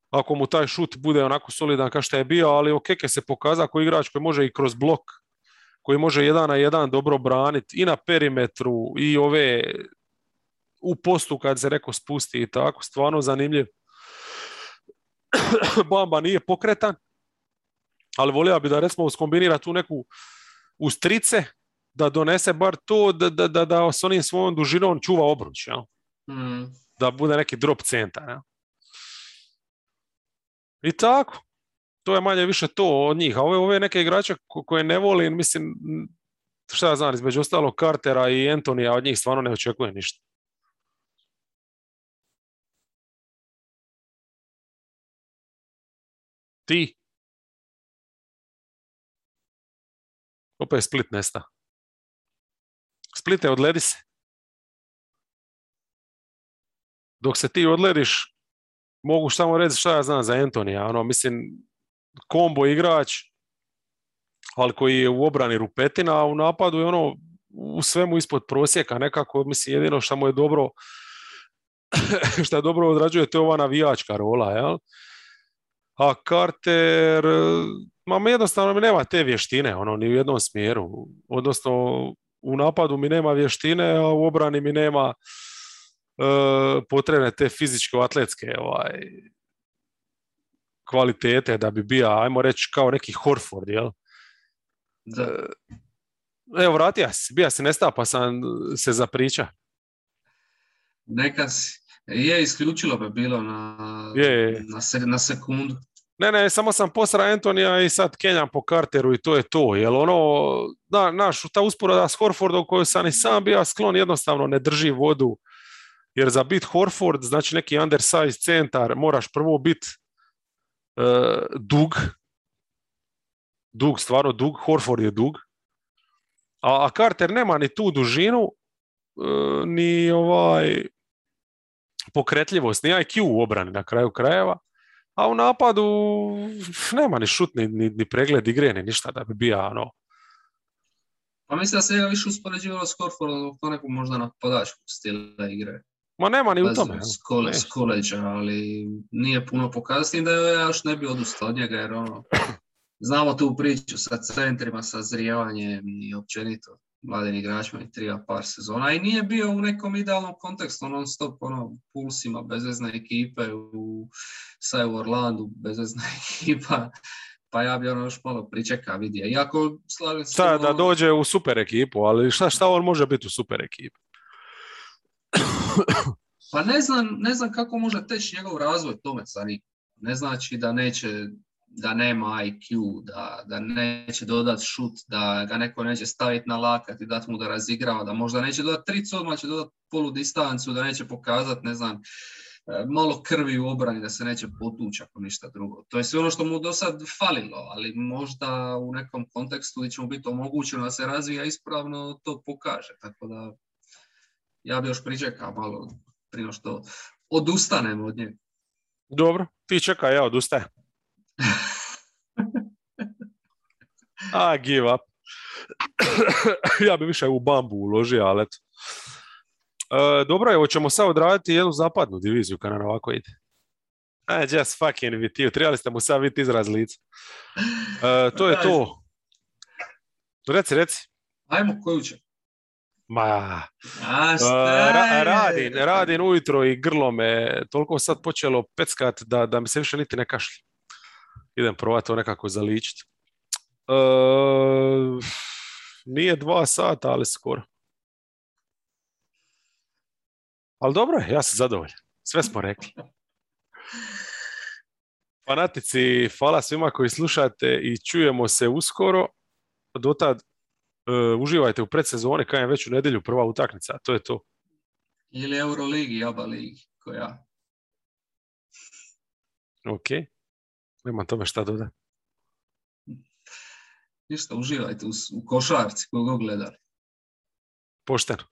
Ako mu taj šut bude onako solidan kao što je bio, ali Okeke se pokaza kao igrač koji može i kroz blok, koji može jedan na jedan dobro braniti i na perimetru i ove u postu kad se neko spusti i tako, stvarno zanimljiv. Bamba nije pokretan, ali volio bi da recimo skombinira tu neku uz trice, da donese bar to da, da, da, da s onim svojom dužinom čuva obruč, jel? Mm. da bude neki drop centar. Jel? I tako. To je manje više to od njih. A ove, ove neke igrače ko- koje ne volim, mislim, šta ja znam, između ostalog Cartera i Antonija, od njih stvarno ne očekujem ništa. Ti? Opet Split nesta. Splite, odledi se. Dok se ti odlediš, mogu samo reći šta ja znam za Antonija. Ono, mislim, kombo igrač, ali koji je u obrani rupetina, a u napadu je ono u svemu ispod prosjeka nekako, mislim, jedino što mu je dobro što je dobro odrađuje, to je ova navijačka rola, jel? A Carter, ma jednostavno mi nema te vještine, ono, ni u jednom smjeru. Odnosno, u napadu mi nema vještine, a u obrani mi nema e, potrebne te fizičko-atletske ovaj, kvalitete da bi bio, ajmo reći, kao neki Horford, jel? Da. Evo, vratio si, bija si nestao, pa sam se zapriča. Neka si. Je, isključilo bi bilo na, Je, je. na, se, na sekundu. Ne, ne, samo sam posra Antonija i sad Kenjam po Carteru i to je to. Jel ono, da, naš, ta usporeda s Horfordom koju sam i sam bio sklon jednostavno ne drži vodu. Jer za bit Horford, znači neki undersize centar, moraš prvo biti e, dug. Dug, stvarno dug. Horford je dug. A, a Carter nema ni tu dužinu, e, ni ovaj pokretljivost, ni IQ u obrani na kraju krajeva. A u napadu nema ni šut, ni, ni, ni pregled igre, ni ništa da bi bio ono. Pa mislim da se njega više uspoređivalo s Horfordom kao nekog možda napadačkog stila igre. Ma nema ni u znam, tome. s, koleđa, ali nije puno pokazati, da ja još ne bi odustao od njega, jer ono, znamo tu priču sa centrima, sa zrijevanjem i općenito mladim igračima i trija par sezona i nije bio u nekom idealnom kontekstu, non stop ono, pulsima, bezvezne ekipe, u, sa u Orlandu, bezvezna ekipa, pa ja bi ono još malo pričeka vidio. Iako slažem se... Da ono- dođe u super ekipu, ali šta, šta on može biti u super ekipi? Pa ne znam, ne znam kako može teći njegov razvoj, to me zanima. Ne znači da neće da nema IQ, da, da neće dodati šut, da ga neko neće staviti na lakat i dati mu da razigrava, da možda neće dodati tric, odmah će dodati polu distancu, da neće pokazati, ne znam, e, malo krvi u obrani, da se neće potući ako ništa drugo. To je sve ono što mu do sad falilo, ali možda u nekom kontekstu gdje će mu biti omogućeno da se razvija ispravno, to pokaže. Tako da ja bi još pričekao malo prije što odustanemo od njega. Dobro, ti čekaj, ja odustajem. A, give up. ja bi više u bambu uložio, ali eto. E, dobro, evo ćemo sad odraditi jednu zapadnu diviziju kada nam ovako ide. E, just fucking with you. Trebali ste mu sad vidjeti izraz lica. E, to je to. Reci, reci. Ajmo, koju će? Ma, A šta ra, radim, radim ujutro i grlo me toliko sad počelo peckat da, da mi se više niti ne kašlje. Idem probati to nekako zaličiti. E, nije dva sata, ali skoro. Ali dobro je, ja sam zadovoljan. Sve smo rekli. Fanatici, hvala svima koji slušate i čujemo se uskoro. Dotad e, uživajte u predsezoni, kajem već u nedjelju prva utakmica, to je to. Ili Euroligi, Aba Ligi, koja. Ok. Nemam tome šta dodati. Ništa, uživajte u, u košarci koga gledali. Pošteno.